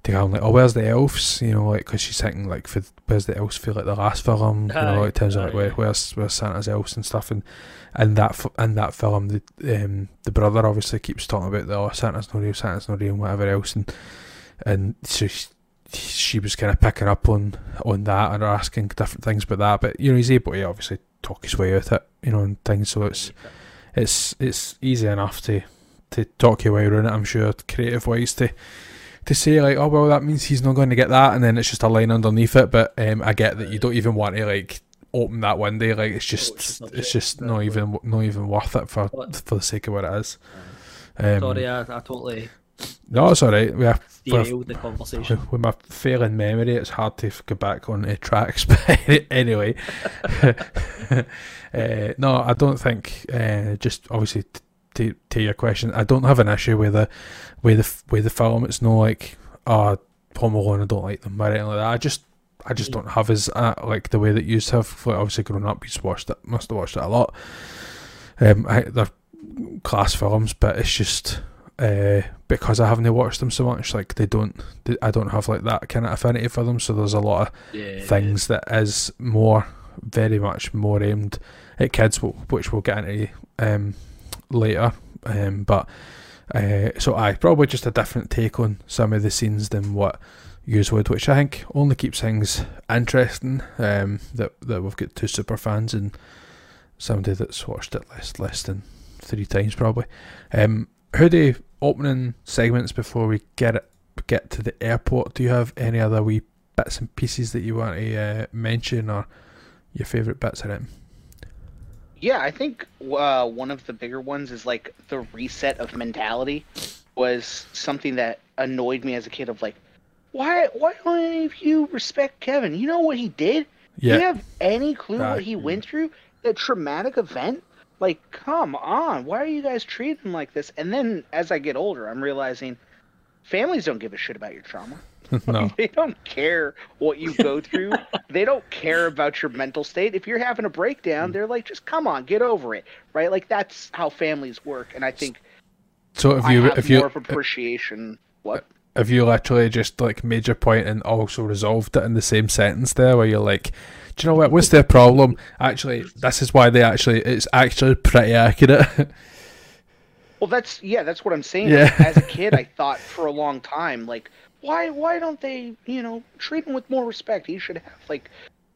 to go like oh where's the elves? You know like because she's thinking like for where's the elves feel like the last film you know like in terms of like where, where's where's Santa's elves and stuff? And and that in that film the um the brother obviously keeps talking about the oh Santa's not real Santa's not real and whatever else. And and so she, she was kind of picking up on on that and asking different things about that. But you know he's able to obviously talk his way out it you know and things. So it's it's it's easy enough to to talk your way around it. I'm sure creative ways to to say like, oh well, that means he's not going to get that, and then it's just a line underneath it. But um, I get that you don't even want to like open that window. Like it's just it's it, just not even not even worth it for But- for the sake of what it is. Um, Sorry, I, I totally no, it's all right. With, derailed the conversation. with my failing memory, it's hard to go back on the tracks. But anyway, uh, no, I don't think. Uh, just obviously to to your question, I don't have an issue with the with the with the film. It's no like oh, Home Alone. I don't like them or anything like that. I just I just don't have as uh, like the way that you have. Like obviously, growing up, you watched it. Must have watched it a lot. Um, I, they're class films, but it's just uh, because I haven't watched them so much, like they don't, they, I don't have like that kind of affinity for them. So there's a lot of Yeah, things that is more, very much more aimed at kids, which we'll get into um, later. Um, but uh, so I probably just a different take on some of the scenes than what yous would, which I think only keeps things interesting. Um, that that we've got two super fans and somebody that's watched it less less than three times probably. Um, how do opening segments before we get it get to the airport? Do you have any other wee bits and pieces that you want to uh, mention or your favourite bits of it? Yeah, I think uh, one of the bigger ones is like the reset of mentality was something that annoyed me as a kid. Of like, why why don't any of you respect Kevin? You know what he did? Do you have any clue what he went through? That traumatic event? Like, come on, why are you guys treating him like this? And then as I get older, I'm realizing families don't give a shit about your trauma. no, They don't care what you go through. they don't care about your mental state. If you're having a breakdown, they're like, just come on, get over it. Right? Like that's how families work. And I think so if you have if you more of appreciation. What? if you literally just like made your point and also resolved it in the same sentence there where you're like do you know what what's their problem actually this is why they actually it's actually pretty accurate Well, that's yeah, that's what I'm saying. Yeah. As a kid, I thought for a long time, like, why why don't they, you know, treat him with more respect? He should have like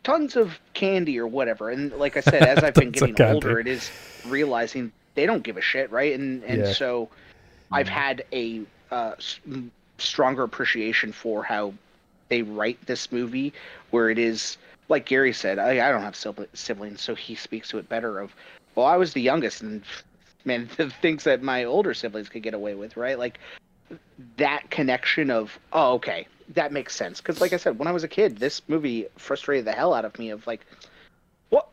tons of candy or whatever. And like I said, as I've been getting older, it is realizing they don't give a shit, right? And and Yeah. so I've had a uh, stronger appreciation for how they write this movie, where it is like Gary said, I, I don't have siblings, so he speaks to it better. Of well, I was the youngest, and man, the things that my older siblings could get away with, right? Like that connection of, oh, okay, that makes sense. Because, like I said, when I was a kid, this movie frustrated the hell out of me. Of like, what?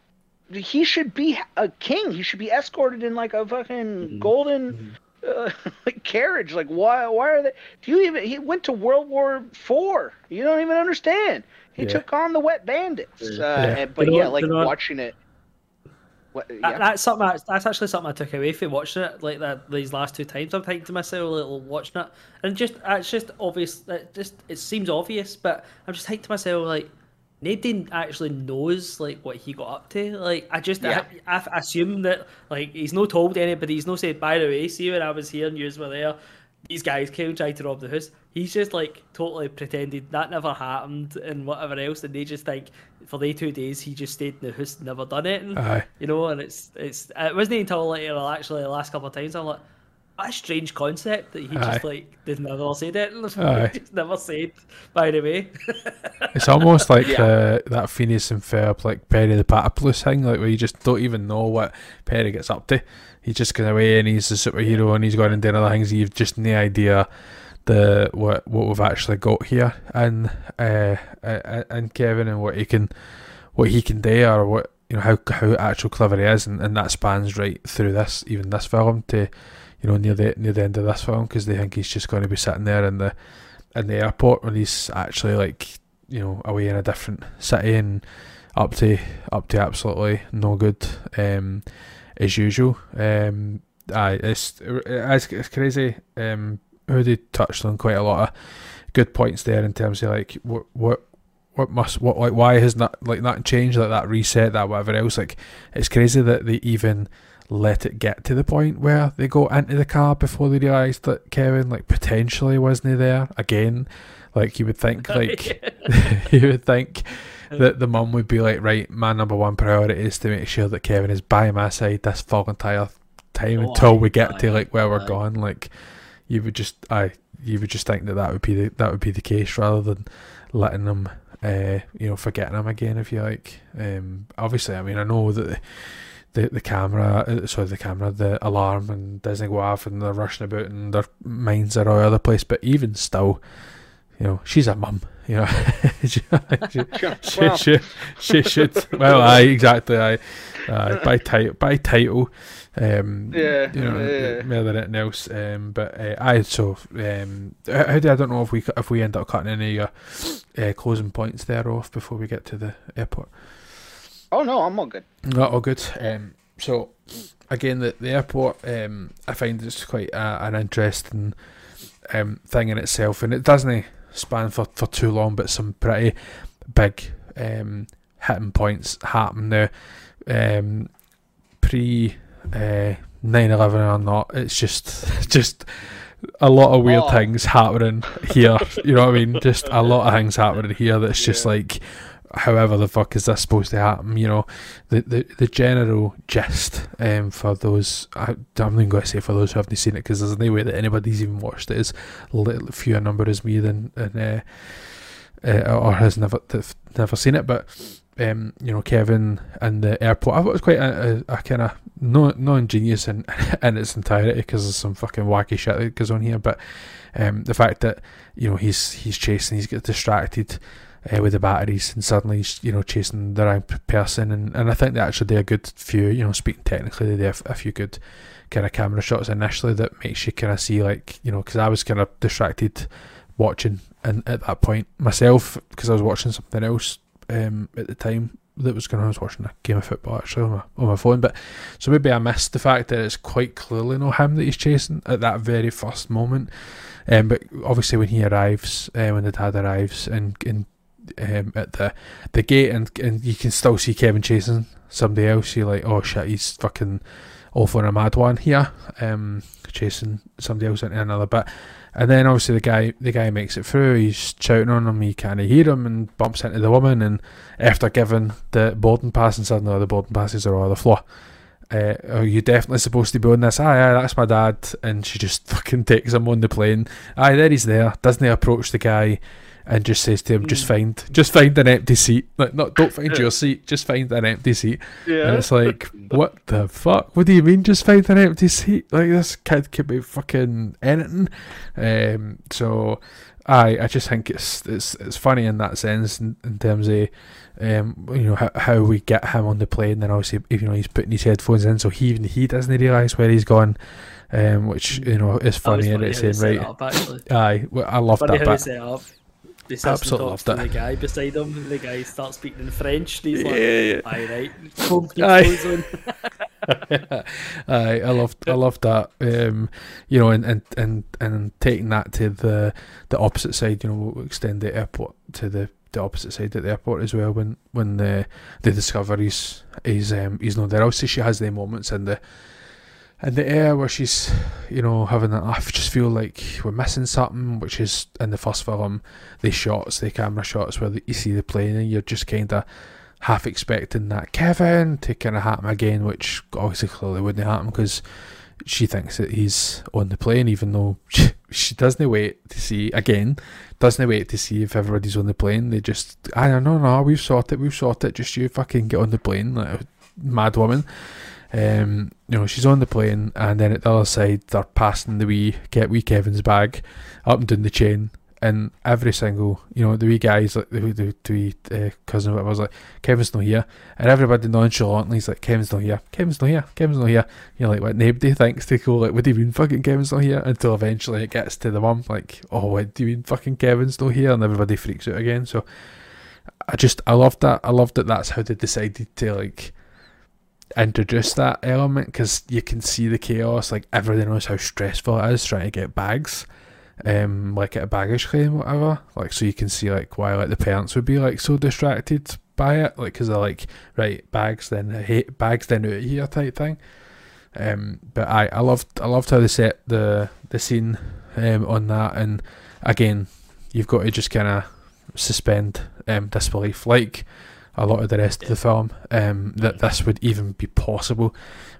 He should be a king. He should be escorted in like a fucking golden uh, like carriage. Like, why? Why are they? Do you even? He went to World War Four. You don't even understand. He Yeah. took on the wet bandits. Uh, Yeah. and- but You yeah, like you watching it. What, That, that's something. I, that's actually something I took away from watching it. Like that, these last two times, I'm thinking to myself, like, watching it, and just it's just obvious. It just it seems obvious, but I'm just thinking to myself, like, Nadine actually knows like what he got up to. Like, I just Yeah. I, I assume that like he's not told anybody. He's not said. By the way, see when I was here and you were there, these guys came and tried to rob the house. He's just like totally pretended that never happened and whatever else, and they just think for the two days he just stayed in the house, never done it. And, Aye. you know, and it's it's it wasn't until later, actually the last couple of times I'm like, what a strange concept that he Aye. just like did never say that. Aye. just never said. By the way, It's almost like Yeah. uh, that Phineas and Ferb, like Perry the Platypus thing, like where you just don't even know what Perry gets up to. He's just going away and he's a superhero and he's going and doing other things. You've just no idea the what what we've actually got here and uh, and Kevin and what he can what he can do or what you know how how actual clever he is and, and that spans right through this even this film to you know near the near the end of this film because they think he's just going to be sitting there in the in the airport when he's actually like you know away in a different city and up to up to absolutely no good um, as usual. Um, aye, it's it's, it's crazy. Um, Hoodie touched on quite a lot of good points there in terms of like what what what must what like why has not like that changed like that reset that whatever else like it's crazy that they even let it get to the point where they go into the car before they realise that Kevin like potentially wasn't there again like you would think like you would think that the mum would be like right my number one priority is to make sure that Kevin is by my side this full entire time Oh, until aye, we get to like where we're aye. going like you would just I you would just think that that would be the, that would be the case rather than letting them uh, you know forgetting them again if you like. Um, obviously I mean I know that the the, the camera uh, sorry the camera the alarm and doesn't go off and they're rushing about and their minds are all over the place but even still you know she's a mum you know she, she, she, Well, she, should well I exactly I uh, by title by title um Yeah, you know yeah. more than anything else um but uh, I so um how how do I don't know if we if we end up cutting any of your uh, closing points there off before we get to the airport Oh no, I'm all good. not all good. Um, so again, the the airport, um, I find it's quite a, an interesting um, thing in itself, and it doesn't span for, for too long, but some pretty big um, hitting points happen now. Um, pre uh, 9-11 or not, it's just just a lot of weird Oh. things happening here. You know what I mean? Just a lot of things happening here that's just like, however the fuck is this supposed to happen? You know, the the, the general gist um, for those. I, I'm not going to say for those who haven't seen it because there's no way that anybody's even watched it. Is little fewer number as me than and uh, uh, or has never never seen it, but. Um, you know, Kevin and the airport. I thought it was quite a, a, a kind of no non ingenious in in its entirety because there's some fucking wacky shit that goes on here. But um, the fact that you know he's he's chasing, he's got distracted uh, with the batteries, and suddenly you know chasing the wrong person, and, and I think they actually do a good few. You know, speaking technically, they do a few good kind of camera shots initially that makes you kind of see like you know because I was kind of distracted watching and at that point myself because I was watching something else um, at the time that was going on. I was watching a game of football actually on my, on my phone, but so maybe I missed the fact that it's quite clearly not him that he's chasing at that very first moment. Um, but obviously when he arrives, uh, when the dad arrives and, and um, at the the gate, and and you can still see Kevin chasing somebody else. You're like, oh shit, he's fucking off on a mad one here, um, chasing somebody else into another bit. And then obviously the guy the guy makes it through. He's shouting on him. He can't hear him and bumps into the woman. And after giving the boarding pass, and suddenly the boarding passes are on the floor. Uh, are you definitely supposed to be on this? Aye, aye, that's my dad. And she just fucking takes him on the plane. Aye, there he's there. Doesn't he approach the guy and just says to him, "Just find, just find an empty seat. Like, not don't find your seat. Just find an empty seat." And it's like, what the fuck? What do you mean? Just find an empty seat? Like this kid could be fucking anything. Um, so, I I just think it's it's it's funny in that sense in, in terms of. Um, you know how, how we get him on the plane, then obviously you know he's putting his headphones in, so he even he doesn't realise where he's gone, um, which you know is was funny and its how they own set right. Up. Aye, I love Funny that how they bit. set it up. They sits Absolutely and talks loved to it. the guy beside him. The guy starts speaking in French. And he's like, yeah. "Aye, right." Home Aye. Aye, I loved I loved that. Um, you know, and, and, and, and taking that to the the opposite side, you know, we'll extend the airport to the, the opposite side at the airport as well when when the the discoveries is um he's not there. Obviously she has the moments in the in the air where she's, you know, having that I just feel like we're missing something, which is in the first film, the shots, the camera shots where you see the plane and you're just kinda half expecting that Kevin to kind of happen again, which obviously clearly wouldn't happen because she thinks that he's on the plane, even though she, she doesn't wait to see again, doesn't wait to see if everybody's on the plane. They just, I don't know, no, we've sorted, we've sorted. Just you fucking get on the plane, like a mad woman. Um, you know, she's on the plane, and then at the other side, they're passing the wee get wee Kevin's bag up and down the chain, and every single, you know, the wee guys like the, the, the wee uh, cousin, or whatever, was like, Kevin's not here, and everybody nonchalantly is like, Kevin's not here, Kevin's not here, Kevin's not here. You're like, what? Nobody thinks to go like, what do you mean fucking Kevin's not here? Until eventually it gets to the mum, like, oh, what do you mean fucking Kevin's not here? And everybody freaks out again. So I just, I loved that. I loved that. That's how they decided to like introduce that element because you can see the chaos. Like everybody knows how stressful it is trying to get bags, um, like at a baggage claim, whatever. Like so you can see like why like the parents would be like so distracted by it, like because they're like right bags then hate bags then out here type thing. Um, but I I loved I loved how they set the the scene um on that, and again you've got to just kind of suspend um disbelief like a lot of the rest of the film um, that this would even be possible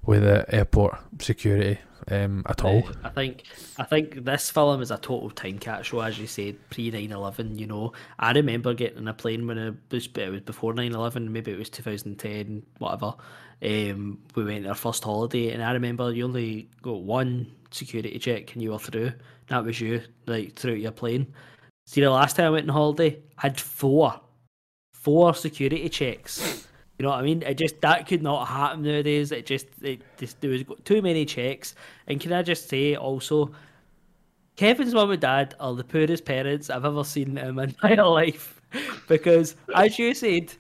with the airport security um, at all. I think I think this film is a total time capsule, as you said, pre 9-11, You know, I remember getting in a plane when it was, it was before 9-11, maybe it was two thousand ten, whatever. Um, we went on our first holiday, and I remember you only got one security check, and you were through. That was you, like throughout your plane. See, the last time I went on holiday, I had four, four security checks. You know what I mean? It just that could not happen nowadays. It just it just there was too many checks. And can I just say also, Kevin's mum and dad are the poorest parents I've ever seen in my entire life. Because as you said,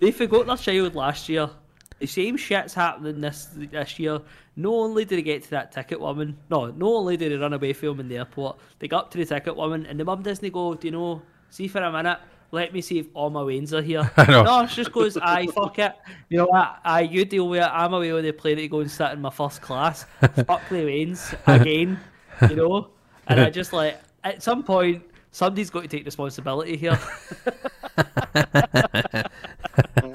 they forgot their child last year. the same shit's happening this this year. Not only did they get to that ticket woman, no, not only did they run away from in the airport, they got up to the ticket woman, and the mum doesn't go, do you know, see for a minute, let me see if all my wains are here. I know. No, she just goes, aye, fuck it. You know what? Aye, you deal with it. I'm away on the plane to go and sit in my first class. fuck the wains again, you know? And I just like, at some point, somebody's got to take responsibility here.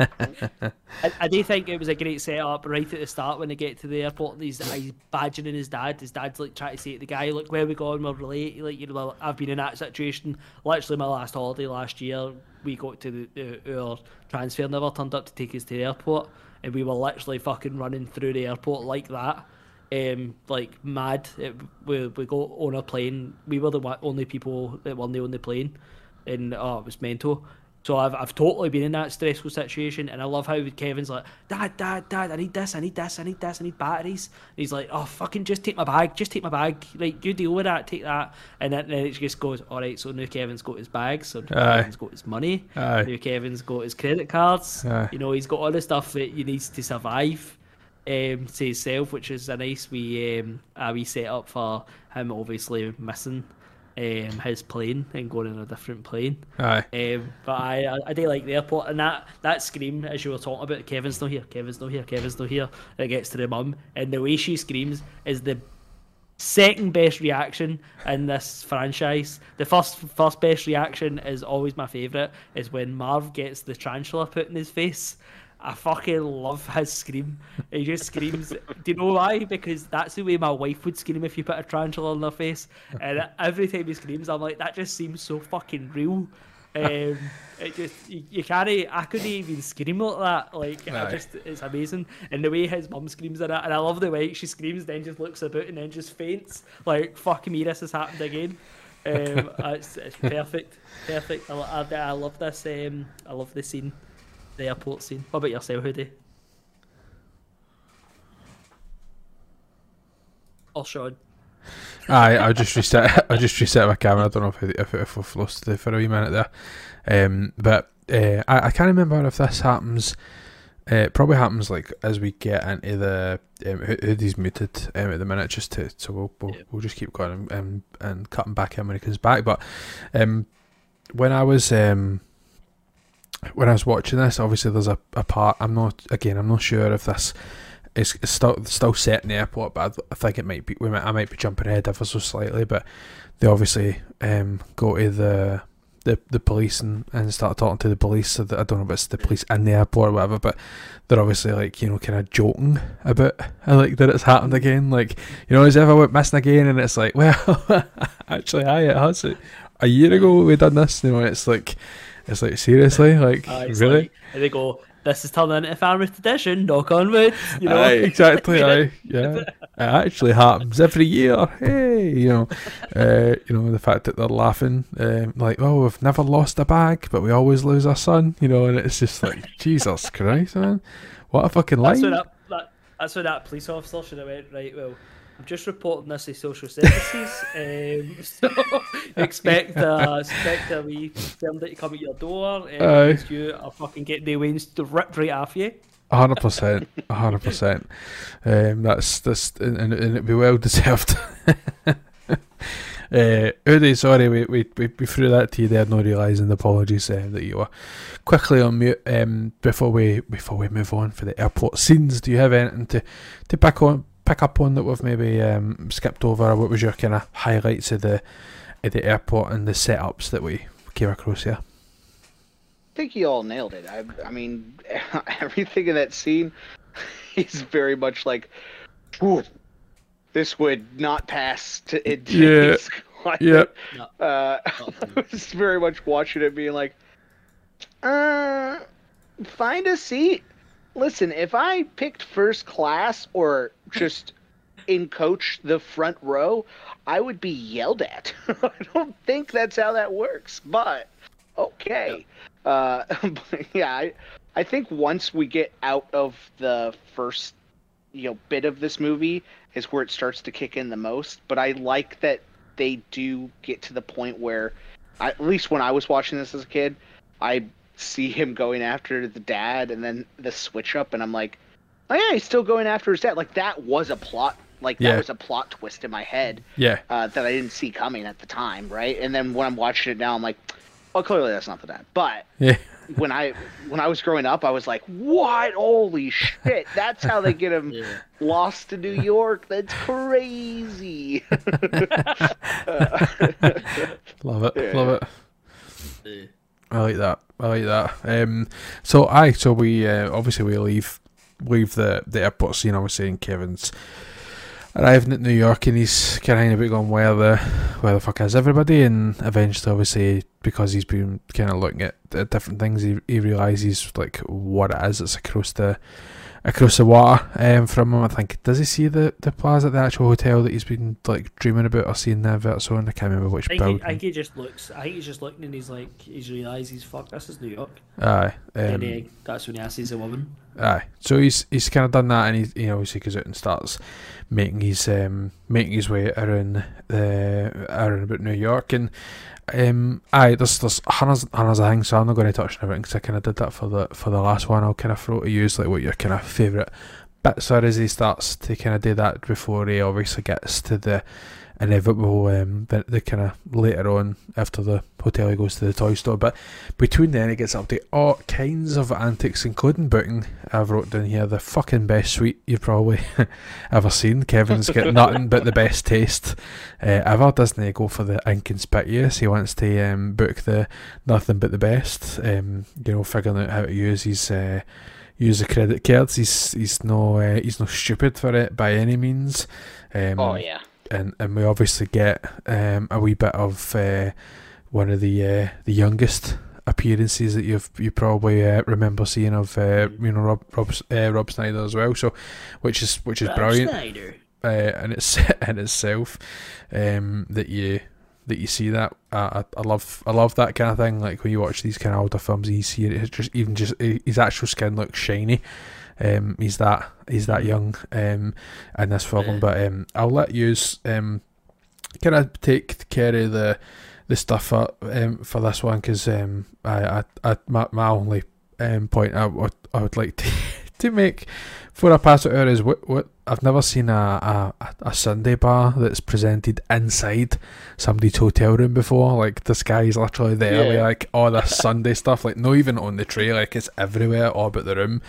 I, I do think it was a great setup right at the start when they get to the airport. He's, he's badgering his dad. His dad's like trying to say to the guy, "Look, where we going? We're late." Like you know, I've been in that situation. Literally, my last holiday last year, we got to the, the our transfer never turned up to take us to the airport, and we were literally fucking running through the airport like that. Um, like mad. It, we we got on a plane. We were the only people that were on the plane, and oh, it was mental. So I've I've totally been in that stressful situation, and I love how Kevin's like, Dad, Dad, Dad, I need this, I need this, I need this, I need batteries. And he's like, Oh, fucking, just take my bag, just take my bag. Like you deal with that, take that. And then, then it just goes, All right. So now Kevin's got his bag, so now. Kevin's got his money, Aye. now Kevin's got his credit cards. Aye. You know, he's got all the stuff that he needs to survive. Um, to himself, which is a nice wee um, a wee setup for him. Obviously missing um, his plane and going on a different plane. Aye. Um, but I, I, I do like the airport and that, that scream as you were talking about. Kevin's not here. Kevin's not here. Kevin's not here. It gets to the mum, and the way she screams is the second best reaction in this franchise. The first first best reaction is always my favourite. Is when Marv gets the tarantula put in his face. I fucking love his scream. He just screams. Do you know why? Because that's the way my wife would scream if you put a tarantula on her face. And every time he screams, I'm like, that just seems so fucking real. Um, it just you, you can't. I couldn't even scream like that. Like I just, it's amazing. And the way his mum screams at it, and I love the way she screams, then just looks about and then just faints. Like fuck me, this has happened again. Um, it's, it's perfect, perfect. I, I, I love this. Um, I love the scene, the airport scene. What about yourself, Hoodie? Or Sean? Aye, I'll just reset. I'll just reset my camera. I don't know if if, if we've lost it for a wee minute there. Um, but uh, I I can't remember if this happens. Uh, it probably happens like as we get into the um, Hoodie's muted um, at the minute, just to so we'll we'll, Yeah. we'll just keep going and, and and cutting back in when he comes back. But um, when I was um when I was watching this, obviously there's a, a part. I'm not again. I'm not sure if this is still still set in the airport, but I, I think it might be. We might, I might be jumping ahead ever so slightly, but they obviously um go to the the, the police and, and start talking to the police. So that, I don't know if it's the police in the airport or whatever, but they're obviously like you know kind of joking about I like that it's happened again. Like you know, has it ever went missing again? And it's like, well, actually, aye, it has. A year ago we done this. You know, it's like. It's like seriously, like Uh, really? like- and they go, "This is turning into family tradition." Knock on wood. You know, Aye, exactly. aye, yeah, it actually happens every year. Hey, you know, uh, you know the fact that they're laughing, um, like, oh, we've never lost a bag, but we always lose our son. You know, and it's just like, Jesus Christ, man, what a fucking That's that, that that's what that police officer should have went right. Well, I'm just reporting this to social services. um, so expect uh, expect a wee film that to come at your door. Um, you are fucking getting the wings to rip right off you. A hundred percent, a hundred percent. Um, that's that's and, and it'd be well deserved. Uh, Hoodie, sorry, we, we, we, we threw that to you there, not realising the apologies uh, that you were quickly on mute. Um, before we before we move on for the airport scenes, do you have anything to, to pick on pick up on that we've maybe um, skipped over? What was your kind of highlights of the of the airport and the setups that we came across here? I think you all nailed it. I, I mean, everything in that scene is very much like, "Ooh, this would not pass to it. Yeah. Yep. Uh, I was very much watching it, being like, uh, find a seat. Listen, if I picked first class or just in coach the front row, I would be yelled at. I don't think that's how that works, but okay. Uh, but yeah, I, I think once we get out of the first, you know, bit of this movie is where it starts to kick in the most. But I like that they do get to the point where, at least when I was watching this as a kid, I see him going after the dad and then the switch up, and I'm like, Oh yeah, he's still going after his dad. Like that was a plot. Like that was a plot twist in my head Yeah, uh, that I didn't see coming at the time, right? And then when I'm watching it now, I'm like, oh, clearly that's not the dad. But yeah, when I when I was growing up, I was like, what? Holy shit! That's how they get him Yeah. lost to New York. That's crazy. love it, Yeah. love it. I like that. I like that. Um, so I so we uh, obviously we leave leave the the airport scene. I was saying Kevin's arriving at New York, and he's kind of about going where the where the fuck is everybody, and eventually, obviously, because he's been kind of looking at, at different things, he he realizes like what it is. It's across the across the water um, from him. I think does he see the the plaza, the actual hotel that he's been like dreaming about or seeing the adverts on? I can't remember which I think, he. I think he just looks. I think he's just looking and he's like, he's realised he's fuck. This is New York. Aye. and Um, uh, that's when he asks a woman. Aye, so he's he's kind of done that, and he, he obviously goes out and starts making his um making his way around the around about New York, and um aye, there's there's hundreds hundreds of so I'm not going to touch on everything because I kind of did that for the for the last one. I'll kind of throw to you like what your kind of favourite bits are as he starts to kind of do that before he obviously gets to the inevitable um the, the kind of later on after the hotel he goes to the toy store. But between then it gets up to all kinds of antics including booking I've wrote down here the fucking best suite you've probably ever seen. Kevin's got nothing but the best taste uh, ever. Doesn't he go for the inconspicuous? He wants to um, book the nothing but the best um, you know figuring out how to use his uh, use the credit cards. He's he's no uh, he's no stupid for it by any means. Um, oh yeah. And and we obviously get um, a wee bit of uh, one of the uh, the youngest appearances that you've you probably uh, remember seeing of uh, you know Rob Rob, uh, Rob Schneider as well. So, which is which is Rob brilliant Schneider. uh, in its in itself. Um, that you that you see that I, I I love I love that kind of thing. Like when you watch these kind of older films, you see it, it's just even just uh, his actual skin looks shiny. Um, he's that he's that young um, in this film, Yeah. but um, I'll let you um, kind of take care of the the stuff for um, for this one because um, I, I, I my, my only um, point I would I would like to to make for a pass it out is what what I've never seen a, a a Sunday bar that's presented inside somebody's hotel room before. Like this guy's literally there Yeah. like all this Sunday stuff, like not even on the tray, like it's everywhere, all about the room.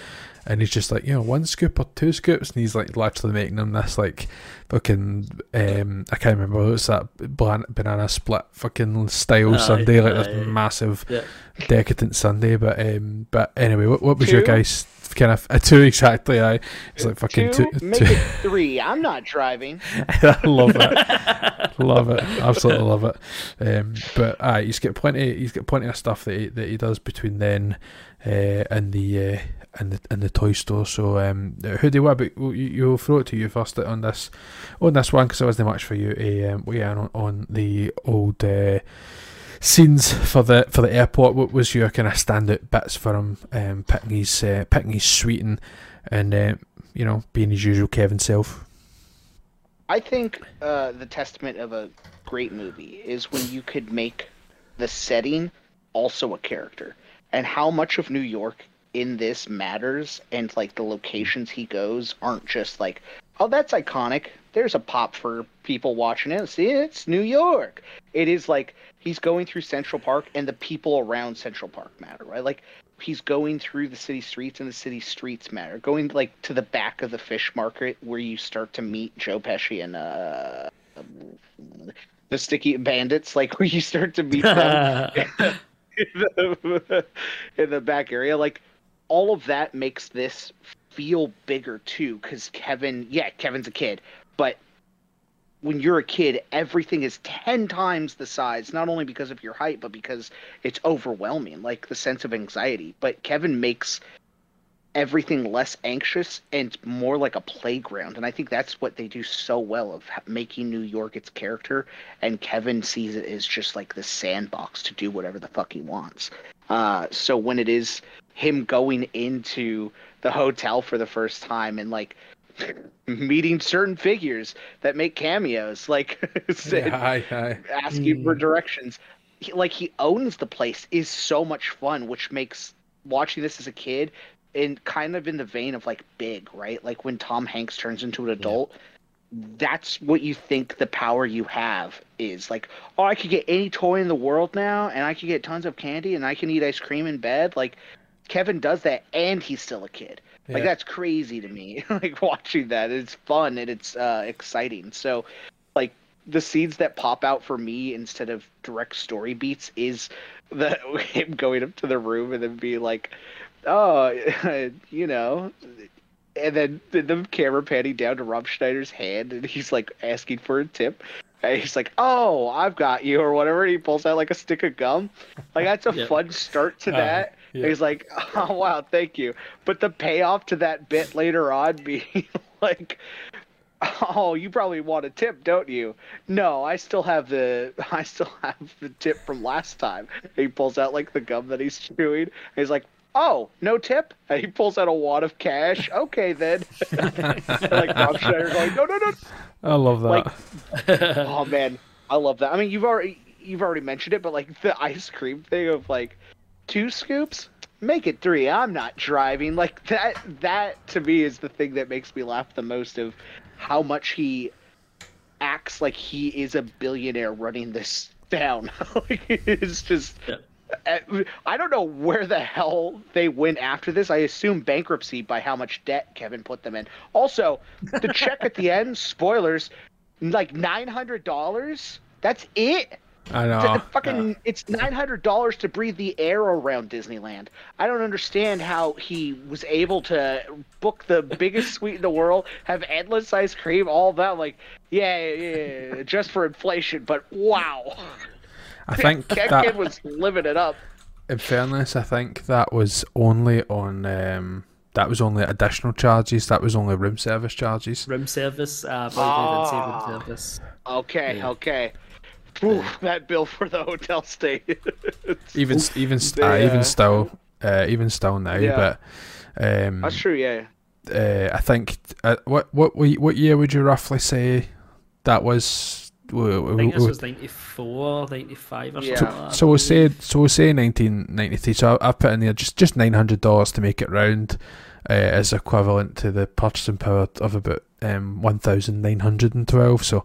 And he's just like, you know, one scoop or two scoops, and he's like literally making them this like fucking um I can't remember what's that banana split fucking style Aye, Sunday, like this aye. massive Yeah. decadent Sunday. But um but anyway, what, what was your guys kind of uh, two exactly? I it's like fucking two, two. make two. it three. I'm not driving. I love it. love it. Absolutely love it. Um, but aye, he's got plenty. He's got plenty of stuff that he, that he does between then uh, and the uh, and the and the toy store. So um, who do you what about? You, you'll throw it to you first on this on this one because it wasn't much for you to um, weigh in on, on the old. Uh, Scenes for the for the airport. What was your kind of standout bits for him? Um, picking his uh, picking his and and uh, you know being his usual Kevin self. I think uh, the testament of a great movie is when you could make the setting also a character, and how much of New York in this matters, and like the locations he goes aren't just like, oh, that's iconic. There's a pop for people watching it. See, it's New York. It is like he's going through Central Park, and the people around Central Park matter, right? Like he's going through the city streets and the city streets matter going like to the back of the fish market where you start to meet joe pesci and uh the sticky bandits like where you start to meet them in the, in the back area like all of that makes this feel bigger too because kevin yeah kevin's a kid but when you're a kid everything is 10 times the size not only because of your height but because it's overwhelming like the sense of anxiety. But kevin makes everything less anxious and more like a playground and i think that's what they do so well of making new york its character and kevin sees it as just like the sandbox to do whatever the fuck he wants. Uh, so when it is him going into the hotel for the first time and like meeting certain figures that make cameos like said- aye, aye. asking for mm. directions. He, like he owns the place is so much fun, which makes watching this as a kid and kind of in the vein of like Big, right? Like when Tom Hanks turns into an adult. That's what you think the power you have is. Like, oh, I could get any toy in the world now, and I could get tons of candy, and I can eat ice cream in bed. Like, Kevin does that, and he's still a kid. Like Yeah. that's crazy to me. like watching that, it's fun and it's uh, exciting. So, like the seeds that pop out for me instead of direct story beats is the him going up to the room and then being like, "Oh, you know." And then the, camera panning down to Rob Schneider's hand, and he's like asking for a tip. And he's like, "Oh, I've got you," or whatever. And he pulls out like a stick of gum. Like that's a Yep. fun start to Uh, that. Yeah. He's like, "Oh wow, thank you." But the payoff to that bit later on being like, "Oh, you probably want a tip, don't you?" No, I still have the I still have the tip from last time. And he pulls out like the gum that he's chewing. And he's like, "Oh, no tip?" And he pulls out a wad of cash. Okay then. like Rob Schneider going, "No, no, no, I love that. Like- oh man, I love that. I mean, you've already you've already mentioned it, but like the ice cream thing of like two scoops, make it three. I'm not driving. Like that. That to me is the thing that makes me laugh the most of how much he acts like he is a billionaire running this down. like it's just. Yeah. I don't know where the hell they went after this. I assume bankruptcy by how much debt Kevin put them in. Also, the check at the end, spoilers, like nine hundred dollars. That's it. I It's know. a fucking, it's nine hundred dollars to breathe the air around Disneyland. I don't understand how he was able to book the biggest suite in the world, have endless ice cream, all that. Like, yeah, yeah, yeah, just for inflation. But wow, I think that that kid was living it up. In fairness, I think that was only on. Um, that was only additional charges. That was only room service charges. room service. Uh, probably Ah. room service. Okay, Yeah. okay. Ooh, that bill for the hotel stay. Even even st- uh, Yeah. even still, uh, even still now. Yeah. But um, That's true, yeah. uh, I think uh, what what what year would you roughly say that was? w- I w- think this was 94, 95 or Yeah. something like that. so we'll say so we'll say 1993. So I, I put in there just just nine hundred dollars to make it round. Uh, is equivalent to the purchasing power of about um, one thousand nine hundred and twelve. So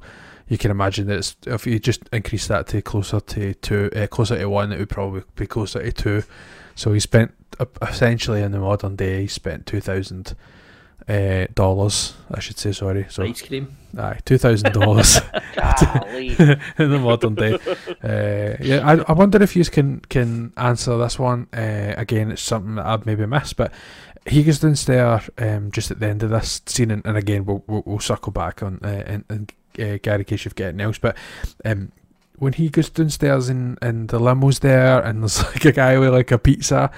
you can imagine that it's, if you just increase that to closer to two, uh, closer to one, it would probably be closer to two. So he spent uh, essentially in the modern day, he spent two thousand uh, dollars. I should say sorry. So ice cream. aye, two thousand dollars. In the modern day. Uh, yeah, I, I wonder if you can can answer this one. Uh, again, it's something that I've maybe missed, but he goes downstairs um, just at the end of this scene, and, and again, we'll, we'll we'll circle back on uh, and, and uh, Gary in case you've got else, but. Um, when he goes downstairs and, and the limo's there and there's like a guy with like a pizza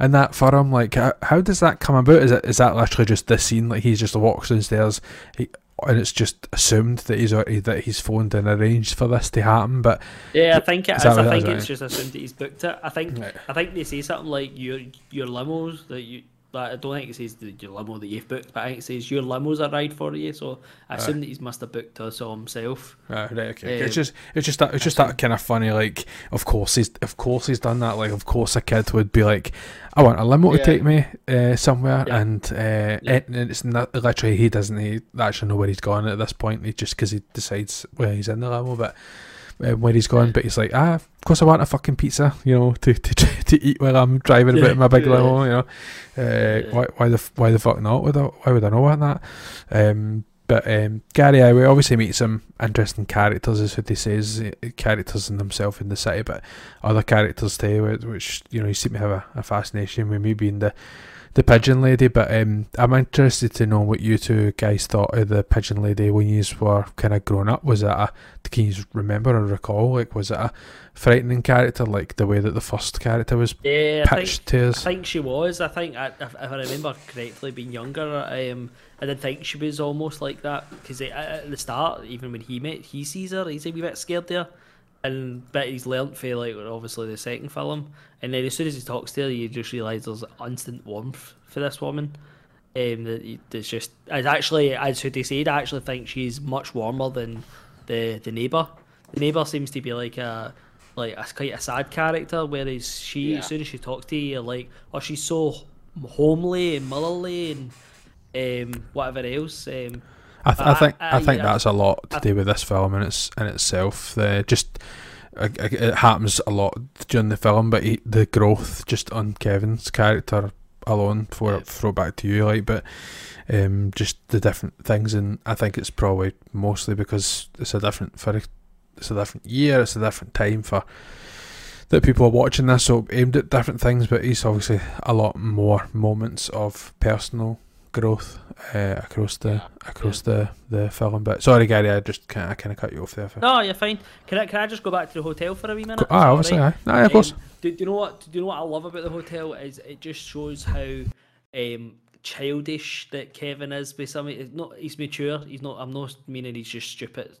and that for him like how, how does that come about is it is that literally just this scene like he just walks downstairs he, and it's just assumed that he's that he's phoned and arranged for this to happen but Yeah, I think it Is is. I think it's right? just assumed that he's booked it. I think Right. I think they say something like your your limos that you. Like, I don't think it says the, your limo that you've booked, but I think it says your limo's a ride for you. So I assume that he must have booked us all himself. Right, right, okay. Um, it's just, it's just that, it's just that kind of funny. Like, of course he's, of course he's done that. Like, of course a kid would be like, I want a limo to take me uh, somewhere, Yeah. and uh, Yeah. it, and it's not literally he doesn't he actually know where he's gone at this point. He just because he decides where he's in the limo, but. Uh, where he's gone, but he's like, ah, of course I want a fucking pizza, you know, to to, to eat while I'm driving about in my big Yeah. limo, you know. Uh, Yeah. why, why the why the fuck not? Would I, why would I know about that? Um, but um, Gary, I we obviously meet some interesting characters, is what he says, uh, characters in themselves in the city, but other characters too, which, which you know, you seem to have a, a fascination with me being the the pigeon lady. But um, I'm interested to know what you two guys thought of the pigeon lady when you were kind of growing up. Was it a can you remember or recall? Like, was it a frightening character, like the way that the first character was Yeah, I think, pitched to I think she was. I think I, if, if I remember correctly, being younger, um, I did think she was almost like that because at the start, even when he met, he sees her, he's a wee bit scared there, and but he's learnt for like obviously the second film, and then as soon as he talks to her, you just realise there's instant warmth for this woman. Um, that that's just it's actually as who they said, I actually think she's much warmer than the the neighbour. The neighbour seems to be like a like a quite a sad character, whereas she Yeah. as soon as she talks to you, you're like, oh, she's so homely and motherly and um, whatever else. Um, I, th- I think I, I- think I- that's a lot to do with this film in its in itself. The just uh, it happens a lot during the film, but he, the growth just on Kevin's character alone for Yeah. throw back to you like, but um, just the different things, and I think it's probably mostly because it's a different for it's a different year, it's a different time for that people are watching this, so aimed at different things. But he's obviously a lot more moments of personal growth uh, across the across the the film. But sorry, Gary, I just kind I kind of cut you off there. For, no, you're fine. Can I can I just go back to the hotel for a wee minute? ah, obviously, Sorry. aye, aye, of course. Um, do, do you know what? Do you know what I love about the hotel is it just shows how um, childish that Kevin is. With something, not he's mature. He's not. I'm not meaning he's just stupid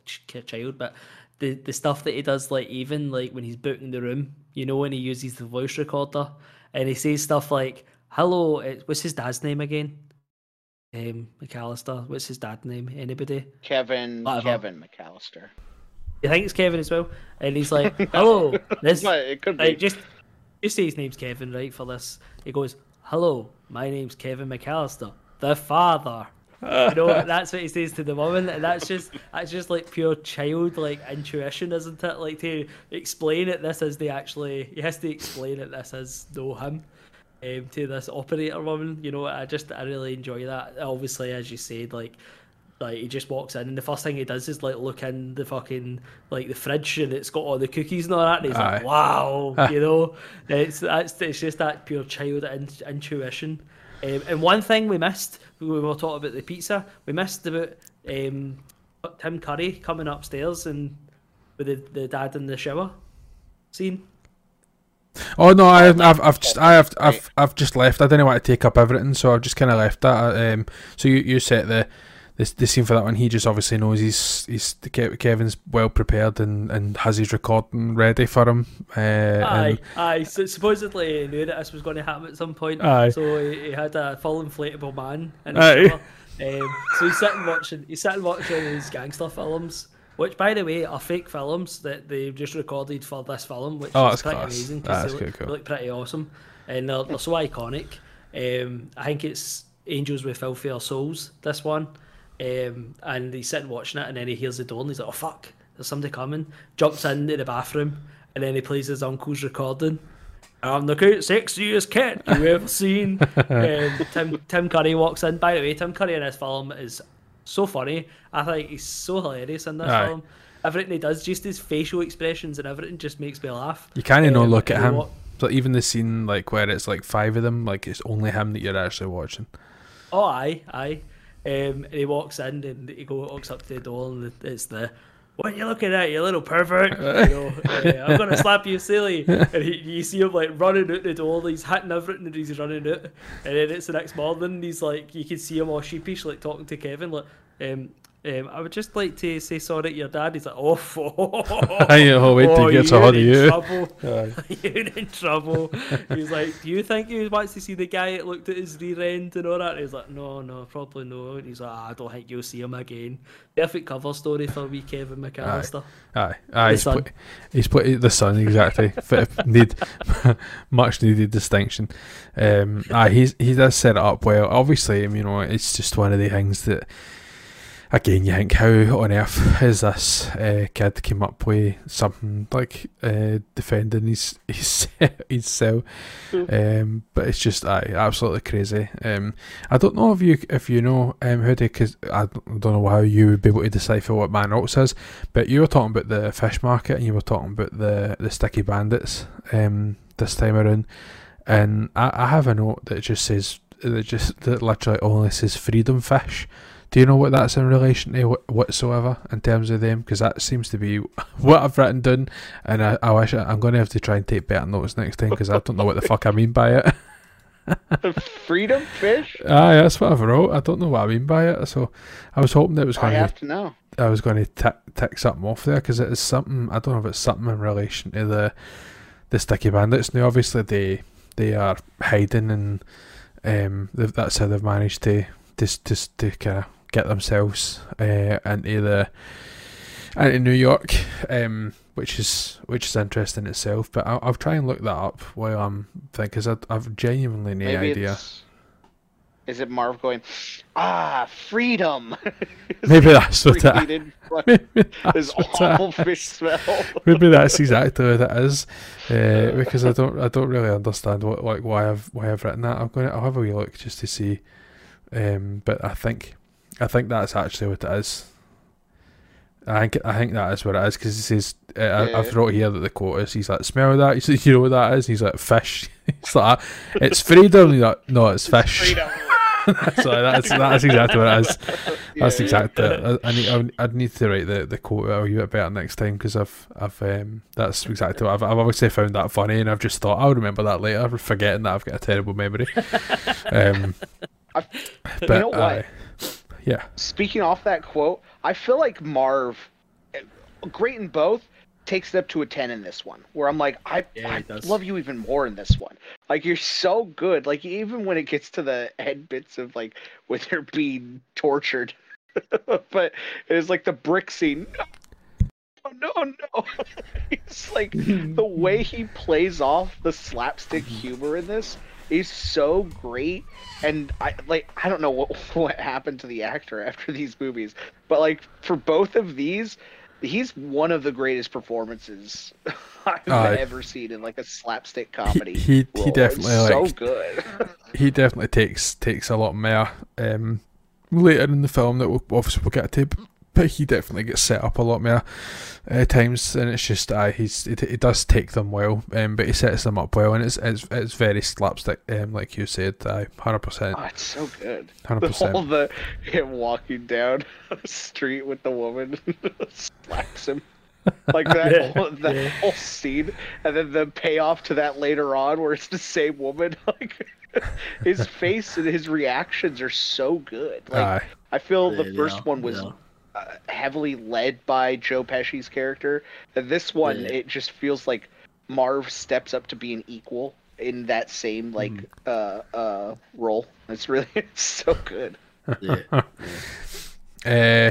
child, but the the stuff that he does, like even like when he's booking the room, you know, when he uses the voice recorder and he says stuff like, "Hello, it, what's his dad's name again?" Um, McAllister. What's his dad's name? Anybody? Kevin Whatever. Kevin McAllister. You think it's Kevin as well? And he's like, "Hello, this it could be. Like just, you say his name's Kevin, right? For this, he goes, "Hello, my name's Kevin McAllister, the father." you know, that's what he says to the woman, and that's just that's just like pure child like intuition, isn't it? Like to explain it, this is the actually he has to explain it. This is no him. Um, to this operator woman, you know, I just I really enjoy that. Obviously, as you said, like like he just walks in and the first thing he does is like look in the fucking like the fridge and it's got all the cookies and all that and he's Aye. like wow you know it's that's it's just that pure child in, intuition um, and one thing we missed when we were talking about the pizza we missed about um, Tim Curry coming upstairs and with the, the dad in the shower scene Oh no, I, I've I've just I have I've I've just left. I didn't want to take up everything, so I've just kind of left that. Um, so you you set the. The, the scene for that one, he just obviously knows he's he's Kevin's well prepared and, and has his recording ready for him. Uh, Aye, and- aye. So supposedly he knew that this was going to happen at some point. Aye. So he, he had a full inflatable man in Aye. Um, so he's sitting watching. He's sitting watching his gangster films, which, by the way, are fake films that they've just recorded for this film, which Oh, is pretty class. amazing because they, look- cool. they look pretty awesome and they're, they're so iconic. Um, I think it's Angels with Filthier Souls. This one. Um, and he's sitting watching it, and then he hears the door, and he's like, "Oh fuck, there's somebody coming!" Jumps into the bathroom, and then he plays his uncle's recording. I'm the cute, sexiest cat you ever seen. um, Tim Tim Curry walks in. By the way, Tim Curry in this film is so funny. I think he's so hilarious in this Aye. film. Everything he does, just his facial expressions and everything, just makes me laugh. you can't not Um, look at him. So even the scene like where it's like five of them, like it's only him that you're actually watching. Oh, aye, aye. Um, and he walks in and he go, walks up to the door and it's the, what are you looking at, you little pervert? You know, uh, I'm going to slap you silly. And he, you see him like running out the door, he's hitting everything and he's running out. And then it's the next morning, and he's like, you can see him all sheepish, like talking to Kevin, like, um, um, I would just like to say sorry to your dad. He's like, oh, Aye, oh, wait till he gets a hold of you. Trouble. You're in trouble. He's like, do you think he wants to see the guy that looked at his rear end and all that? He's like, no, no, probably no. And he's like, ah, I don't think you'll see him again. Perfect cover story for wee Kevin McAllister. Aye, aye. The He's sun. put, he's put the son exactly. Need much needed distinction. Um, aye, he's he does set it up well. Obviously, you know, it's just one of the things that. Again, you think how on earth has this uh, kid came up with something like uh, defending his his his cell? Um, but it's just aye, absolutely crazy. Um, I don't know if you if you know um, how to because I don't know how you would be able to decipher what Man Ox is. But you were talking about the fish market and you were talking about the, the sticky bandits um, this time around. And I, I have a note that just says, that just that literally only says freedom fish. Do you know what that's in relation to wh- whatsoever in terms of them? Because that seems to be what I've written down. And I, I wish I, I'm going to have to try and take better notes next time because I don't know what the fuck I mean by it. Freedom fish? Aye, that's what I've wrote. I don't know what I mean by it. So I was hoping that it was going to have to know. I was going to tick, tick something off there because it is something. I don't know if it's something in relation to the the sticky bandits. Now, obviously, they they are hiding, and um, that's how they've managed to just just to kind of get themselves uh, into the into New York, um, which is which is interesting itself. But I'll, I'll try and look that up while I'm thinking because I've genuinely no idea. Is it Marv going, ah, freedom? Maybe that's what it- Maybe this that's awful fish smell. Maybe that's exactly what it is, uh, because I don't I don't really understand what like why I've why I've written that. I'm going to I'll have a wee look just to see, um, but I think I think that's actually what it is. I think I think that is what it is because he says uh, I, I've wrote here that the quote is he's like smell that he says you know what that is he's like fish he's like it's freedom he's like no it's fish Freedom. so that's that's exactly what it is that's Yeah. exactly it. I, I need I, I'd need to write the, the quote a wee bit better next time because I've I've um that's exactly what I've I've obviously found that funny and I've just thought I'll remember that later forgetting that I've got a terrible memory um but you know what? Yeah Speaking off that quote, I feel like Marv, great in both, takes it up to a 10 in this one. Where I'm like, I, Yeah, I love you even more in this one. Like, you're so good. Like, even when it gets to the head bits of, like, when they're being tortured. but it's like the brick scene. No, oh, no, no. it's like the way he plays off the slapstick mm-hmm. humor in this is so great and i like i don't know what what happened to the actor after these movies but like for both of these he's one of the greatest performances i've Aye. ever seen in like a slapstick comedy he he. It's definitely so like good he definitely takes takes a lot more um, later in the film that we'll, obviously we'll get to, but he definitely gets set up a lot more uh, times, and it's just uh, he's it, it does take them well, um, but he sets them up well, and it's it's, it's very slapstick, um, like you said, uh, hundred percent, oh, it's so good hundred the whole percent. the him walking down the street with the woman slaps him like that Yeah, whole, that yeah. whole scene and then the payoff to that later on where it's the same woman like his face and his reactions are so good like Aye, i feel the first yeah, one was yeah. uh, heavily led by joe pesci's character this one Yeah. it just feels like marv steps up to be an equal in that same like Mm. uh uh role it's really it's so good Yeah. uh,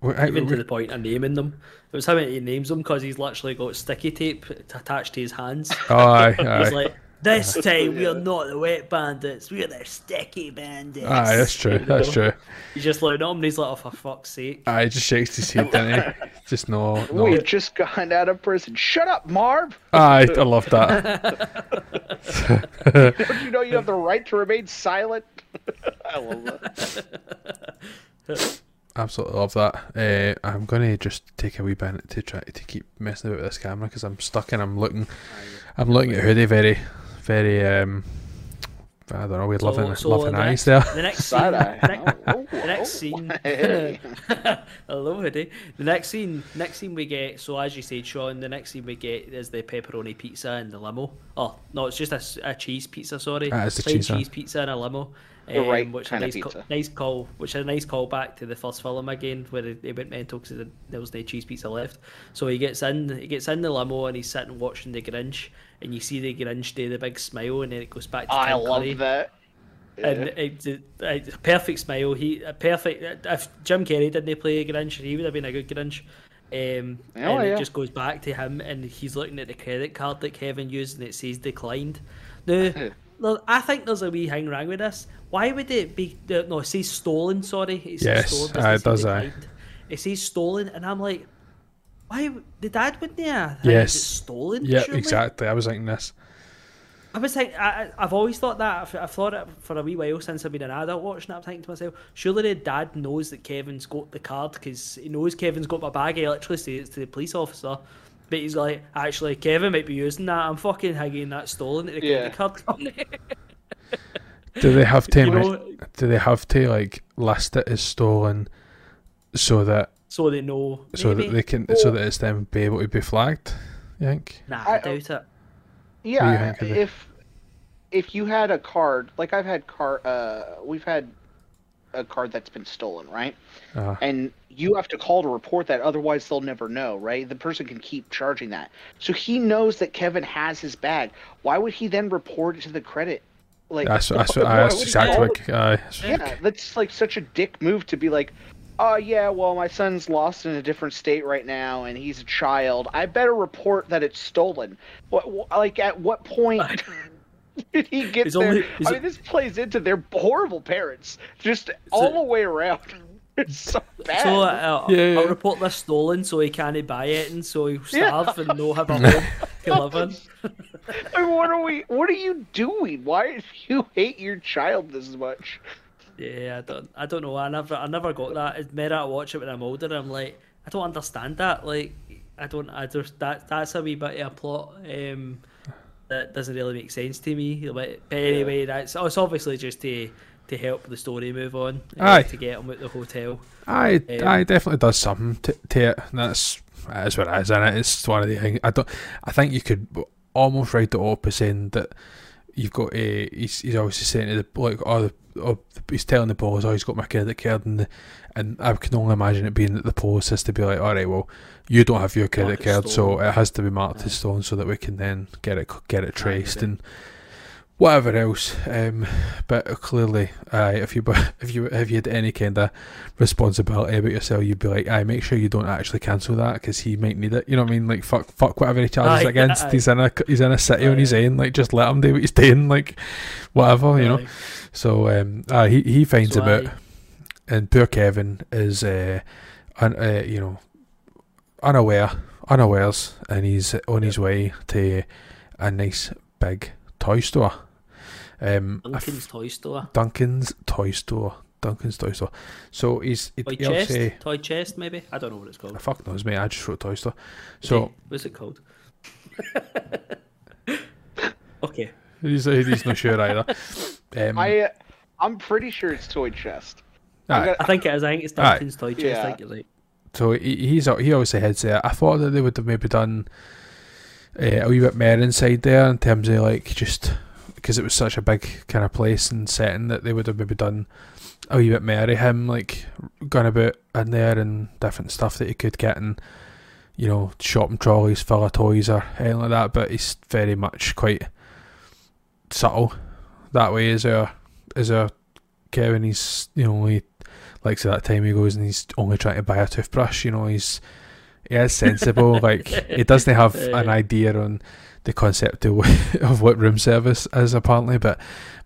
w- I- Even to w- the point of naming them. It was how he names them because he's literally got sticky tape attached to his hands. oh, aye, aye. He's like, this time we're not the wet bandits, we're the sticky bandits. Aye, that's true. That's true. He's just looking at him and he's like, oh, for fuck's sake. Aye, he just shakes his head, doesn't he? Just no, no. We've just gotten out of prison. Shut up, Marv! Aye, I love that. Don't you know you have the right to remain silent? I love that. Absolutely love that. Uh, I'm gonna just take a wee minute to try to keep messing about with this camera because I'm stuck and I'm looking, I'm looking at Hoodie very, very. Um, I don't know. We're So- loving, so loving the eyes next- there. The next scene, Side the next- Oh, the next oh, scene. hey. Hello, hoodie. The next scene, next scene we get. So as you said, Sean, the next scene we get is the pepperoni pizza and the limo. Oh no, it's just a cheese pizza. Sorry, Ah, it's the cheese cheese pizza and a limo. The right which a kind of nice, pizza. nice call, which is a nice callback to the first film again, where they, they went mental because there was no cheese pizza left. So he gets in, he gets in the limo and he's sitting watching the Grinch, and you see the Grinch do the big smile, and then it goes back to I Tim love Curry that. and Yeah. it's a, it's a perfect smile. He a perfect. If Jim Carrey didn't play Grinch, he would have been a good Grinch. Um, Oh, and yeah. it just goes back to him, and he's looking at the credit card that Kevin used, and it says declined. Now, look, I think there's a wee hang wrong with this. Why would it be? uh, No, it says stolen. Sorry, it says Yes, stolen. aye, it does, aye. declined. It says stolen, and I'm like, why? would- The dad wouldn't have. Uh, yes. Stolen. Yeah, surely? exactly. I was thinking this. I was thinking, I, I- I've always thought that. I've, I've thought it for a wee while since I've been an adult watching it. I'm thinking to myself, surely the dad knows that Kevin's got the card because he knows Kevin's got my bag. He literally says to the police officer. But he's like, actually, Kevin might be using that. I'm fucking higging that stolen at the Yeah. card company. Do they have to? You know- do they have to like list it as stolen, so that so they know. so maybe? that they can so that it's then be able to be flagged? You think? Nah, I, I- doubt it. Yeah, think if if you had a card, like I've had car, uh, we've had a card that's been stolen, right? Uh, And you have to call to report that, otherwise they'll never know, right? The person can keep charging that. So he knows that Kevin has his bag. Why would he then report it to the credit? Like that's that's, why that's would he exactly call what. Yeah, that's like such a dick move to be like, oh yeah, well my son's lost in a different state right now and he's a child. I better report that it's stolen. What, wh- like at what point? Did he gets He's there. only- I mean, this plays into their horrible parents, just all the way around. It's so bad. So uh, Yeah, yeah. I'll report this stolen so he can't buy it, and so he'll Yeah. starve and no have a home to live in. I mean, what are we? What are you doing? Why do you hate your child this much? Yeah, I don't, I don't know. I never, I never got that. It's better I watch it when I'm older. I'm like, I don't understand that. Like, I don't, I just that that's a wee bit of a plot um, that doesn't really make sense to me. But, but anyway, that's it's obviously just to to help the story move on. uh, Aye. To get him at the hotel. I, Um, I definitely does something to, to it. That's that's what it is, and it's one of the things. I don't. I think you could almost write it up as saying that you've got a. He's, he's obviously saying to the like, oh, the, oh, he's telling the boss, oh, he's got my credit card, and the, and I can only imagine it being that the police has to be like, all right, well, you don't have your credit card, so it has to be marked Aye. as stolen, so that we can then get it get it traced maybe. and whatever else. Um, but clearly, aye, if you if you if you had any kind of responsibility about yourself, you'd be like, aye, make sure you don't actually cancel that because he might need it. You know what I mean? Like fuck, fuck whatever he charges Aye, against. aye. He's in a he's in a city on his own. Like just let him do what he's doing. Like whatever, you know. So um, aye, he he finds So about, and poor Kevin is uh, un, uh you know, unaware, unawares, and he's on his way to a nice big toy store. Um, a f- Duncan's toy store. Duncan's toy store. Duncan's toy store. So he's he, Toy he chest, obviously toy chest, maybe. I don't know what it's called. fuck knows me. I just wrote toy store. So Okay, what's it called? okay, he's he's not sure either. Um, I, I'm pretty sure it's toy chest. I'm gonna- I think it is. I think it's Aye. Duncan's toy chest. I think you're right. So he, he's he obviously heads there. I thought that they would have maybe done uh, a wee bit more inside there in terms of like just because it was such a big kind of place and setting that they would have maybe done a wee bit more of him like going about in there and different stuff that he could get and you know shopping trolleys full of toys or anything like that. But he's very much quite subtle that way. Is our is our Kevin? He's you know only like so that time he goes and he's only trying to buy a toothbrush. You know, he's he is sensible. like he doesn't have an idea on the concept of, of what room service is apparently, but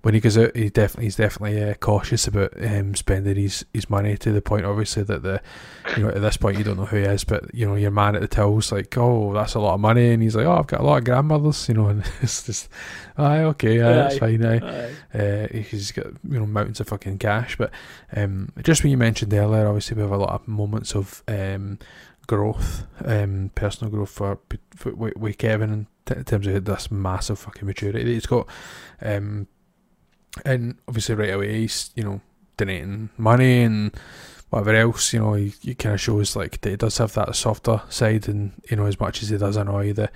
when he goes out, he definitely he's definitely uh, cautious about um, spending his, his money to the point, obviously that the you know at this point you don't know who he is, but you know your man at the till's like, oh that's a lot of money, and he's like, oh I've got a lot of grandmothers, you know, and it's just, aye okay, aye, that's fine, aye. Aye. Uh, he's got you know mountains of fucking cash, but um, just when you mentioned earlier, obviously we have a lot of moments of um, growth, um, personal growth for, for with, Kevin in, terms of this massive fucking maturity that he's got, um, and obviously right away he's you know donating money and whatever else, you know, he, he kind of shows like that he does have that softer side, and you know as much as he does annoy the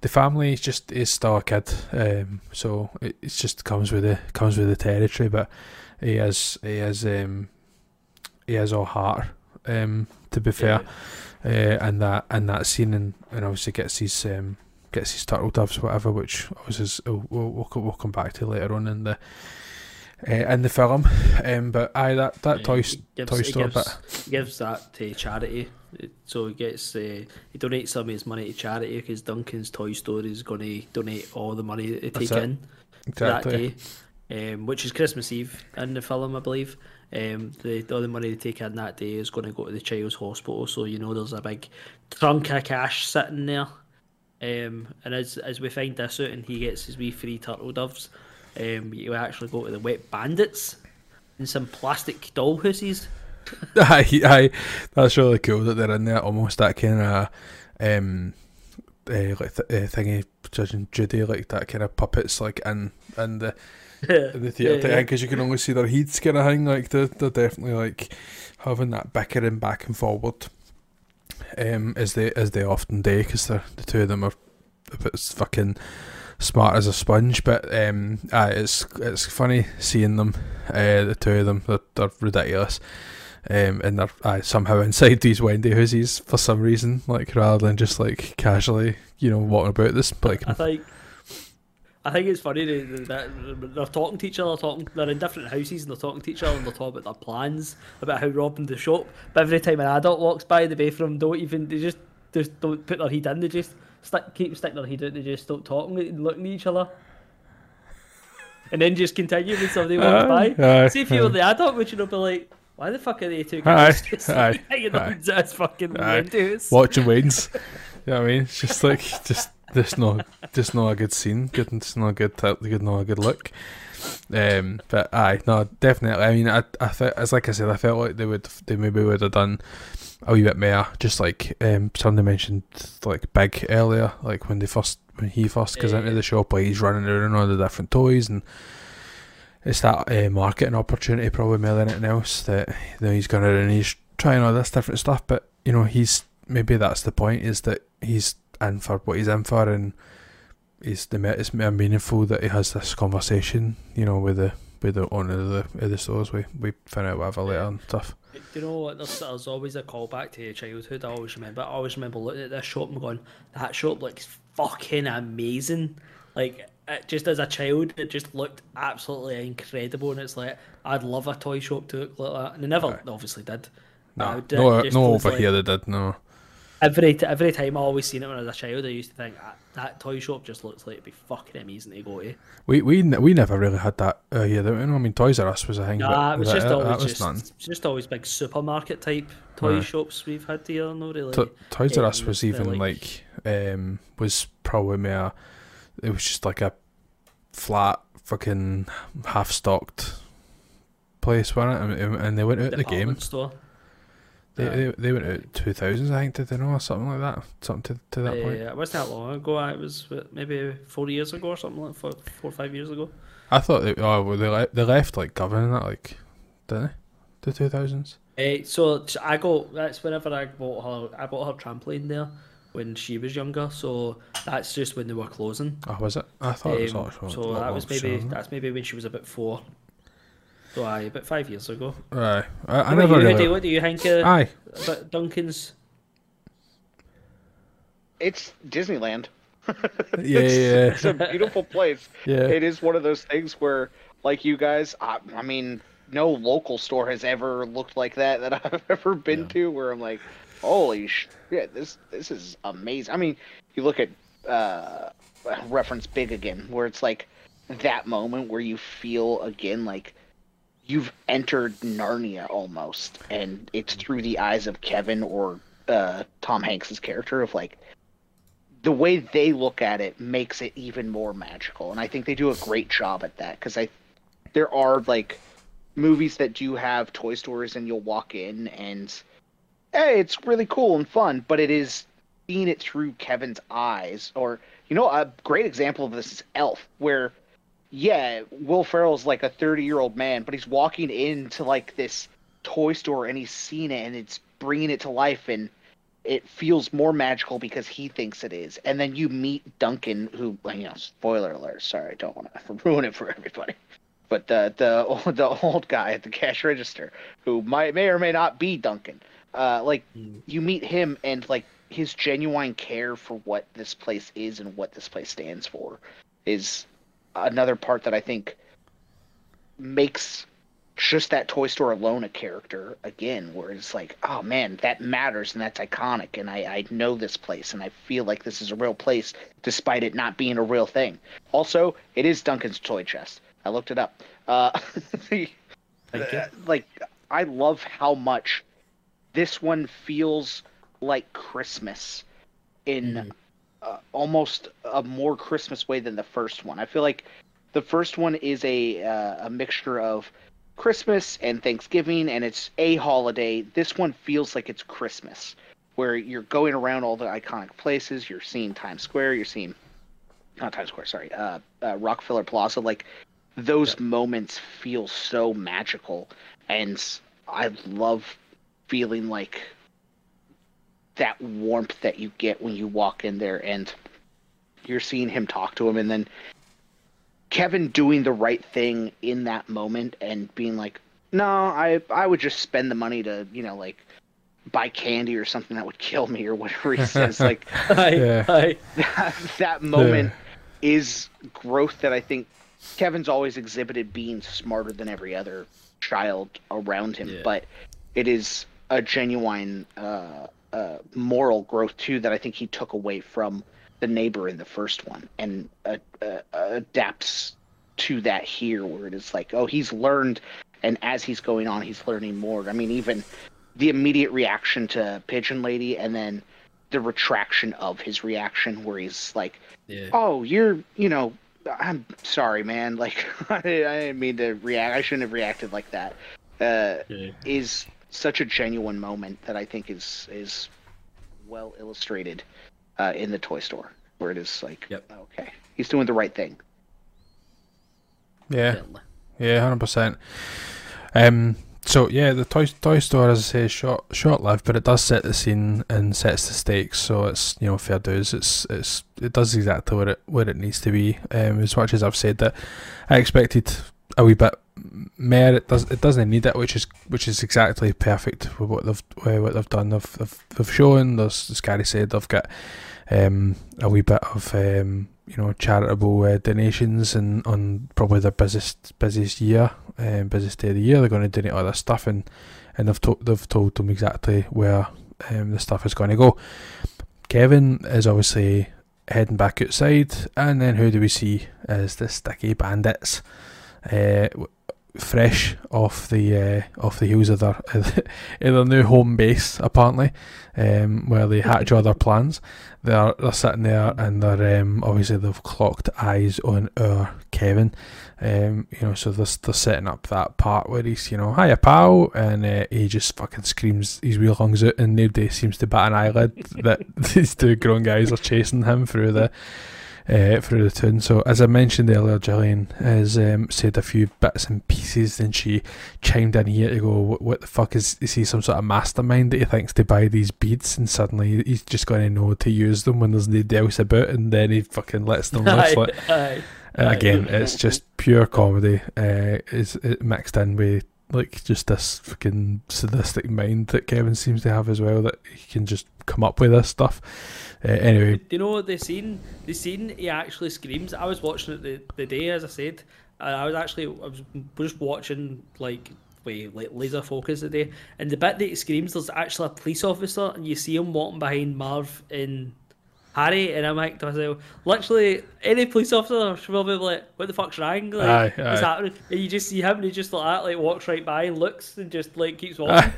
the family, he's just is still a kid, um, so it it's just comes with the comes with the territory, but he is he is um, he is all heart, um, to be fair, uh, and that and that scene, and, and obviously gets his um, gets his turtle doves, whatever, which obviously is, we'll, we'll, we'll, come back to later on in the. Uh, in the film, um, but aye, that that Yeah, toy gives- toy store gives, bit. gives that to charity. So he gets uh, he donates some of his money to charity because Duncan's toy store is going to donate all the money that they take it. in exactly. that day, um, which is Christmas Eve in the film, I believe. Um, the all the money they take in that day is going to go to the child's hospital. So you know there's a big trunk of cash sitting there. Um, and as as we find this out, and he gets his wee free turtle doves, um, you actually go to the wet bandits and some plastic doll houses. aye, aye, that's really cool that they're in there. Almost that kind of um, uh, like th- uh, thingy, judging Judy, like that kind of puppets, like in in the in the theatre Yeah, thing, yeah. because you can only see their heads kind of thing. Like they're, they're definitely like having that bickering back and forward, um, as they as they often do, because the the two of them are a bit fucking smart as a sponge. But um, aye, it's it's funny seeing them, uh, the two of them. They're, they're ridiculous. Um, and they're aye, somehow inside these Wendy houses for some reason, like rather than just like casually, you know, walking about this. Like, I think I think it's funny that, they're talking to each other, talking they're in different houses and they're talking to each other and they're talking about their plans about how robbing the shop. But every time an adult walks by, the bathroom, don't even they just just don't put their head in. They just stick, keep sticking their head out. They just stop talking and looking at each other. and then just continue when somebody walks Aye, by. aye, See if you were aye. the adult, would you not be like, why the fuck are they two Aye, guys just aye, hanging aye. on this fucking Aye. windows? watching Wayne's. You know what I mean? It's just like just just not just not a good scene. Good, it's not a good t- good not a good look. Um, but aye, no, definitely. I mean, I I felt as like I said, I felt like they would they maybe would have done a wee bit more. Just like um, somebody mentioned like Big earlier, like when they first when he first goes Yeah, into the shop, like he's running around all the different toys and. It's that uh, marketing opportunity probably more than anything else that you know, he's going around and he's trying all this different stuff. But you know, he's maybe that's the point is that he's in for what he's in for, and he's the it's meaningful that he has this conversation. You know, with the with the owner of the of the stores. We we find out whatever later and stuff. You know? There's, there's always a callback to your childhood. I always remember. I always remember looking at this shop and going, "That shop looks fucking amazing." Like it, just as a child, it just looked absolutely incredible, and it's like I'd love a toy shop to look like that, and they never obviously did. No, would- no, uh, no over like- here they did no. Every t- every time I always seen it when I was a child, I used to think "Ah, that toy shop just looks like it'd be fucking amazing to go to. We we n- we never really had that uh, here. we? I mean, Toys R Us was a thing. Nah, but it was that, just that always was just, it's just always big supermarket type toy Aye. shops we've had here. No, really. To- Toys R Us um, was even like, um was probably more. It was just like a flat fucking half stocked place, wasn't it? And, and they went out the game. store. They, they they went out two thousands, I think, did they know, or something like that, something to, to that point. Yeah, it wasn't that long ago. It was maybe four years ago or something like four, four or five years ago. I thought they oh well, they le- they left like governing that like, didn't they? The two thousands. Uh, so I got that's whenever I bought her. I bought her trampoline there when she was younger. So that's just when they were closing. Oh, was it? I thought it was Um, actually. so that was maybe that's maybe when she was about four. So aye, about five years ago. Right. I, I never about you, really. Eddie? What do you think uh, Aye. about Duncan's? It's Disneyland. Yeah, it's, yeah, it's a beautiful place. yeah. It is one of those things where, like you guys, I, I mean, no local store has ever looked like that that I've ever been Yeah. to. Where I'm like, holy shit, this this is amazing. I mean, you look at uh, reference Big again, where it's like that moment where you feel again like you've entered Narnia almost, and it's through the eyes of Kevin or uh, Tom Hanks's character of like the way they look at it makes it even more magical, and I think they do a great job at that because I there are like movies that do have toy stores and you'll walk in and hey, it's really cool and fun, but it is seeing it through Kevin's eyes. Or you know, a great example of this is Elf, where yeah, Will Ferrell's like a thirty-year-old man, but he's walking into like this toy store and he's seen it and it's bringing it to life and it feels more magical because he thinks it is. And then you meet Duncan, who you know, spoiler alert. Sorry, I don't want to ruin it for everybody. But the the the old guy at the cash register, who might may or may not be Duncan, uh, like you meet him and like his genuine care for what this place is and what this place stands for, is another part that I think makes just that toy store alone a character again where it's like oh man that matters and that's iconic and I, I know this place and i feel like this is a real place despite it not being a real thing. Also it is duncan's toy chest. I looked it up. Uh, the, like i love how much this one feels like christmas in uh, almost a more christmas way than the first one i feel like the first one is a uh, a mixture of Christmas and Thanksgiving, and it's a holiday. This one feels like it's Christmas, where you're going around all the iconic places. You're seeing Times Square. You're seeing not Times Square. Sorry, uh, uh, Rockefeller Plaza. Like those moments feel so magical, and I love feeling like that warmth that you get when you walk in there and you're seeing him talk to him, and then Kevin doing the right thing in that moment and being like, "No, I I would just spend the money to you know like buy candy or something that would kill me or whatever he says." like Aye, Yeah. aye. that, that moment is growth that I think Kevin's always exhibited being smarter than every other child around him, Yeah. but it is a genuine uh, uh, moral growth too that I think he took away from the neighbor in the first one and uh, uh, adapts to that here, where it is like, oh, he's learned, and as he's going on, he's learning more. I mean, even the immediate reaction to Pigeon Lady, and then the retraction of his reaction, where he's like, Yeah. "Oh, you're, you know, I'm sorry, man. Like, I didn't mean to react. I shouldn't have reacted like that." Uh, Yeah. is such a genuine moment that I think is is well illustrated uh, in the toy store, where it is like, Yep. okay, he's doing the right thing. Yeah, yeah, hundred percent. Um, so yeah, the toy toy store, as I say, is short short lived, but it does set the scene and sets the stakes. So it's you know fair dues. It's it's it does exactly what it what it needs to be. Um, as much as I've said that, I expected a wee bit more. It does it doesn't need it, which is which is exactly perfect with what they've uh, what they've done. They've they've, they've shown. As Gary said, they've got um a wee bit of um you know charitable uh, donations and on probably their busiest busiest year, um, busiest day of the year. They're going to donate all this stuff and and they've told they've told them exactly where um, the stuff is going to go. Kevin is obviously heading back outside, and then who do we see as the sticky bandits? Uh, fresh off the uh, off the heels of their their new home base apparently, um, where they hatch all their plans. They're they're sitting there and they're um, obviously they've clocked eyes on our Kevin. Um, you know, so they're, they're setting up that part where he's, you know, hiya pal, and uh, he just fucking screams his wheel lungs out, and nobody seems to bat an eyelid that these two grown guys are chasing him through the uh, through the tune. So as I mentioned earlier, Gillian has um, said a few bits and pieces, and she chimed in here to go, "What, what the fuck is is he some sort of mastermind that he thinks to buy these beads, and suddenly he's just going to know to use them when there's nobody else about, and then he fucking lets them loose." Like, Aye, Aye. again, it's just pure comedy. Uh, is it mixed in with like just this fucking sadistic mind that Kevin seems to have as well. That he can just come up with this stuff. Uh, anyway, Do you know the scene? The scene he actually screams. I was watching it the, the day, as I said. And I was actually I was just watching like with like laser focus the day, and the bit that he screams, there's actually a police officer, and you see him walking behind Marv and Harry, and I'm like to myself, literally any police officer should probably be like, "What the fuck's wrong? Like, Aye, what's aye. happening?" And you just see him, and he just like that, like walks right by and looks, and just like keeps walking.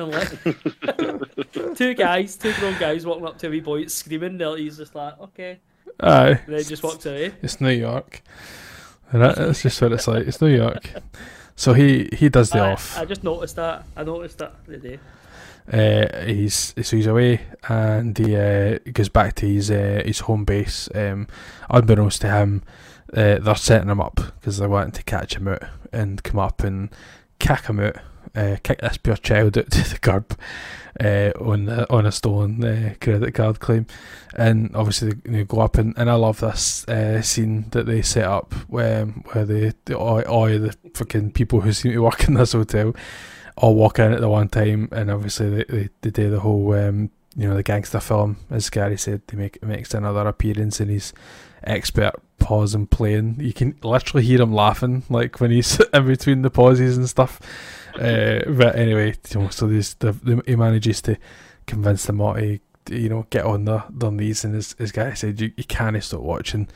And like, two guys, two grown guys walking up to a wee boy screaming, he's just like, okay. aye, And then just walks away. it's New York. And that, that's just what it's like. It's New York. So he he does the I, off. I just noticed that. I noticed that the day. Uh, he's so he's away and he uh, goes back to his uh, his home base. Um, unbeknownst to him, uh, they're setting him up because they're wanting to catch him out and come up and kick him out, uh, kick this poor child out to the curb uh, on the, on a stolen uh, credit card claim. And obviously they, they go up and, and I love this uh, scene that they set up where where they, they all, all the fucking people who seem to work in this hotel all walk in at the one time, and obviously they, they, they do the whole um, you know the gangster film, as Gary said, they make makes another appearance, and he's expert pause and playing. You can literally hear him laughing, like when he's in between the pauses and stuff. Uh, but anyway, you know, so there's the, the he manages to convince them all to you know get on their, their knees, and as, as Gary said, you, you can't stop watching.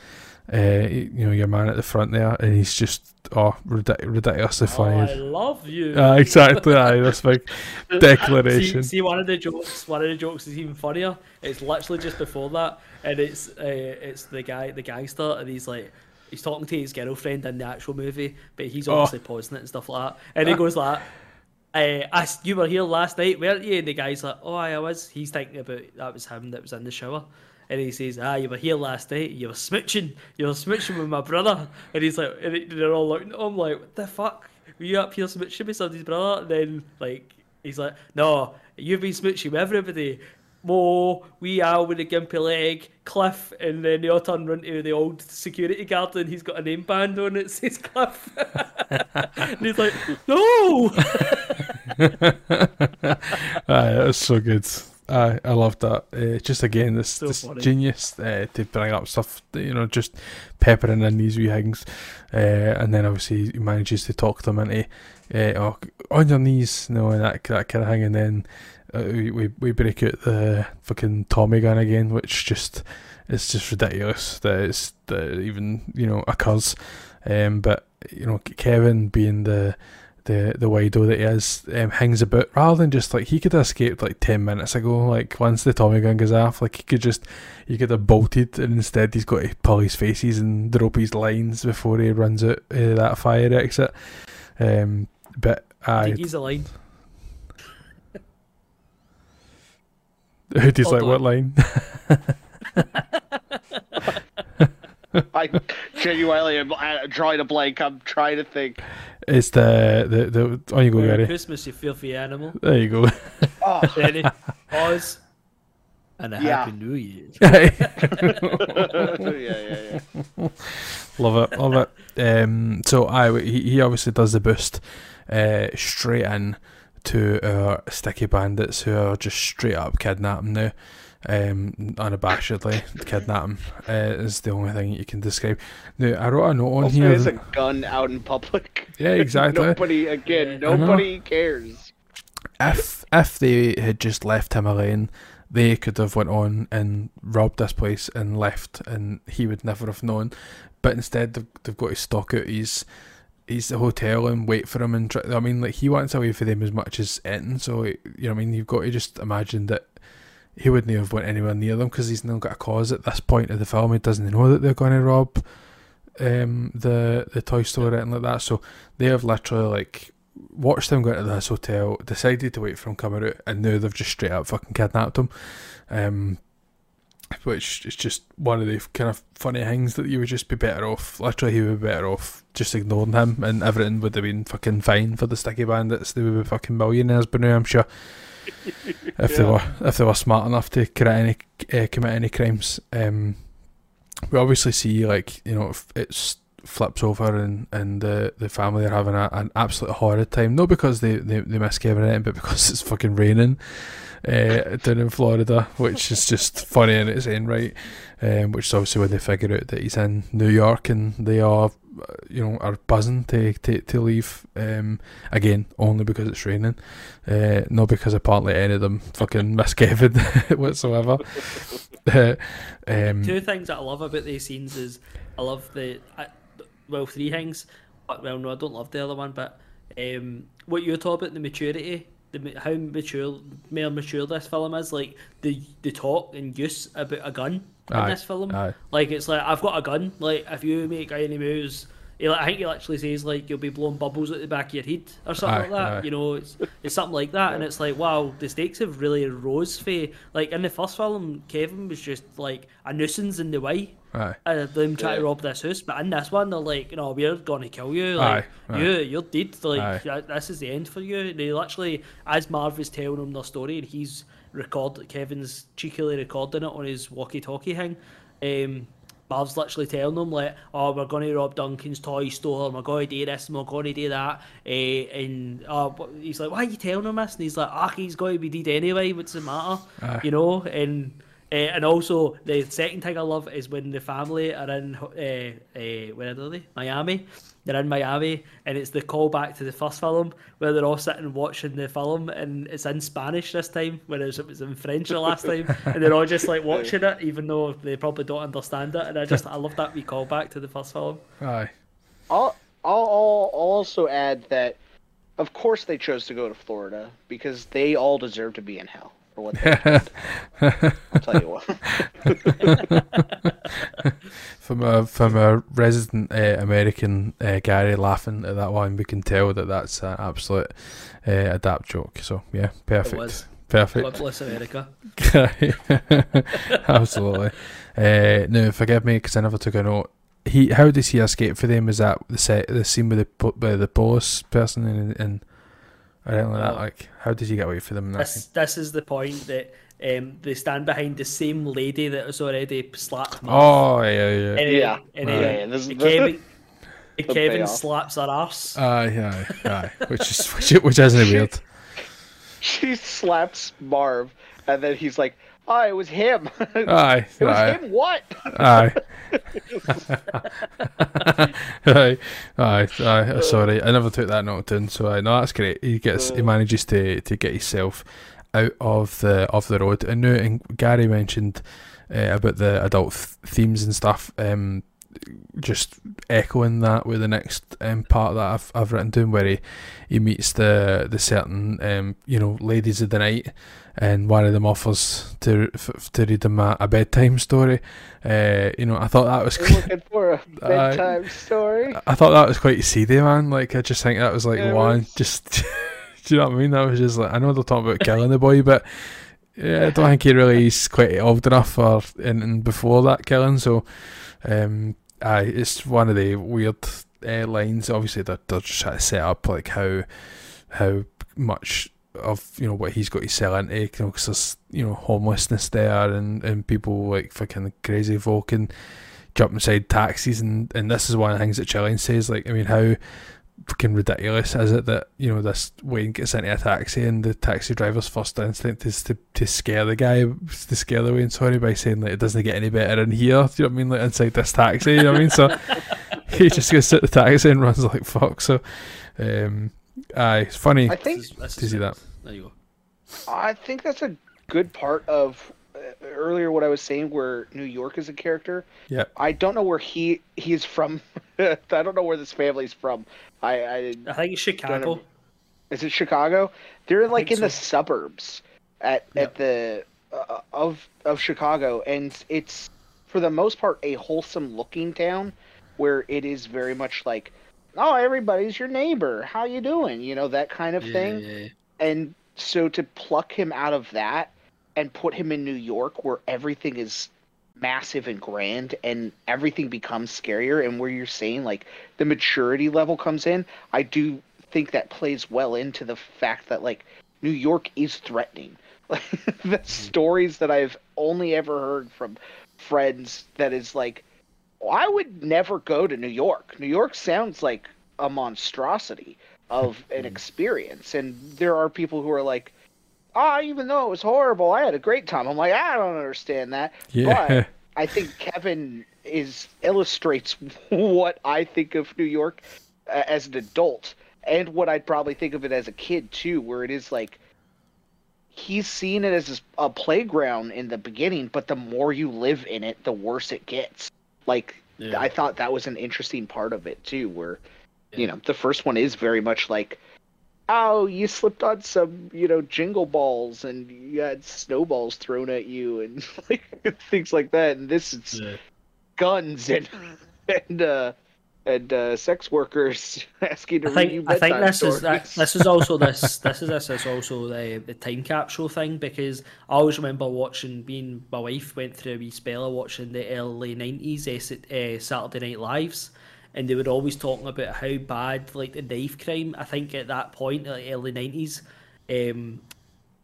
Uh, you know your man at the front there, and he's just oh ridic- ridiculously Oh. I love you. Uh, exactly, aye, this big declaration. See, see, one of the jokes. One of the jokes is even funnier. It's literally just before that, and it's uh, it's the guy, the gangster, and he's like. He's talking to his girlfriend in the actual movie, but he's Oh. obviously pausing it and stuff like that. And he goes like, uh, I, "You were here last night, weren't you?" And the guy's like, "Oh, I was." He's thinking about that was him that was in the shower, and he says, "Ah, you were here last night. You were smooching. You were smooching with my brother." And he's like, and they're all looking at him like, "What the fuck? Were you up here smooching with somebody's brother?" And then like he's like, "No, you've been smooching with everybody." Mo, wee Al with a gimpy leg, Cliff, and then they all turn around to the old security guard and he's got a name band on it, says Cliff. and he's like, no! Aye, that's so good. I I loved that. Uh, just again, this, So this genius uh, to bring up stuff, you know, just peppering in these wee things, uh, and then obviously he manages to talk them into, uh, oh, on your knees, you know, and that that kind of thing, and then uh, we, we we break out the fucking Tommy gun again, which just it's just ridiculous that it's that it even you know occurs, um, but you know Kevin being the the the wido that he is um, hangs about rather than just like he could have escaped like 10 minutes ago like once the Tommy gun goes off like he could just he could have bolted and instead he's got to pull his faces and drop his lines before he runs out uh, that fire exit um but I I think he's a line. Who'd he's Hold like what line I genuinely am uh, drawing a blank. I'm trying to think. it's the the the on you go Merry Gary Christmas, you filthy animal. there you go Oh, Ready? Pause. And a Yeah. happy new year. yeah, yeah, yeah. love it, love it. Um, so I he, he obviously does the boost uh, straight in to our sticky bandits who are just straight up kidnapping now. Um, unabashedly kidnapping him uh, is the only thing you can describe. Now I wrote a note on Also, here. there's a gun out in public. yeah, exactly. Nobody again. Yeah. I know. Nobody cares. if if they had just left him alone, they could have went on and robbed this place and left, and he would never have known. But instead, they've, they've got to stalk out his his hotel and wait for him. And try, I mean, like he wants away for them as much as anything. So you know, I mean, you've got to just imagine that he wouldn't have went anywhere near them because he's not got a cause at this point of the film. He doesn't know that they're going to rob um the the toy store or anything like that. So they have literally like watched him go into this hotel, decided to wait for him coming out, and now they've just straight up fucking kidnapped him. Um, which is just one of the kind of funny things that you would just be better off. Literally, he would be better off just ignoring him, and everything would have been fucking fine for the sticky bandits. They would be fucking millionaires by now, I'm sure. if they were if they were smart enough to commit any uh, commit any crimes. Um, we obviously see like you know if it's flips over and and the the family are having a, an absolute horrid time. Not because they they, they miss Kevin but because it's fucking raining uh, down in Florida, which is just funny in its own right. Um, which is obviously when they figure out that he's in New York and they are, you know, are buzzing to to, to leave. Um, again, only because it's raining, uh, not because apparently any of them fucking Kevin whatsoever. Uh, um, Two things that I love about these scenes is I love the I, well three things. But, well, no, I don't love the other one, but um, what you're talking about the maturity, the how mature, more mature this film is. Like the the talk and use about a gun in Aye, this film. aye. Like it's like I've got a gun. Like if you make any moves. He, I think he actually says like you'll be blowing bubbles at the back of your head or something Aye, like that. aye. You know, it's it's something like that, and it's like wow, the stakes have really rose for like in the first film, Kevin was just like a nuisance in the way aye. uh, them trying to rob this house, but in this one they're like, no, we're gonna kill you, like Aye, aye. you, you're dead, like Aye. this is the end for you. They literally, as Marv is telling them their story, and he's record, Kevin's cheekily recording it on his walkie-talkie thing. Um, Marv's literally telling them like, "Oh, we're going to rob Duncan's toy store, and we're going to do this, and we're going to do that." Uh, and uh, he's like, "Why are you telling him this?" And he's like, "Ah, he's going to be dead anyway. What's the matter?" Aye. You know, and uh, and also the second thing I love is when the family are in uh, uh, where are they? Miami. They're in Miami, and it's the callback to the first film where they're all sitting watching the film, and it's in Spanish this time, whereas it was in French the last time, and they're all just like watching it, even though they probably don't understand it. And I just I love that we callback to the first film. Aye. I'll, I'll, I'll also add that, of course, they chose to go to Florida because they all deserve to be in hell for what they. I'll tell you what. From a from a resident uh, American uh, Gary laughing at that one, we can tell that that's an absolute uh, adapt joke. So yeah, perfect, was. perfect. God bless America. Absolutely. Uh, now, forgive me because I never took a note. He, how does he escape for them? Is that the set, the scene with the po- with the police person and and or anything like that? Like, how does he get away from them? In This this is the point that um, they stand behind the same lady that was already slapped Marv. Oh yeah, yeah. And, Yeah. and, Right. Yeah, yeah, and Kevin, Kevin slaps her ass. Aye, aye, aye. Which is which, which isn't weird. She slaps Marv, and then he's like, "Oh, it was him. Aye. it was aye, him. What?" aye. aye, aye, aye. Sorry, I never took that note in. So I know that's great. He gets, he manages to to get himself out of the of the road. And and Gary mentioned uh, about the adult th- themes and stuff. Um, just echoing that with the next um, part that I've I've written down, where he, he meets the the certain um, you know ladies of the night, and one of them offers to f- to read them a, a bedtime story. Uh, you know, I thought that was. We're looking for a bedtime story. I thought that was quite seedy, man. Like I just think that was like Yeah, one was. just. do you know what I mean? That was just like I know they're talking about killing the boy, but yeah, I don't think he really is quite old enough for anything before that killing. So, um, aye, it's one of the weird uh, lines. Obviously, they're, they're just trying to set up like how how much of you know what he's got to sell into, you know, there's you know homelessness there and and people like fucking crazy folk and jump inside taxis and and this is one of the things that Gillian says. Like, I mean, how fucking ridiculous is it that you know this Wayne gets into a taxi and the taxi driver's first instinct is to, to scare the guy to scare the Wayne sorry by saying like it doesn't get any better in here do you know what I mean like inside this taxi you know what I mean so he just goes to the taxi and runs like fuck so um aye it's funny I think This is- this to see that There you go. I think that's a good part of earlier what I was saying, where New York is a character. yeah I don't know where he he's from. I don't know where this family's from. I, I I think it's Chicago. is it Chicago? They're like think in the suburbs at Yep. at the uh, of of Chicago, and it's for the most part a wholesome looking town, where it is very much like, oh, everybody's your neighbor. How you doing? You know that kind of Yeah, thing yeah, yeah. and so to pluck him out of that and put him in New York where everything is massive and grand and everything becomes scarier and where you're saying like the maturity level comes in I do think that plays well into the fact that like New York is threatening. Like the hmm. stories that I've only ever heard from friends that is like well, I would never go to New York? New York sounds like a monstrosity of an hmm. experience. And there are people who are like ah even though it was horrible i had a great time. I'm like i don't understand that. Yeah. But i think kevin is illustrates what i think of new york uh, as an adult and what i'd probably think of it as a kid too where it is like he's seen it as a playground in the beginning but the more you live in it the worse it gets. Like Yeah. i thought that was an interesting part of it too where you know the first one is very much like oh you slipped on some you know jingle balls and you had snowballs thrown at you and like things like that. And this is Yeah. guns and and uh and uh sex workers asking to I read you think I think bedtime this is that, this is also this this is this is also the the time capsule thing because I always remember watching being my wife went through a wee spell of watching the early nineties uh, Saturday Night Lives and they were always talking about how bad like the knife crime I think at that point like early nineties um,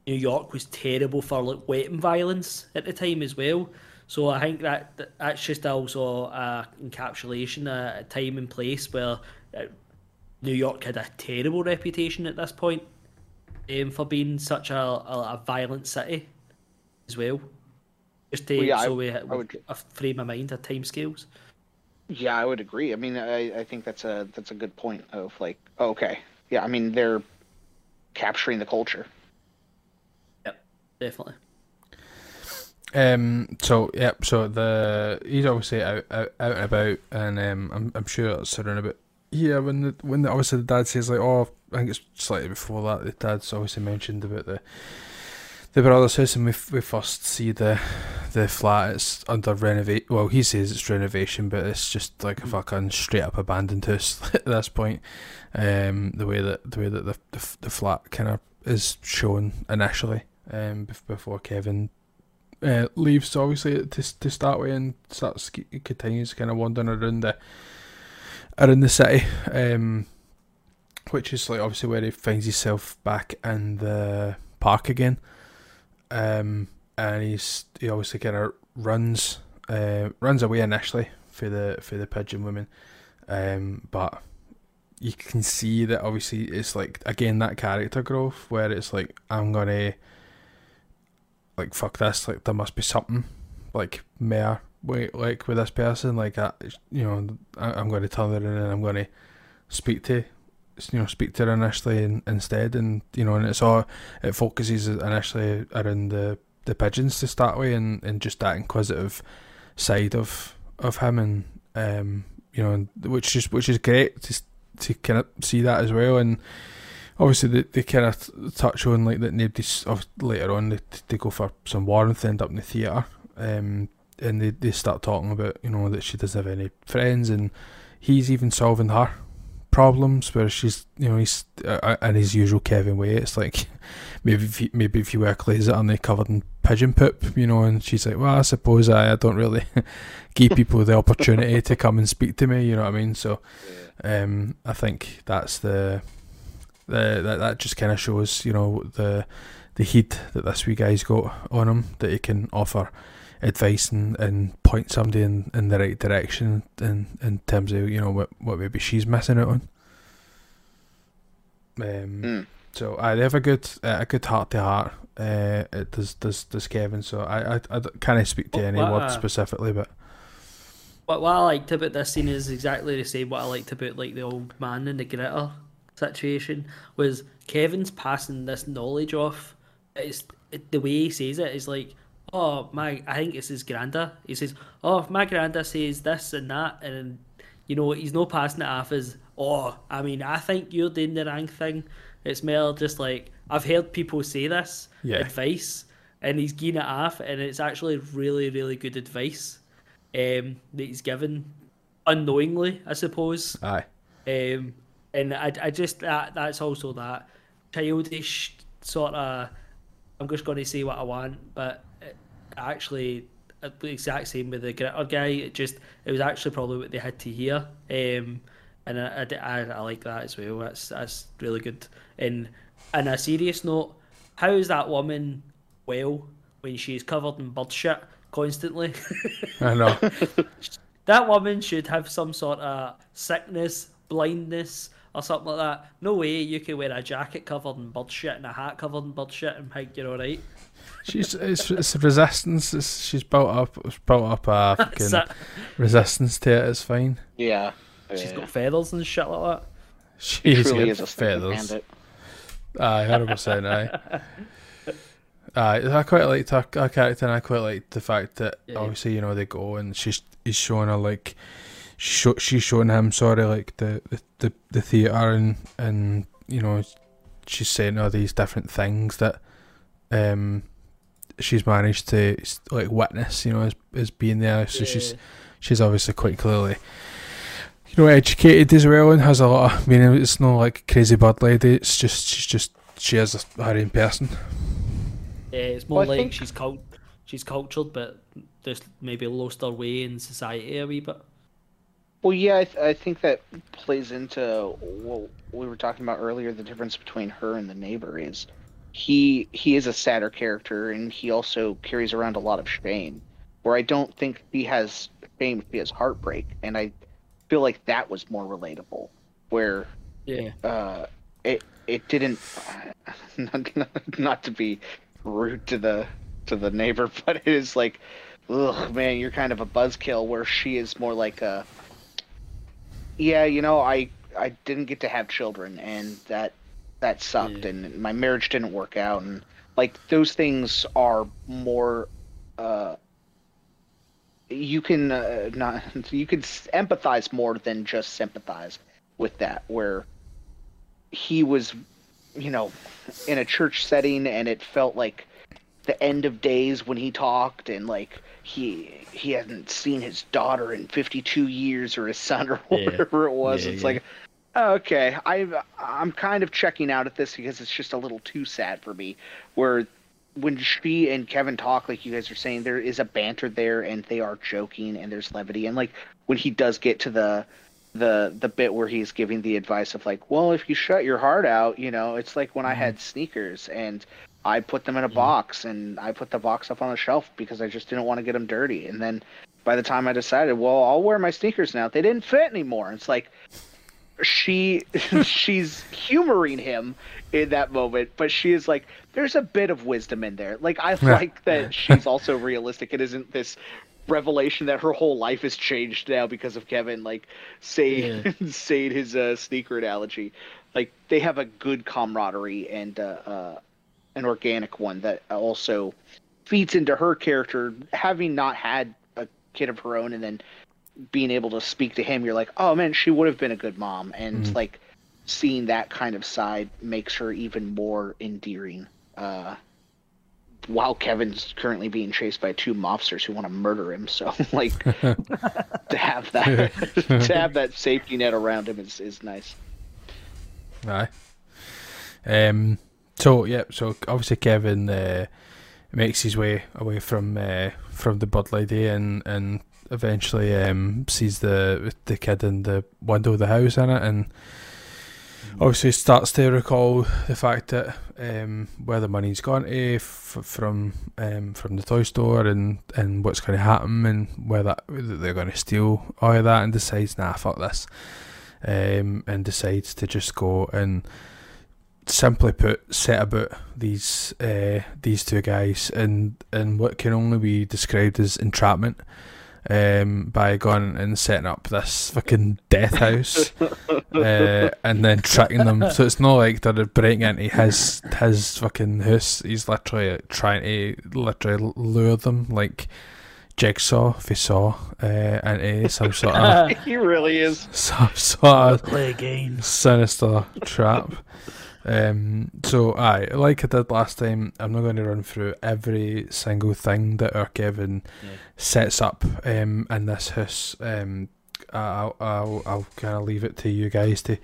New York was terrible for like weapon violence at the time as well. So I think that that- that's just also a encapsulation, a, a time and place where uh, New York had a terrible reputation at this point um, for being such a, a, a violent city as well. Just to Well, yeah, I- so we, I would- a frame of mind, a time scales. Yeah, I would agree. I mean, I, I think that's a that's a good point of like, oh, okay, yeah. I mean, they're capturing the culture. Yep, definitely. Um. So yep. So the he's obviously out out, out and about, and um, I'm I'm sure it's around about yeah when the when the, obviously the dad says like oh I think it's slightly before that the dad's obviously mentioned about the the brother's house and we we first see the the flat it's under renovate well he says it's renovation but it's just like a fucking straight up abandoned house at this point. Um the way that the way that the the, the flat kind of is shown initially um before Kevin uh, leaves. Obviously to to start with and starts continues kind of wandering around the around the city, um, which is like obviously where he finds himself back in the park again, um, and he's he obviously kind of runs uh, runs away initially for the for the pigeon woman, um, but you can see that obviously it's like again that character growth where it's like I'm gonna like fuck this, like there must be something like more wait like with this person, like I, you know, I, I'm going to turn her in and I'm to speak to you know speak to her initially and, instead and you know and it's all it focuses initially around the the pigeons to start with and, and just that inquisitive side of of him and um you know which is which is great to to kind of see that as well. And obviously they, they kind of touch on like that nobody's later on they, they go for some warmth end up in the theatre um and they, they start talking about you know that she doesn't have any friends and he's even solving her problems where she's you know he's uh, in his usual Kevin way. It's like maybe if you, maybe if you wear clothes that are covered in pigeon poop, you know, and she's like, well, I suppose I, I don't really give people the opportunity to come and speak to me. You know what I mean? So um, I think that's the the that that just kind of shows you know the the heat that this wee guy's got on him that he can offer advice and, and point somebody in, in the right direction in, in terms of you know what, what maybe she's missing out on. Um, mm. So I they have a good uh, a good heart to heart. Uh, it does does does Kevin. So I I, I can't speak to well, any word uh, specifically, but. What, what I liked about this scene is exactly the same. What I liked about like the old man and the Greta situation was Kevin's passing this knowledge off. It's it, the way he says it is like oh my I think it's his granda. He says, Oh my granda says this and that and you know, he's no passing it off as oh, I mean, I think you're doing the wrong thing. It's more just like I've heard people say this yeah. advice and he's getting it off and it's actually really, really good advice um, that he's given unknowingly, I suppose. Aye. Um, and I, I just that that's also that childish sort of I'm just going to say what I want, but actually the exact same with the Gritter guy. It just it was actually probably what they had to hear, um, and I, I, I, like that as well. That's that's really good. And on a serious note, how is that woman well when she's covered in bird shit constantly? I know. that woman should have some sort of sickness, blindness, or something like that. No way you can wear a jacket covered in bird shit and a hat covered in bird shit and think you're alright. She's it's, it's resistance. It's, she's built up. It's built up a fucking resistance to it. It's fine. Yeah. She's got feathers and shit like that. She's got feathers. Aye, hundred percent. Aye. Aye, I quite liked her, her character, and I quite liked the fact that yeah. obviously you know they go and she's he's showing her like she's she's showing him sorry like the the the, the theater and and you know she's saying all these different things that um she's managed to like witness, you know, as, as being there. So yeah. she's she's obviously quite clearly, you know, educated as well and has a lot. Of, I mean, it's not like crazy bird lady. It's just she's just she is a her own person. Yeah, it's more well, like think... she's cult she's cultured, but just maybe lost her way in society a wee bit. Well, yeah, I, th- I think that plays into what we were talking about earlier. The difference between her and the neighbor is he he is a sadder character and he also carries around a lot of shame where i don't think he has shame he has heartbreak and i feel like that was more relatable where yeah. uh it it didn't not, not, not to be rude to the to the neighbor but it is like ugh man you're kind of a buzzkill where she is more like a yeah you know i i didn't get to have children and that that sucked yeah. and my marriage didn't work out and like those things are more uh you can uh, not you can empathize more than just sympathize with that where he was you know in a church setting and it felt like the end of days when he talked and like he he hadn't seen his daughter in 52 years or his son or whatever yeah. it was yeah, it's yeah. like Okay, I I'm kind of checking out at this because it's just a little too sad for me. Where when she and Kevin talk, like you guys are saying, there is a banter there, and they are joking, and there's levity, and like when he does get to the the the bit where he's giving the advice of like, well, if you shut your heart out, you know, it's like when mm-hmm. I had sneakers and I put them in a mm-hmm. box and I put the box up on the shelf because I just didn't want to get them dirty, and then by the time I decided, well, I'll wear my sneakers now, they didn't fit anymore. It's like she she's humoring him in that moment, but she is like, there's a bit of wisdom in there. Like I like that she's also realistic. It isn't this revelation that her whole life has changed now because of Kevin, like saying saying his uh, sneaker analogy. Like they have a good camaraderie and uh, uh, an organic one that also feeds into her character, having not had a kid of her own, and then being able to speak to him. You're like, oh man, she would have been a good mom, and Mhm. like seeing that kind of side makes her even more endearing. Uh, while Kevin's currently being chased by two mobsters who want to murder him, so like to have that to have that safety net around him is, is nice. Aye. Um. So yeah. So obviously Kevin uh, makes his way away from uh, from the bird lady and and eventually um sees the the kid in the window of the house in it and obviously starts to recall the fact that um where the money's gone to f- from um from the toy store and and what's going to happen and where that they're going to steal all of that and decides nah fuck this um, and decides to just go and simply put set about these uh, these two guys in in what can only be described as entrapment um, by going and setting up this fucking death house uh, and then tracking them. So it's not like they're breaking into his his fucking house. He's literally trying to literally lure them like Jigsaw if he saw uh, into some sort of he really is. some sort of Play games. sinister trap. Um, so, aye, like I did last time, I'm not going to run through every single thing that our Kevin Yeah. sets up um, in this house. Um, I'll, I'll, I'll kind of leave it to you guys to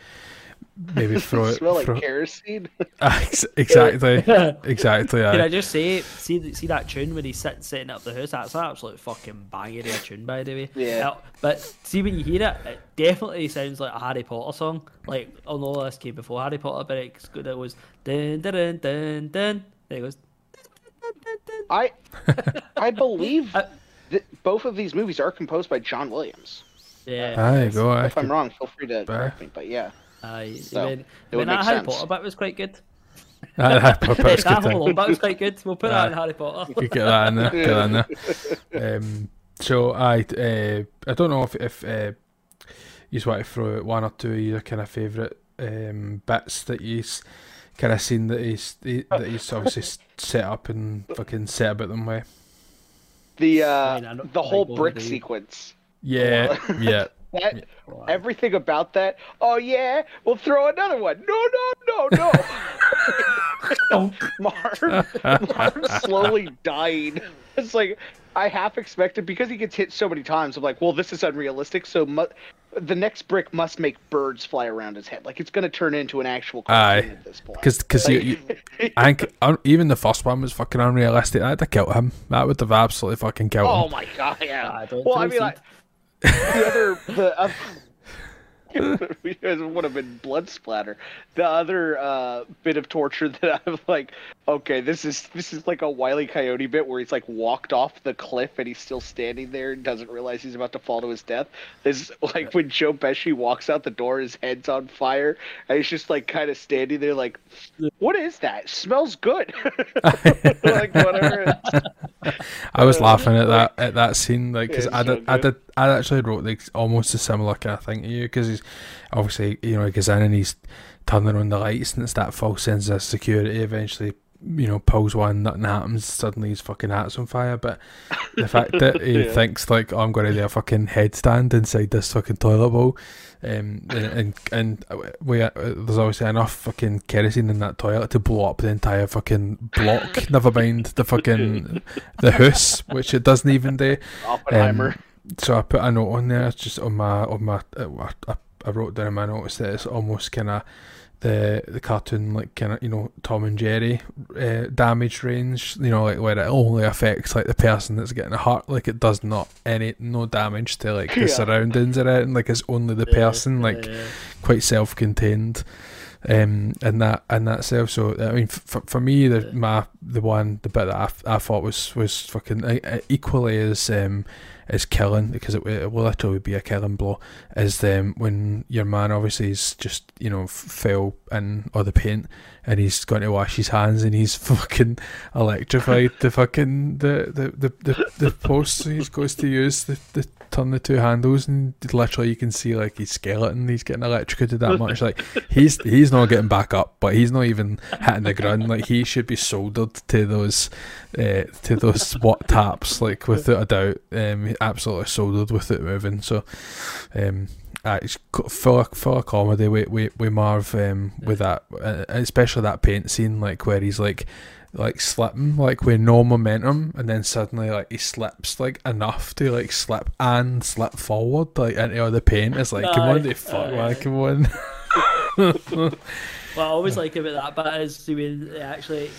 maybe throw it. smell like kerosene. Ah, exactly, exactly. Can I just say, see, see that tune when he's sitting setting up the house? That's an absolute fucking banger of a tune, by the way. Yeah. Uh, but see, when you hear it, it definitely sounds like a Harry Potter song. Like, I know this came before Harry Potter, but it's good. It was dun dun dun dun dun. There it goes. I I believe Uh, that both of these movies are composed by John Williams. Yeah. There you go. I If I'm could- wrong, feel free to Bear. correct me. But yeah, Aye. So, when, it when that Harry sense. Potter bit was quite good. Aye, aye, but- but that whole thing. bit was quite good. We'll put that in Harry Potter. You get that in there. Get that in there. Um, so I, uh, I don't know if if uh, you want to throw out one or two of your kind of favourite um, bits that you've kind of seen that he's he, that he's obviously set up and fucking set about them way. the uh, Fine, I know- the whole brick sequence. Yeah, yeah. That everything about that. Oh yeah, we'll throw another one. No, no, no, no. Marv, Marv slowly dying. It's like I half expected because he gets hit so many times. I'm like, well, this is unrealistic. So mu- the next brick must make birds fly around his head. Like it's going to turn into an actual cartoon Aye. at this point. Because because you, you, I think un- even the first one was fucking unrealistic. That'd have killed him. That would have absolutely fucking killed Oh him. Oh my god! Yeah. I don't well, I know, mean, like, the other the other, because it would have been blood splatter. The other uh, bit of torture that I'm like, okay, this is this is like a wily coyote bit where he's like walked off the cliff and he's still standing there and doesn't realize he's about to fall to his death. This like when Joe Pesci walks out the door, his head's on fire, and he's just like kind of standing there like, what is that? smells good. like whatever. I was uh, laughing at that at that scene, like because Yeah, I it's so I did, I actually wrote like almost a similar kind of thing to you because he's obviously you know he goes in and he's turning on the lights and it's that false sense of security. Eventually, you know, pulls one, nothing happens. Suddenly, his fucking hat's on fire. But the fact that he Yeah. thinks like, oh, I'm going to do a fucking headstand inside this fucking toilet bowl, um, and and, and we uh, there's obviously enough fucking kerosene in that toilet to blow up the entire fucking block. Never mind the fucking the house, which it doesn't even do. Oppenheimer. Um, so I put a note on there, it's just on my on my. Uh, I, I wrote down in my notes that it's almost kind of the the cartoon like kind of you know Tom and Jerry uh, damage range. You know, like where it only affects like the person that's getting hurt, like it does not any no damage to like the Yeah. surroundings or anything. Like it's only the person, like Yeah. quite self-contained. Um, in that in that self. So I mean, for, for me, the my the one the bit that I, I thought was was fucking uh, equally as um as killing because it, it will literally be a killing blow. Is um when your man obviously is just you know f- fell in all the paint and he's going to wash his hands and he's fucking electrified the fucking the the the the, the post he goes to use the, the turn the two handles and literally you can see like his skeleton he's getting electrocuted that much. Like he's he's not getting back up but he's not even hitting the ground. Like he should be soldered to those uh, to those what taps like without a doubt. Um absolutely soldered with it moving. So um uh, it's full of, full of comedy with, with, with Marv um, with that uh, especially that paint scene like where he's like like slipping like with no momentum and then suddenly like he slips like enough to like slip and slip forward like into all the paint. It's like come on the fuck man come on what I always like about that bit is when actually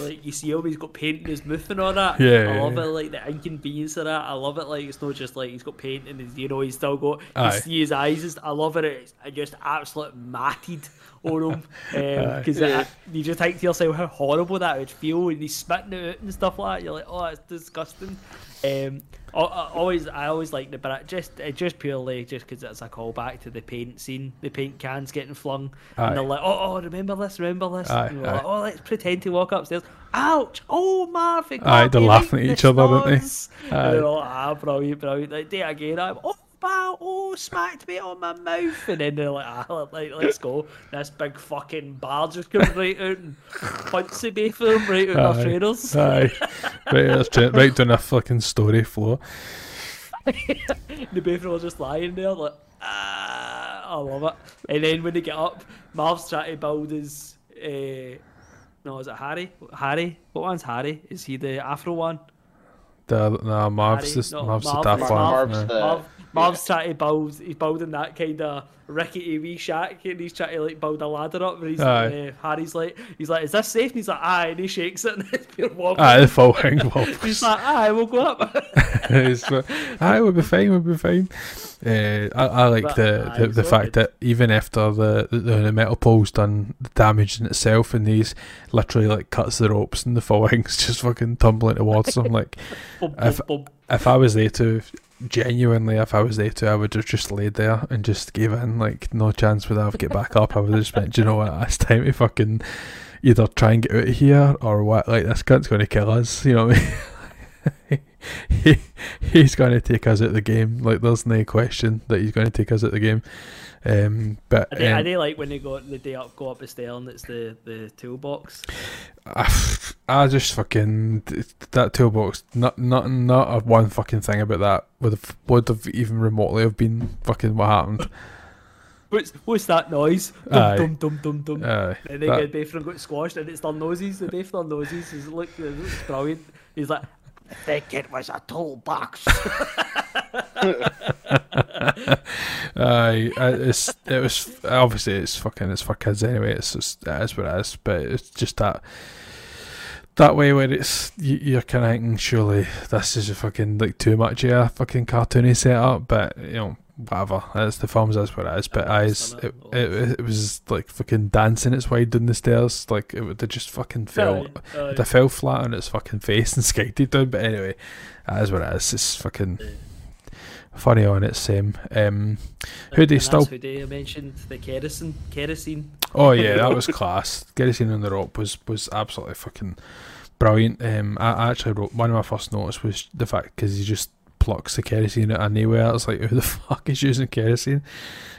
like you see him he's got paint in his mouth and all that. Yeah, I love yeah. it like the inconvenience of that. I love it like it's not just like he's got paint and he's, you know he's still got you Aye. see his eyes is- I love it it's just absolute matted on him. Because you just think to yourself how horrible that would feel and he's spitting it out and stuff like that. You're like oh it's disgusting. Um I, I always I always like the but just just purely just because it's a callback to the paint scene the paint cans getting flung Aye. and they're like oh, oh remember this remember this Aye, and we're like oh let's pretend to walk upstairs ouch oh Marvin Aye, they're laughing at each the other, aren't they? Aye. and they're all ah brilliant brilliant like it again I'm oh wow oh smacked me on my mouth and then they're like ah like let's go this big fucking bar just comes right out and punts the both of them right out their Aye. trainers Aye. right, that's gen- right down a fucking story floor. the both was just lying there like ah I love it and then when they get up Marv's trying to build his uh, no is it Harry Harry what one's Harry is he the Afro one The no, Marv's Harry, the no, Marv's the daft Marv- one. Marv's yeah. the- Marv, Marv's trying to build he's building that kind of rickety wee shack and he's trying to like build a ladder up and he's uh, Harry's like he's like is this safe and he's like aye and he shakes it and it's pure wobbly Aye, the full hang he's like aye we'll go up it's, aye, we'll be fine, we'll be fine. Uh, I, I like But, the, aye, the, the all fact good. that even after the, the the metal pole's done the damage in itself, and these literally like cuts the ropes and the full hang's just fucking tumbling towards them. Like If- if I was there to, genuinely, if I was there to, I would have just laid there and just gave in. Like no chance would I have get back up. I would have just went, "Do you know what? It's time to fucking either try and get out of here or what? Like this cunt's going to kill us. You know what I mean? he, he's going to take us out the game. Like there's no question that he's going to take us out the game. Um, but do, I um, do like when they go the day up, go up the stair and it's the, the toolbox. I, I just fucking that toolbox. Not not not a one fucking thing about that would have would have even remotely have been fucking what happened. What's what's that noise? Dum Aye. dum dum dum dum. Aye, and they that- get both of them got squashed and it's their noses. The both their noses is look it looks brilliant. He's like, I think it was a toolbox. Aye, uh, it's it was obviously it's fucking it's for kids anyway. It's just it is what it is, but it's just that that way where it's you, you're kind of thinking surely this is a fucking like too much of a fucking cartoony setup, but you know whatever. It's the films, that's what it is. But I it, it, it was like fucking dancing its way down the stairs, like it would have just fucking fell. Aye, aye. It fell flat on its fucking face and skated down. But anyway, that is what it is. It's fucking funny on its same. Um, And still That's who they mentioned the kerosene. Kerosene. Oh yeah, that was class. Kerosene on the rope was was absolutely fucking brilliant. Um, I, I actually wrote one of my first notes was the fact because he just plucks the kerosene out of nowhere. It's like who the fuck is using kerosene?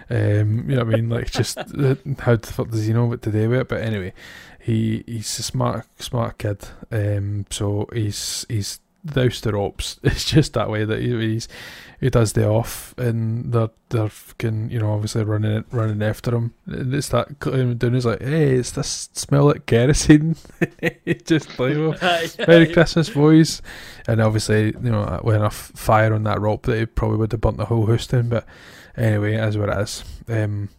Um, you know what I mean? Like just uh, how the fuck does he know what to do with it? But anyway, he he's a smart smart kid. Um, so he's he's the ropes. It's just that way that he, he's he does the off and they're they're fucking you know obviously running it running after him. And it's that cutting down he's like hey it's this smell like kerosene. Just like oh, Merry Christmas boys. And obviously you know with enough fire on that rope that it probably would have burnt the whole house down but anyway as what it is. Um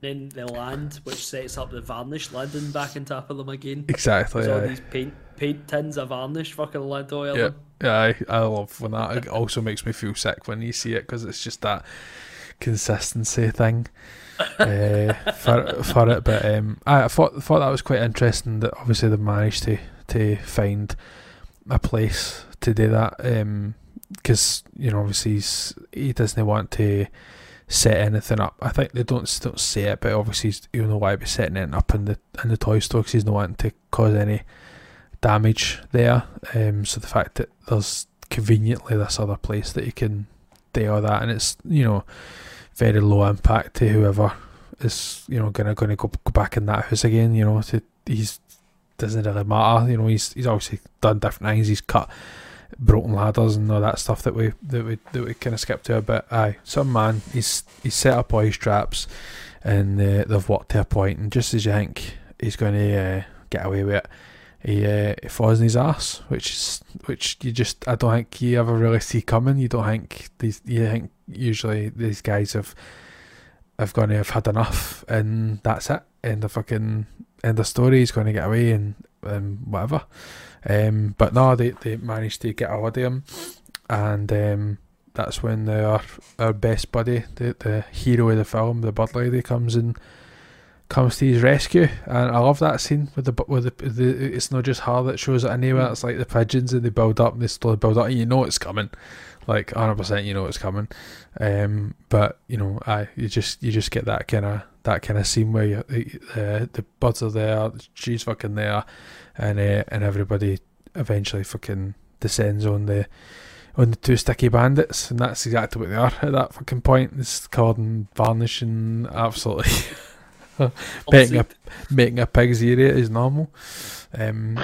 Then the land, which sets up the varnish landing back on top of them again. exactly There's all these paint paint tins of varnish fucking land oil. Yeah, yeah, I, I love when that. It also makes me feel sick when you see it because it's just that consistency thing uh, for for it. But um, I, I thought thought that was quite interesting that obviously they've managed to to find a place to do that. because you know obviously he's, he doesn't want to set anything up. I think they don't don't say it, but obviously you know why be setting it up in the in the toy store because he's not wanting to cause any damage there. Um, so the fact that there's conveniently this other place that you can do all that, and it's you know very low impact to whoever is you know gonna gonna go, go back in that house again. You know, to he's doesn't really matter. You know, he's he's obviously done different things. He's cut broken ladders and all that stuff that we that we that we kind of skipped to a bit. Aye, some man he's he's set up all his traps, and uh, they've worked to a point, and just as you think he's going to uh, get away with it, he, uh, he falls in his ass, which is which you just I don't think you ever really see coming. You don't think these you think usually these guys have have going to have had enough, and that's it. End of fucking end of story. He's going to get away and and whatever. Um, but no, they they managed to get a hold of him, and um, that's when our our best buddy, the the hero of the film, the bird lady, comes and comes to his rescue, and I love that scene with the with the, the it's not just her that shows it anywhere. It's like the pigeons and they build up, and they slowly build up, and you know it's coming, like hundred percent, you know it's coming. Um, but you know, I you just you just get that kind of that kind of scene where you, uh, the birds are there, she's fucking there, and uh, and everybody eventually fucking descends on the on the two sticky bandits, and that's exactly what they are at that fucking point. It's and varnishing absolutely. making a making a pig's ear is normal. Um,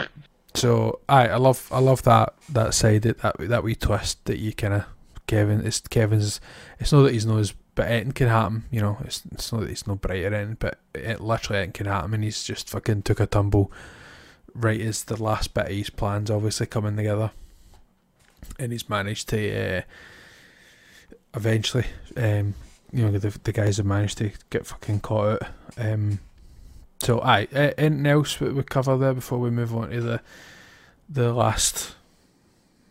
so I I love I love that that side that that, that wee twist that you kind of Kevin it's Kevin's it's not that he's not as but anything can happen you know it's it's not that he's no brighter in but it literally anything can happen and he's just fucking took a tumble right as the last bit of his plans obviously coming together and he's managed to uh, eventually um, you know the the guys have managed to get fucking caught out. Um, so aye, anything else we, we cover there before we move on to the the last?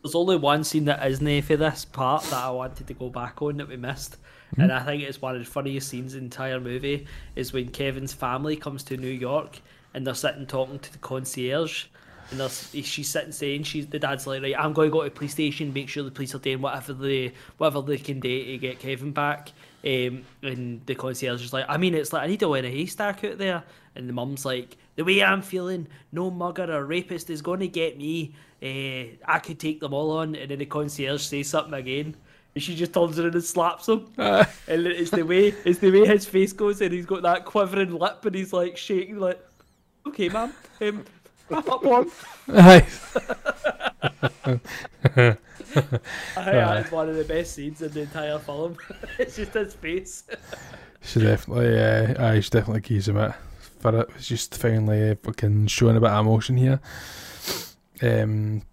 There's only one scene that isn't for this part that I wanted to go back on that we missed. Mm-hmm. And I think it's one of the funniest scenes in the entire movie is when Kevin's family comes to New York and they're sitting talking to the concierge and there's, she's sitting saying she's the dad's like right I'm going to go to the police station make sure the police are doing whatever they whatever they can do to get Kevin back um, and the concierge is like, I mean, it's like I need to win a haystack out there. And the mum's like, the way I'm feeling, no mugger or rapist is going to get me. Uh, I could take them all on. And then the concierge says something again. And she just turns around and slaps him. and it's the way it's the way his face goes, and he's got that quivering lip, and he's like shaking, like, "Okay, ma'am, um, up one." I think that's one of the best scenes in the entire film. it's just his face. she definitely, uh, I she definitely keys him it. For it was just finally uh, fucking showing a bit of emotion here. Um,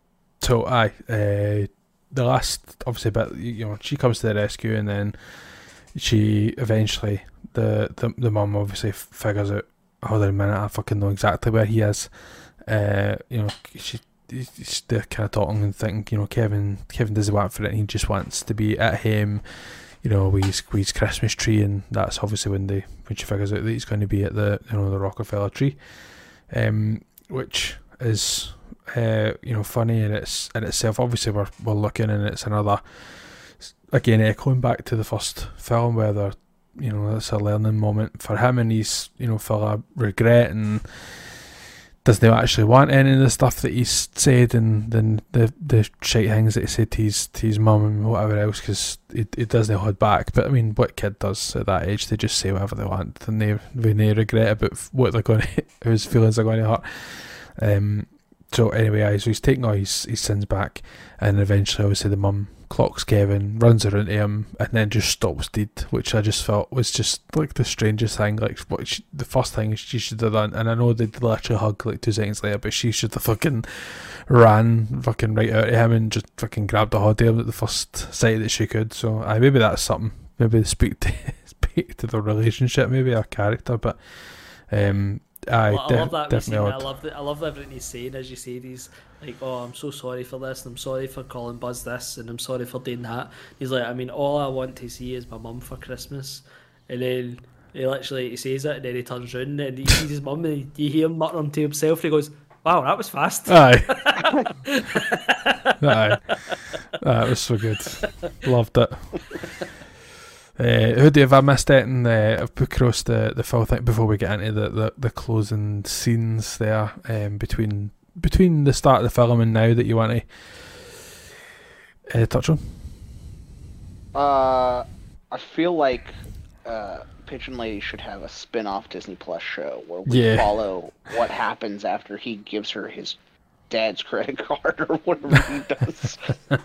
so aye, uh, the last obviously bit, you know, she comes to the rescue and then she eventually the the the mum obviously figures out. Hold on a minute, I fucking know exactly where he is. Uh, you know, she they're kind of talking and thinking, you know, Kevin Kevin doesn't want for it. He just wants to be at him, you know, with his Christmas tree, and that's obviously when they when she figures out that he's going to be at the you know the Rockefeller tree, um, which is uh, you know funny in its in itself. Obviously, we're we're looking, and it's another again echoing back to the first film where they're you know that's a learning moment for him, and he's you know full of regret and doesn't actually want any of the stuff that he's said and then the the shite things that he said to his to his mum and whatever else because he doesn't hold back. But I mean, what kid does at that age? They just say whatever they want and they they no regret about what they're going whose feelings are going to hurt. Um. So anyway, so he's taking all his, his sins back, and eventually, obviously, the mum clocks Kevin, runs around him, and then just stops dead, which I just felt was just like the strangest thing. Like what she, the first thing she should have done, and I know they'd literally hug like two seconds later, but she should have fucking ran fucking right out of him and just fucking grabbed hold of him at the first sight that she could. So I maybe that's something. Maybe speak to speak to the relationship, maybe a character, but um, aye, I, I de- love that. definitely I love the, I love everything he's saying. As you say, he's like, "Oh, I'm so sorry for this, and I'm sorry for calling Buzz this, and I'm sorry for doing that." He's like, "I mean, all I want to see is my mum for Christmas," and then he literally he says it, and then he turns round and he sees his mum, and you hear him muttering to himself. And he goes, "Wow, that was fast." Aye. Aye. That was so good. Loved it. Uh, who do you have I missed it and uh, I've put across the, the full thing before we get into the, the, the closing scenes there um, between between the start of the film and now that you want to uh, touch on? Uh, I feel like uh, Pigeon Lady should have a spin-off Disney Plus show where we Yeah. follow what happens after he gives her his dad's credit card or whatever he does.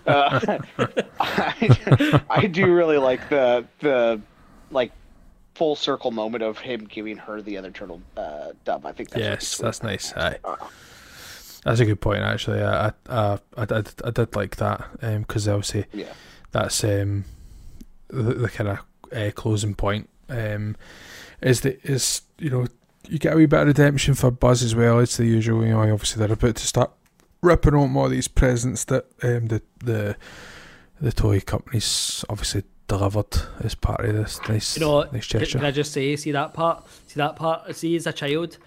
uh, I, I do really like the the like full circle moment of him giving her the other turtle uh, dub. I think that's Yes, that's nice. Aye. Uh, That's a good point actually. I I, uh, I, did, I did like that because obviously yeah. that's um, the, the kind of uh, closing point. Um, is the is you know you get a wee bit of redemption for Buzz as well. It's the usual. You know, obviously they're about to start ripping open all these presents that um, the the the toy companies obviously delivered as part of this nice You know nice gesture. can I just say, see that part? See that part? See, as a child,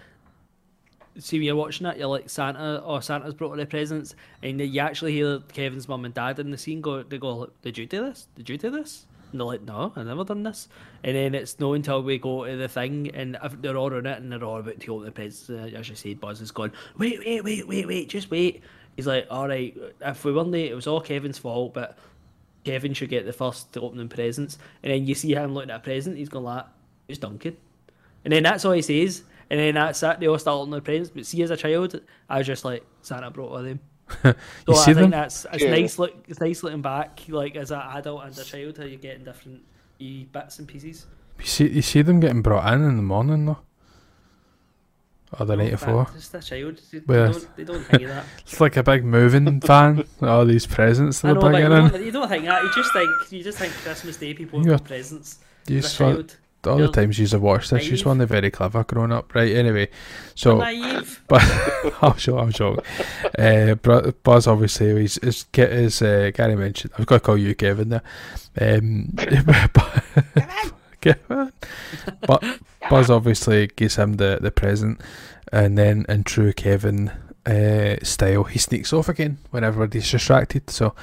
see when you're watching it, you're like Santa, or Santa's brought all the presents, and you actually hear Kevin's mum and dad in the scene go, they go, "Did you do this? Did you do this?" And they're like, "No, I've never done this." And then it's no until we go to the thing, and they're all on it, and they're all about to open the presents. Uh, as you said, Buzz is going, "Wait, wait, wait, wait, wait, just wait." He's like, "All right, if we weren't late, it was all Kevin's fault, but." Kevin should get the first to opening presents, and then you see him looking at a present. He's going like, it's Duncan?" And then that's all he says, and then that's it. They all start opening their presents. But see, as a child, I was just like, Santa brought all them. So You I see think them? that's it's Yeah. nice. Look, it's nice looking back, like as an adult and a child, how you're getting different wee bits and pieces. You see you see them getting brought in in the morning though, or the night But before. Just a child. They, Well, don't. They don't think of that. It's like a big moving van. All these presents I they're know, but you bringing in. you don't think that. You just think you just think Christmas Day people Yeah. presents. You As a just want- child, all the times you've watched this, just naive. want the very clever growing up, right? Anyway, so naive. but I'm sure, I'm sure. Uh, Buzz obviously is is, Ke- uh, Gary mentioned. I've got to call you Kevin there. Um, but, Kevin. but Buzz obviously gives him the the present, and then in true Kevin uh, style, he sneaks off again when everybody's distracted. So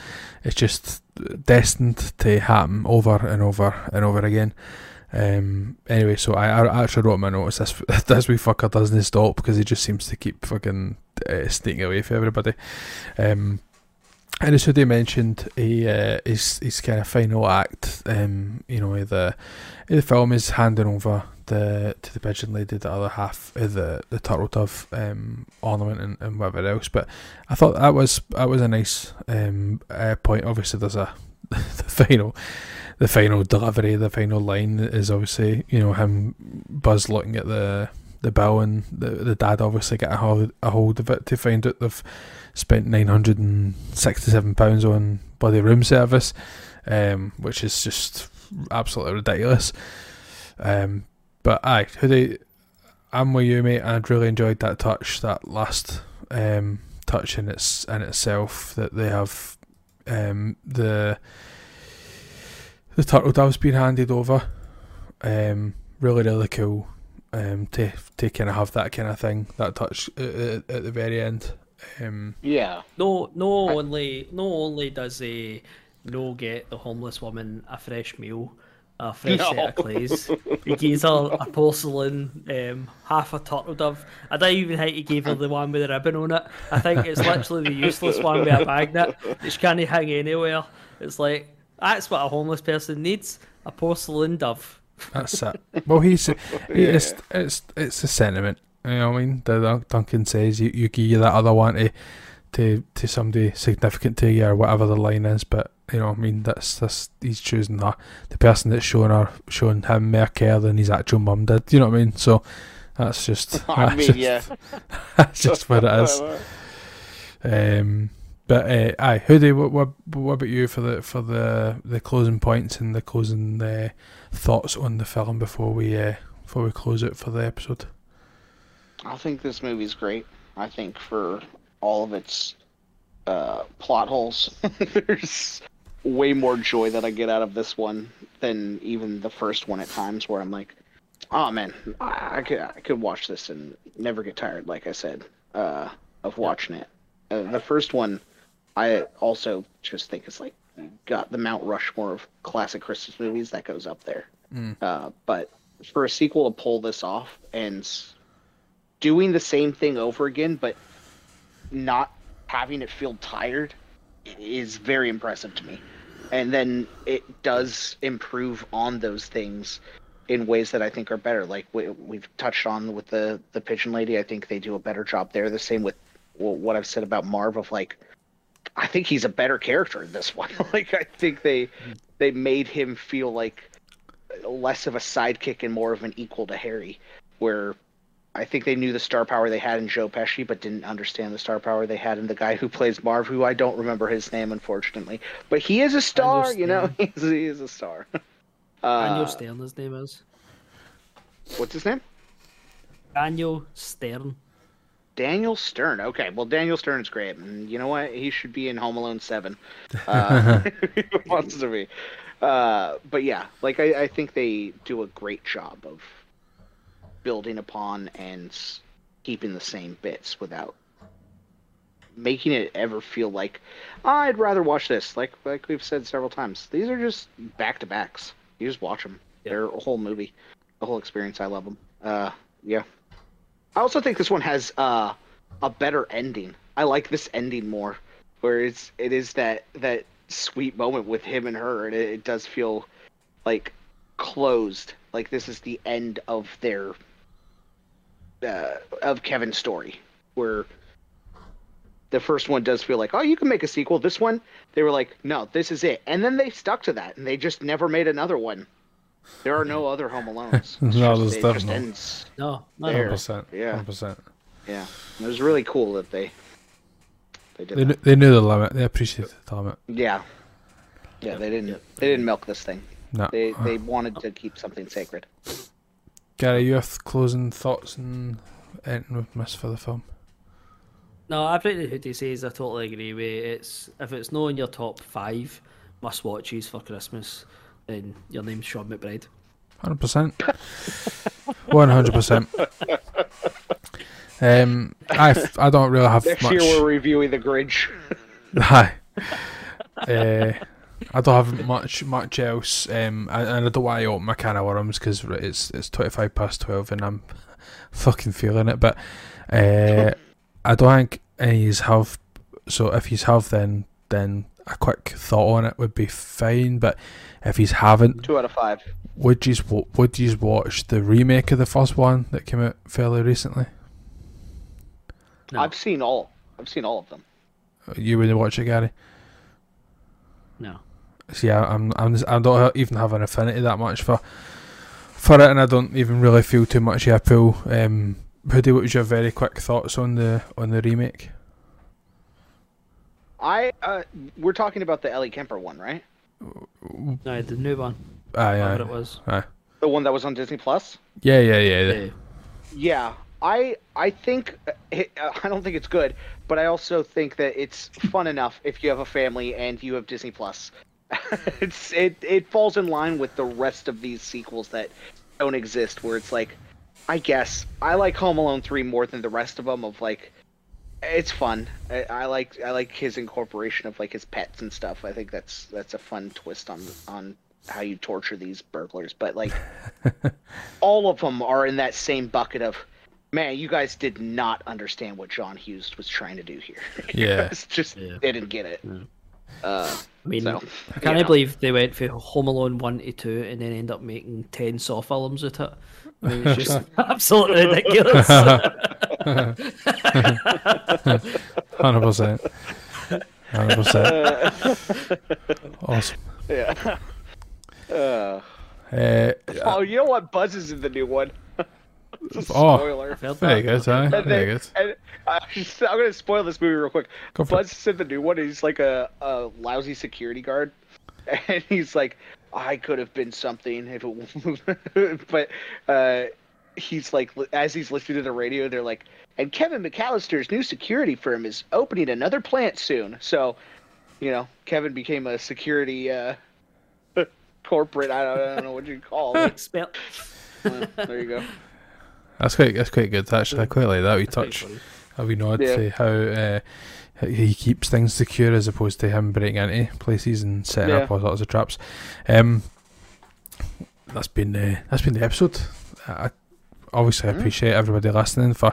it's just destined to happen over and over and over again. Um, anyway, so I, I actually wrote my notes. This this wee fucker doesn't stop because he just seems to keep fucking uh, sneaking away from everybody. Um, and as Hoodie mentioned, he uh, his his kind of final act. Um, you know, the the film is handing over the to the pigeon lady the other half of the the turtle dove um, ornament and, and whatever else. But I thought that was that was a nice um, uh, point. Obviously, there's a the final the final delivery, the final line is obviously you know him Buzz looking at the the bill and the the dad obviously getting a hold, a hold of it to find out they've spent nine hundred and sixty seven pounds on bloody room service, um, which is just absolutely ridiculous. Um, but aye, Hoodie, I'm with you, mate. I'd really enjoyed that touch, that last um, touch in its in itself that they have um, the the turtle dove's been handed over. Um, really, really cool. Um, to to kind of have that kind of thing, that touch at, at, at the very end. Um, Yeah. No, no only, no only does he no get the homeless woman a fresh meal, a fresh set No. of clays. He gives her a porcelain, um, half a turtle dove. I don't even think he gave her the one with the ribbon on it. I think it's literally the useless one with a magnet that she can't hang anywhere. It's like that's what a homeless person needs: a porcelain dove. That's it. Well, he's it's it's it's the sentiment. You know what I mean? The, Dun- Duncan says you, you give that other one to, to to somebody significant to you or whatever the line is. But you know, what I mean, that's that's he's choosing that the person that's showing her showing him more care than his actual mum did. You know what I mean? So that's just I that's mean, just, yeah. that's just what it is. Um, but uh, aye, Hoodie, what, what what about you for the for the the closing points and the closing uh, thoughts on the film before we uh, before we close it for the episode? I think this movie's great. I think for all of its uh, plot holes, there's way more joy that I get out of this one than even the first one at times, where I'm like, oh man, I, I could I could watch this and never get tired. Like I said, uh, of watching it. Uh, the first one, I also just think it's like got the Mount Rushmore of classic Christmas movies that goes up there. Uh, but for a sequel to pull this off and doing the same thing over again, but not having it feel tired, is very impressive to me. And then it does improve on those things in ways that I think are better. Like we, we've touched on with the the Pigeon Lady, I think they do a better job there. The same with what I've said about Marv of like I think he's a better character in this one. like I think they they made him feel like less of a sidekick and more of an equal to Harry, where I think they knew the star power they had in Joe Pesci, but didn't understand the star power they had in the guy who plays Marv, who I don't remember his name unfortunately, but he is a star. You know, he's, he is a star. Daniel Uh, Stern, his name is. what's his name? Daniel Stern. Daniel Stern. Okay, well, Daniel Stern's great, and you know what? He should be in Home Alone Seven. Uh, wants to be. Uh, but yeah, like I, I think they do a great job of building upon and keeping the same bits without making it ever feel like I'd rather watch this. Like like we've said several times, these are just back to backs. You just watch them. They're a whole movie, the whole experience. I love them. Uh, yeah. I also think this one has uh, a better ending. I like this ending more, where it's it is that that sweet moment with him and her, and it, it does feel like closed. Like this is the end of their uh, of Kevin's story, where the first one does feel like, oh, you can make a sequel. This one, they were like, no, this is it, and then they stuck to that, and they just never made another one. There are no other Home Alones. No, just, there's definitely no. No, one hundred percent. Yeah. Hundred percent. yeah, it was really cool that they they did They that. knew, they knew the limit. They appreciated the limit. Yeah, yeah, they didn't they didn't milk this thing. No. They uh. they wanted to keep something sacred. Gary, you have closing thoughts and anything we've missed for the film? No, everything Hoodie says I totally agree with. It's if it's not in your top five must watches for Christmas, then your name's Sean McBride. Hundred percent. One hundred percent. Um, I f- I don't really have Next much. year we're reviewing the Grinch. Hi. uh, I don't have much much else, um, and, and I don't want to open my can of worms because it's it's twenty five past twelve and I'm fucking feeling it. But uh, I don't think any's have. So if he's have, then then a quick thought on it would be fine. But if he's haven't, Two out of five. would you would you watch the remake of the first one that came out fairly recently? No. I've seen all. I've seen all of them. You wouldn't watch it, Gary? No. See, I, I'm, I'm, just, I don't even have an affinity that much for, for it, and I don't even really feel too much of a pull. Um, Hoodie, what was your very quick thoughts on the on the remake? I uh, we're talking about the Ellie Kemper one, right? No, the new one. Aye, Whatever it was. aye. The one that was on Disney Plus. Yeah, yeah, yeah. yeah. Yeah. Yeah, I I think uh, it, uh, I don't think it's good, but I also think that it's fun enough if you have a family and you have Disney Plus. it's it it falls in line with the rest of these sequels that don't exist, where it's like, I guess I like Home Alone three more than the rest of them. Of like, it's fun. I, I like I like his incorporation of like his pets and stuff. I think that's that's a fun twist on on how you torture these burglars. But like, all of them are in that same bucket of, man, you guys did not understand what John Hughes was trying to do here. Yeah. guys just Yeah. didn't get it. Uh, I mean, so, I can't yeah. believe they went for Home Alone 1 to 2 and then end up making 10 Saw films with it. I mean, it's just absolutely ridiculous. Hundred percent. Hundred percent. Awesome. yeah. Uh, Uh, oh, you know what? Buzz is in the new one. It's a Oh. spoiler. Felt very that. good, aye. And Very then- and uh, I'm gonna spoil this movie real quick. Go for Buzz is in the new one. He's like a, a lousy security guard, and he's like, I could have been something if it, but uh, he's like as he's listening to the radio, they're like, and Kevin McAllister's new security firm is opening another plant soon. So, you know, Kevin became a security uh, corporate. I don't, I don't know what you call it. Expert. Well, there you go. That's quite that's quite good actually. I quite like that we touch. funny. a wee nod Yeah. to how uh, he keeps things secure as opposed to him breaking into places and setting up all sorts of traps. Um, that's been uh, that's been the episode. I, obviously, I Mm. appreciate everybody listening for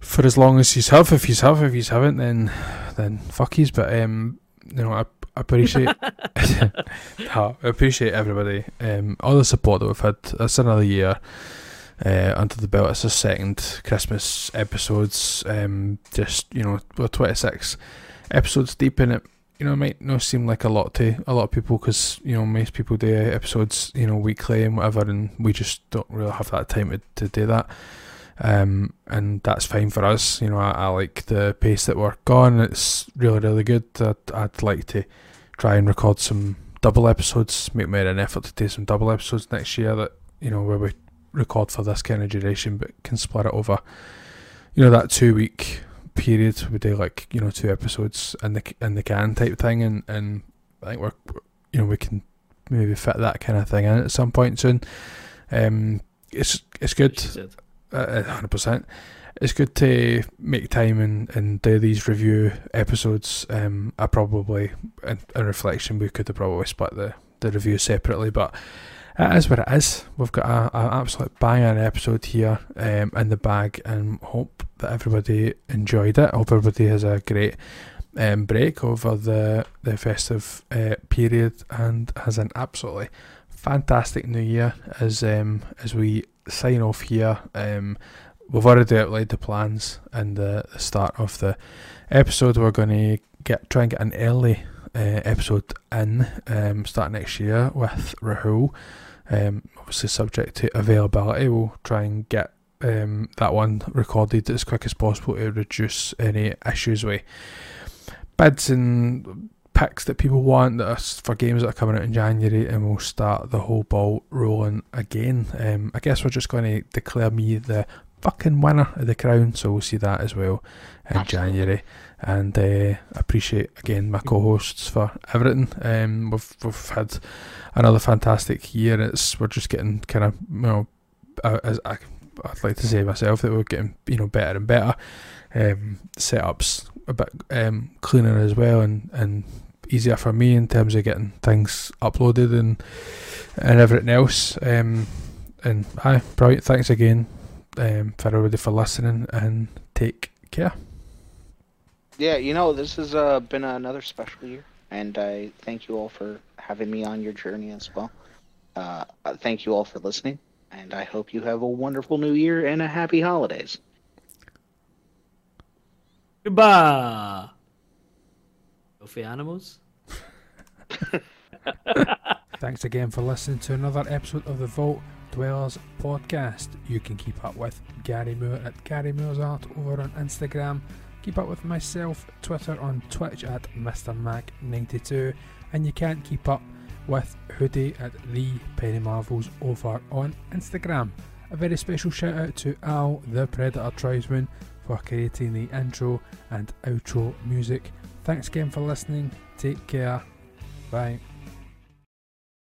for as long as he's have. If he's have, if he's haven't, then then fuck yous. But um, you know, I, I appreciate I appreciate everybody. Um, all the support that we've had. It's another year uh, under the belt. It's a second Christmas episodes. Um, just you know, we're twenty six episodes deep in it. You know, it might not seem like a lot to a lot of people because you know most people do episodes you know weekly and whatever, and we just don't really have that time to, to do that. Um, and that's fine for us. You know, I, I like the pace that we're going. It's really really good. I'd, I'd like to try and record some double episodes. Make made an effort to do some double episodes next year. That you know where we record for this kind of duration, but can split it over. You know that two week period. We do like you know two episodes in the in the can type thing, and and I think we're you know we can maybe fit that kind of thing in at some point soon. Um, it's it's good She hundred percent. It's good to make time and, and do these review episodes. Um, I probably, in, in reflection, we could have probably split the, the review separately, but it is what it is. We've got a, a absolute banging episode here um, in the bag, and hope that everybody enjoyed it. I Hope everybody has a great um, break over the the festive uh, period and has an absolutely fantastic new year as um, as we sign off here. Um, we've already outlined the plans and the, the start of the episode. We're going to get try and get an early uh, episode in um, start next year with Rahul. Um, obviously, subject to availability, we'll try and get um, that one recorded as quick as possible to reduce any issues with bids and picks that people want that are for games that are coming out in January, and we'll start the whole ball rolling again. Um, I guess we're just going to declare me the fucking winner of the crown, so we'll see that as well in Absolutely. January. And uh, appreciate again my co-hosts for everything. Um, we've we've had another fantastic year. It's we're just getting kind of you know, as I, I'd like to say myself that we're getting you know better and better. Um, setups a bit um, cleaner as well, and and easier for me in terms of getting things uploaded and and everything else. Um, and hi, brilliant. Thanks again um, for everybody for listening, and take care. Yeah, you know, this has uh, been another special year, and I thank you all for having me on your journey as well. Uh, thank you all for listening, and I hope you have a wonderful new year and a happy holidays. Goodbye. Filthy animals. Thanks again for listening to another episode of the Vault Dwellers podcast. You can keep up with Gary Moore at Gary Moore's Art over on Instagram. Keep up with myself, Twitter on Twitch at Mr. Mac92, and you can't keep up with Hoodie at the Penny Marvels over on Instagram. A very special shout out to Al the Predator Tribesman for creating the intro and outro music. Thanks again for listening. Take care. Bye.